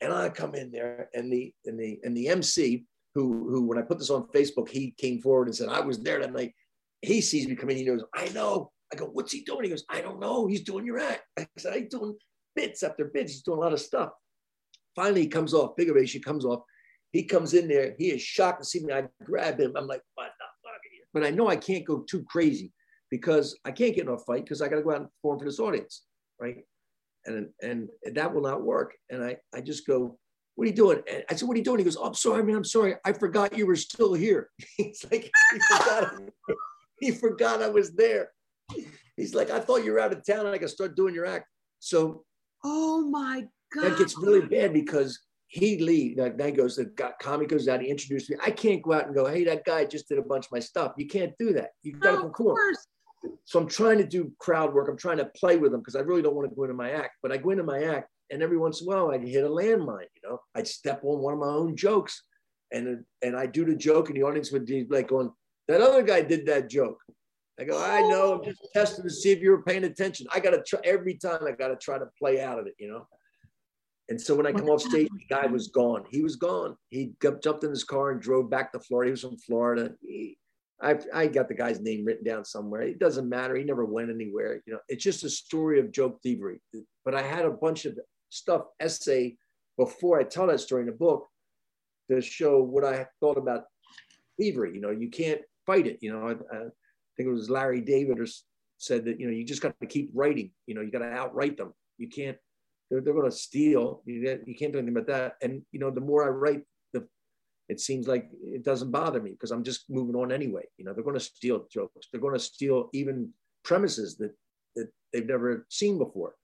And I come in there and the and the and the MC who who when I put this on Facebook, he came forward and said, I was there that night. He sees me come in, he goes, I know. I go, what's he doing? He goes, I don't know. He's doing your act. <laughs> I said, he's doing bits after bits. He's doing a lot of stuff. Finally, he comes off, bigger ratio comes off. He comes in there. He is shocked to see me. I grab him. I'm like, what the fuck? But I know I can't go too crazy because I can't get in a fight because I got to go out and perform for this audience, right? And and that will not work. And I I just go, what are you doing? And I said, what are you doing? He goes, oh, I'm sorry, man. I'm sorry. I forgot you were still here. <laughs> He's like, he forgot, he forgot I was there. He's like, I thought you were out of town and I could start doing your act. So Oh my God. that gets really bad because he leaves. That guy goes, the guy, comic goes out, he introduced me. I can't go out and go, hey, that guy just did a bunch of my stuff. You can't do that. You've got to No, perform. So I'm trying to do crowd work. I'm trying to play with them because I really don't want to go into my act. But I go into my act, and every once in a while I'd hit a landmine. You know, I'd step on one of my own jokes, and and I do the joke, and the audience would be like going, "That other guy did that joke." I go, "I know. I'm just oh. testing to see if you were paying attention." I got to try every time. I got to try to play out of it. You know. And so when I come off stage, the guy was gone. He was gone. He jumped in his car and drove back to Florida. He was from Florida. He, I, I got the guy's name written down somewhere. It doesn't matter. He never went anywhere. You know, it's just a story of joke thievery. But I had a bunch of stuff essay before I tell that story in the book to show what I thought about thievery. You know, you can't fight it. You know, I, I think it was Larry David or said that you know you just got to keep writing. You know, you got to outright them. You can't. They're, they're going to steal. You, you can't do anything about that. And you know, the more I write, the it seems like it doesn't bother me because I'm just moving on anyway. You know, they're going to steal jokes. They're going to steal even premises that that they've never seen before.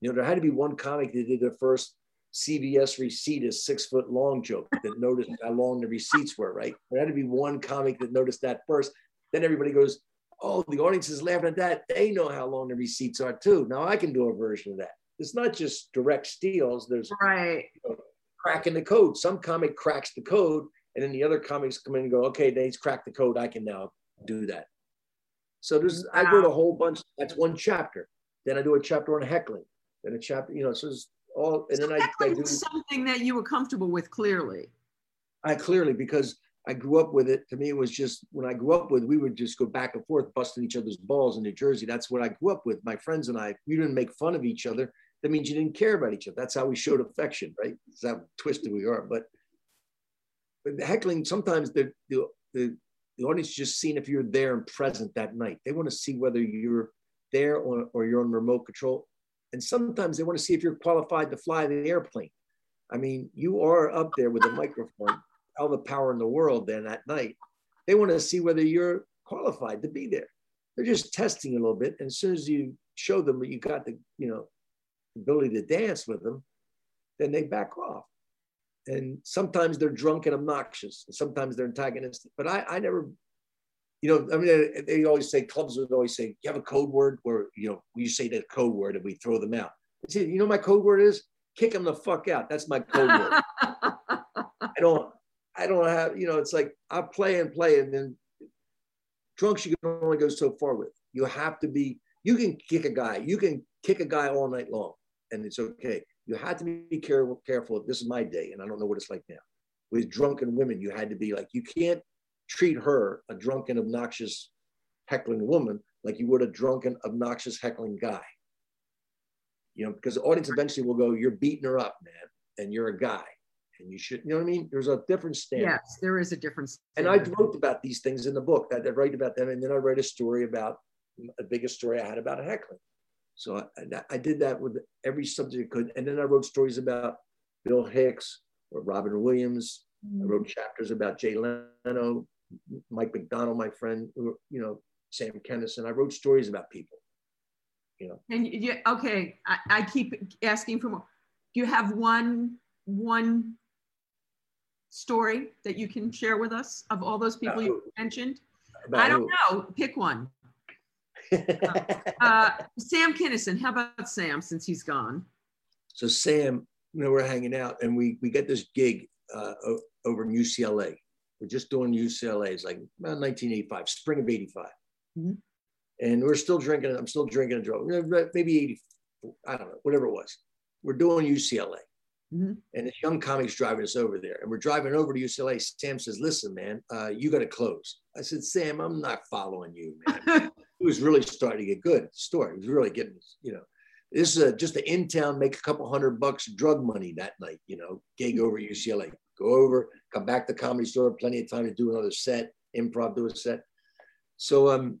You know, there had to be one comic that did their first CVS receipt is six foot long joke that noticed how long the receipts were, right? There had to be one comic that noticed that first. Then everybody goes, Oh, the audience is laughing at that. They know how long the receipts are too. Now I can do a version of that. It's not just direct steals, there's Right. cracking the code. Some comic cracks the code, and then the other comics come in and go, okay, they's cracked the code. I can now do that. So there's I wrote a whole bunch. That's one chapter. Then I do a chapter on heckling. Then a chapter, you know, so it's all and then I, I Heckling do something that you were comfortable with, clearly. I clearly because I grew up with it. To me, it was just when I grew up with, we would just go back and forth, busting each other's balls in New Jersey. That's what I grew up with. My friends and I, we didn't make fun of each other. That means you didn't care about each other. That's how we showed affection, right? That's how twisted we are. But, but the heckling, sometimes the, the, the, the audience just seeing if you're there and present that night. They want to see whether you're there or, or you're on remote control. And sometimes they want to see if you're qualified to fly the airplane. I mean, you are up there with a microphone, all the power in the world then that night. They want to see whether you're qualified to be there. They're just testing a little bit. And as soon as you show them that you got the, you know, ability to dance with them, then they back off. And sometimes they're drunk and obnoxious, and sometimes they're antagonistic. But I, I never, you know, I mean, they- always say clubs would always say, "You have a code word," where you know we say that code word and we throw them out. I say, you know, my code word is kick them the fuck out. That's my code word. <laughs> I don't, I don't have, you know, it's like I play and play, and then drunks you can only go so far with. You have to be, you can kick a guy, you can kick a guy all night long, and it's okay. You had to be careful. Careful. This is my day, and I don't know what it's like now. With drunken women, you had to be like, you can't treat her, a drunken, obnoxious, heckling woman, like you would a drunken, obnoxious, heckling guy. You know, because the audience eventually will go, "You're beating her up, man, and you're a guy, and you should." You know what I mean? There's a different standard. yes, there is a difference. And I wrote about these things in the book. I, I write about them, and then I write a story about a biggest story I had about a heckling. So I, I did that with every subject I could, and then I wrote stories about Bill Hicks or Robin Williams. I mm. wrote chapters about Jay Leno, Mike McDonald, my friend, who- you know, Sam Kinison. I wrote stories about people. You know, And you, okay, I, I keep asking for more. Do you have one, one story that you can share with us of all those people you mentioned? about I don't who? know, pick one. Uh, Sam Kinison, how about Sam, since he's gone? so Sam, you know, we're hanging out and we we get this gig uh, over in UCLA. We're just doing UCLA. It's like about 1985, spring of 85. Mm-hmm. And we're still drinking. I'm still drinking a drug. Maybe 80, I don't know, whatever it was. We're doing UCLA. Mm-hmm. And this young comic's driving us over there. And we're driving over to UCLA. Sam says, Listen, man, uh, you got to close. I said, Sam, I'm not following you, man. <laughs> it was really starting to get good. at The store. it was really getting, you know, this is a, just an in town, make a couple hundred bucks drug money that night, you know, gig over UCLA. Go over, come back to comedy store, plenty of time to do another set, improv, do a set. So um,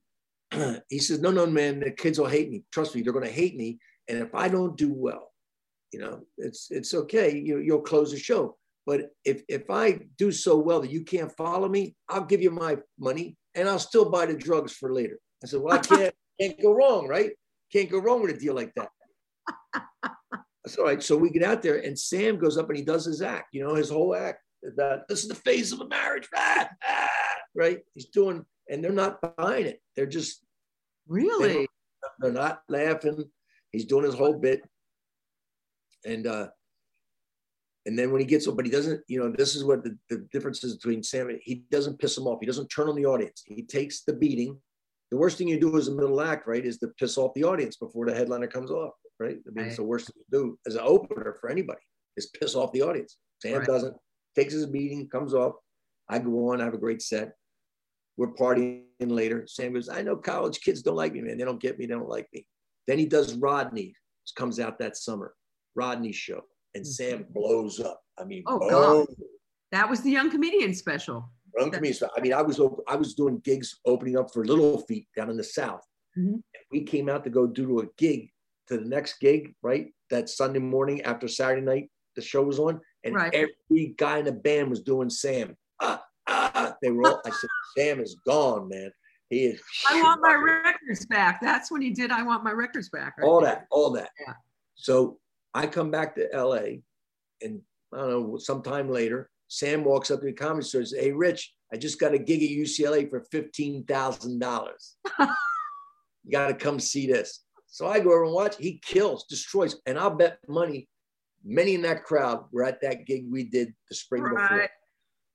<clears throat> he says, No, no, man, the kids will hate me. Trust me, they're going to hate me. And if I don't do well, you know, it's it's okay. You, you'll close the show. But if if I do so well that you can't follow me, I'll give you my money and I'll still buy the drugs for later. I said, well, I can't can't go wrong, right? Can't go wrong with a deal like that. <laughs> That's all right. So we get out there and Sam goes up and he does his act, you know, his whole act that this is the phase of a marriage, ah, ah, right? He's doing, and they're not buying it. They're just really, they're not laughing. He's doing his whole bit and uh, and then when he gets up, but he doesn't, you know, this is what the, the difference is between Sam. He doesn't piss him off. He doesn't turn on the audience. He takes the beating. The worst thing you do as a middle act, right, is to piss off the audience before the headliner comes off, right? I mean, right. it's the worst thing to do as an opener for anybody is piss off the audience. Sam right. doesn't. Takes his beating, comes off. I go on, I have a great set. We're partying later. Sam goes, I know college kids don't like me, man. They don't get me. They don't like me. Then he does Rodney, comes out that summer. Rodney show, and mm-hmm. Sam blows up. I mean, oh god, that was the young comedian special. Comedian. I mean, I was I was doing gigs opening up for Little Feat down in the South. Mm-hmm. We came out to go do a gig to the next gig, right? That Sunday morning after Saturday night, the show was on, and right. every guy in the band was doing Sam. Ah, ah. They were all. I said, <laughs> Sam is gone, man. He is. I want my records back. That's when he did. I want my records back. Right all that, all that. Yeah. So I come back to LA and I don't know, sometime later, Sam walks up to the comedy store and says, Hey, Rich, I just got a gig at UCLA for $15,000. <laughs> you got to come see this. So I go over and watch. He kills, destroys. And I'll bet money, many in that crowd were at that gig we did the spring right. before.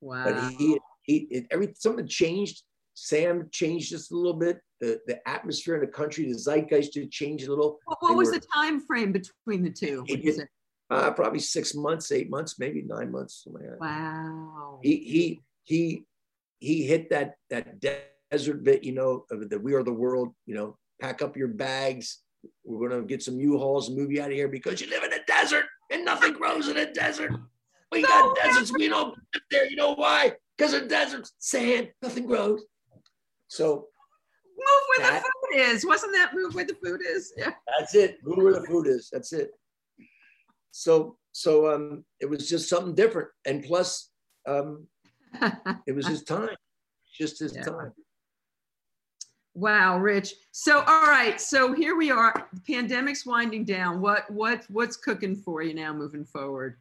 Wow. But he, he, it, every, something changed. Sam changed just a little bit the, the atmosphere in the country, the zeitgeist did change a little. What, what was were, the time frame between the two? It, uh, probably six months, eight months, maybe nine months. wow. He he he he hit that that desert bit, you know, that we are the world. You know, pack up your bags. We're gonna get some U-Hauls and move you out of here because you live in a desert and nothing grows in a desert. We so got deserts. We don't live there. You know why? Because of deserts, sand, nothing grows. So move where that, the food is. Wasn't that move where the food is? Yeah. <laughs> That's it. Move where the food is. That's it. So so um it was just something different. And plus um <laughs> it was his time. Just his yeah. time. Wow, Rich. So all right, so here we are. The pandemic's winding down. What what what's cooking for you now moving forward?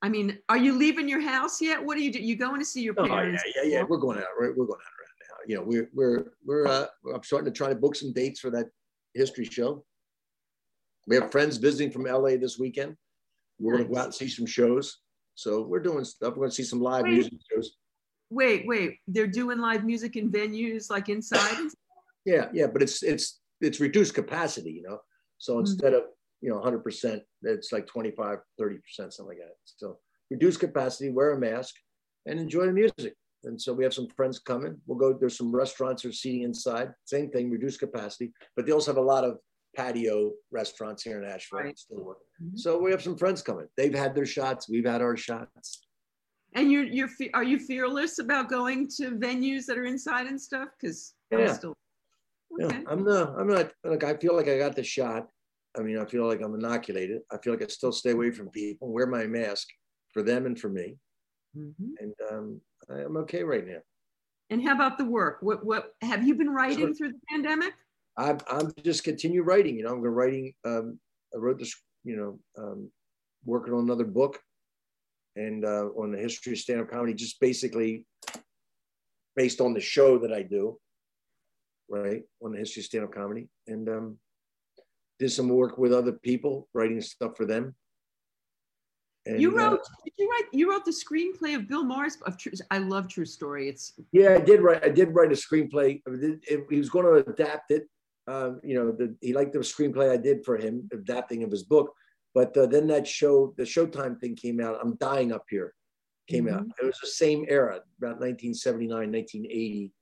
I mean, are you leaving your house yet? What are you do? You going to see your parents? Oh, yeah, yeah, yeah. We're going out. Right? We're going out right now. you know, we're we're we're uh, I'm starting to try to book some dates for that history show. We have friends visiting from LA this weekend. We're nice. going to go out and see some shows. So we're doing stuff. We're going to see some live wait, music shows. Wait, wait. They're doing live music in venues like inside. yeah, yeah, but it's it's it's reduced capacity, you know. So mm-hmm. instead of you know 100 percent, it's like 25, 30 percent, something like that. So reduced capacity, wear a mask, and enjoy the music. And so we have some friends coming. We'll go, there's some restaurants are seating inside. Same thing, reduced capacity. But they also have a lot of patio restaurants here in Asheville. Right. Mm-hmm. So we have some friends coming. They've had their shots. We've had our shots. And you're, you're, are you fearless about going to venues that are inside and stuff? Because yeah. Still, okay. yeah, I'm not, I'm not, like, I feel like I got the shot. I mean, I feel like I'm inoculated. I feel like I still stay away from people, wear my mask for them and for me. Mm-hmm. And um, I'm okay right now. And how about the work? What what have you been writing so, through the pandemic? I'm I'm just continue writing. You know, I'm writing. Um, I wrote this. You know, um, working on another book, and uh, on the history of stand-up comedy, just basically based on the show that I do, right? On the history of stand-up comedy, and um, did some work with other people, writing stuff for them, And, you uh, wrote, did you write, you wrote the screenplay of Bill Maher's, of True, I love True Story. It's, Yeah, I did write. I did write a screenplay. It- it- he was going to adapt it. Um, you know, the, he liked the screenplay I did for him, adapting of his book. But uh, then that show, the Showtime thing came out. I'm dying up here. Came out. It was the same era, about 1979, 1980.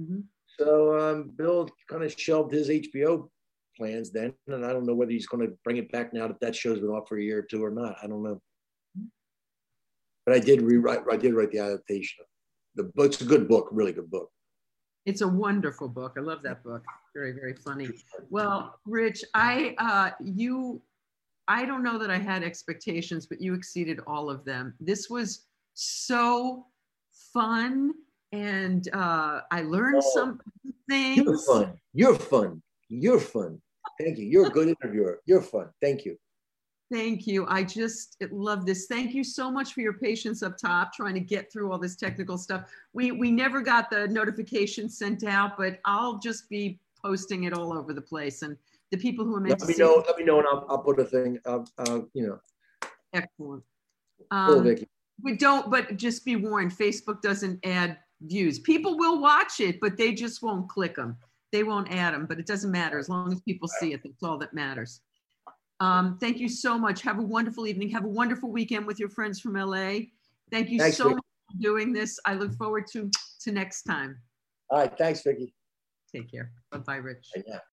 Mhm. So um, Bill kind of shelved his HBO plans then, and I don't know whether he's going to bring it back now that that show's been off for a year or two or not. I don't know. But I did rewrite. I did write the adaptation. The book's a good book, really good book. It's a wonderful book. I love that book. Very, very funny. Well, Rich, I, uh, you, I don't know that I had expectations, but you exceeded all of them. This was so fun and uh, I learned Oh, some You're fun. You're fun. You're fun. Thank you. You're a good interviewer. You're fun. Thank you. Thank you. I just love this. Thank you so much for your patience up top, trying to get through all this technical stuff. We we never got the notification sent out, but I'll just be posting it all over the place. And the people who are meant Let me know. Let me know, and I'll, I'll put a thing. Uh, uh, you know, excellent. Um, Vicky. but don't. But just be warned. Facebook doesn't add views. People will watch it, but they just won't click them. They won't add them. But it doesn't matter as long as people see it. That's all that matters. Um, thank you so much. Have a wonderful evening. Have a wonderful weekend with your friends from LA. Thank you Thanks, so Vicky. much for doing this. I look forward to to next time. All right. Thanks, Vicky. Take care. Bye bye, Rich. Now.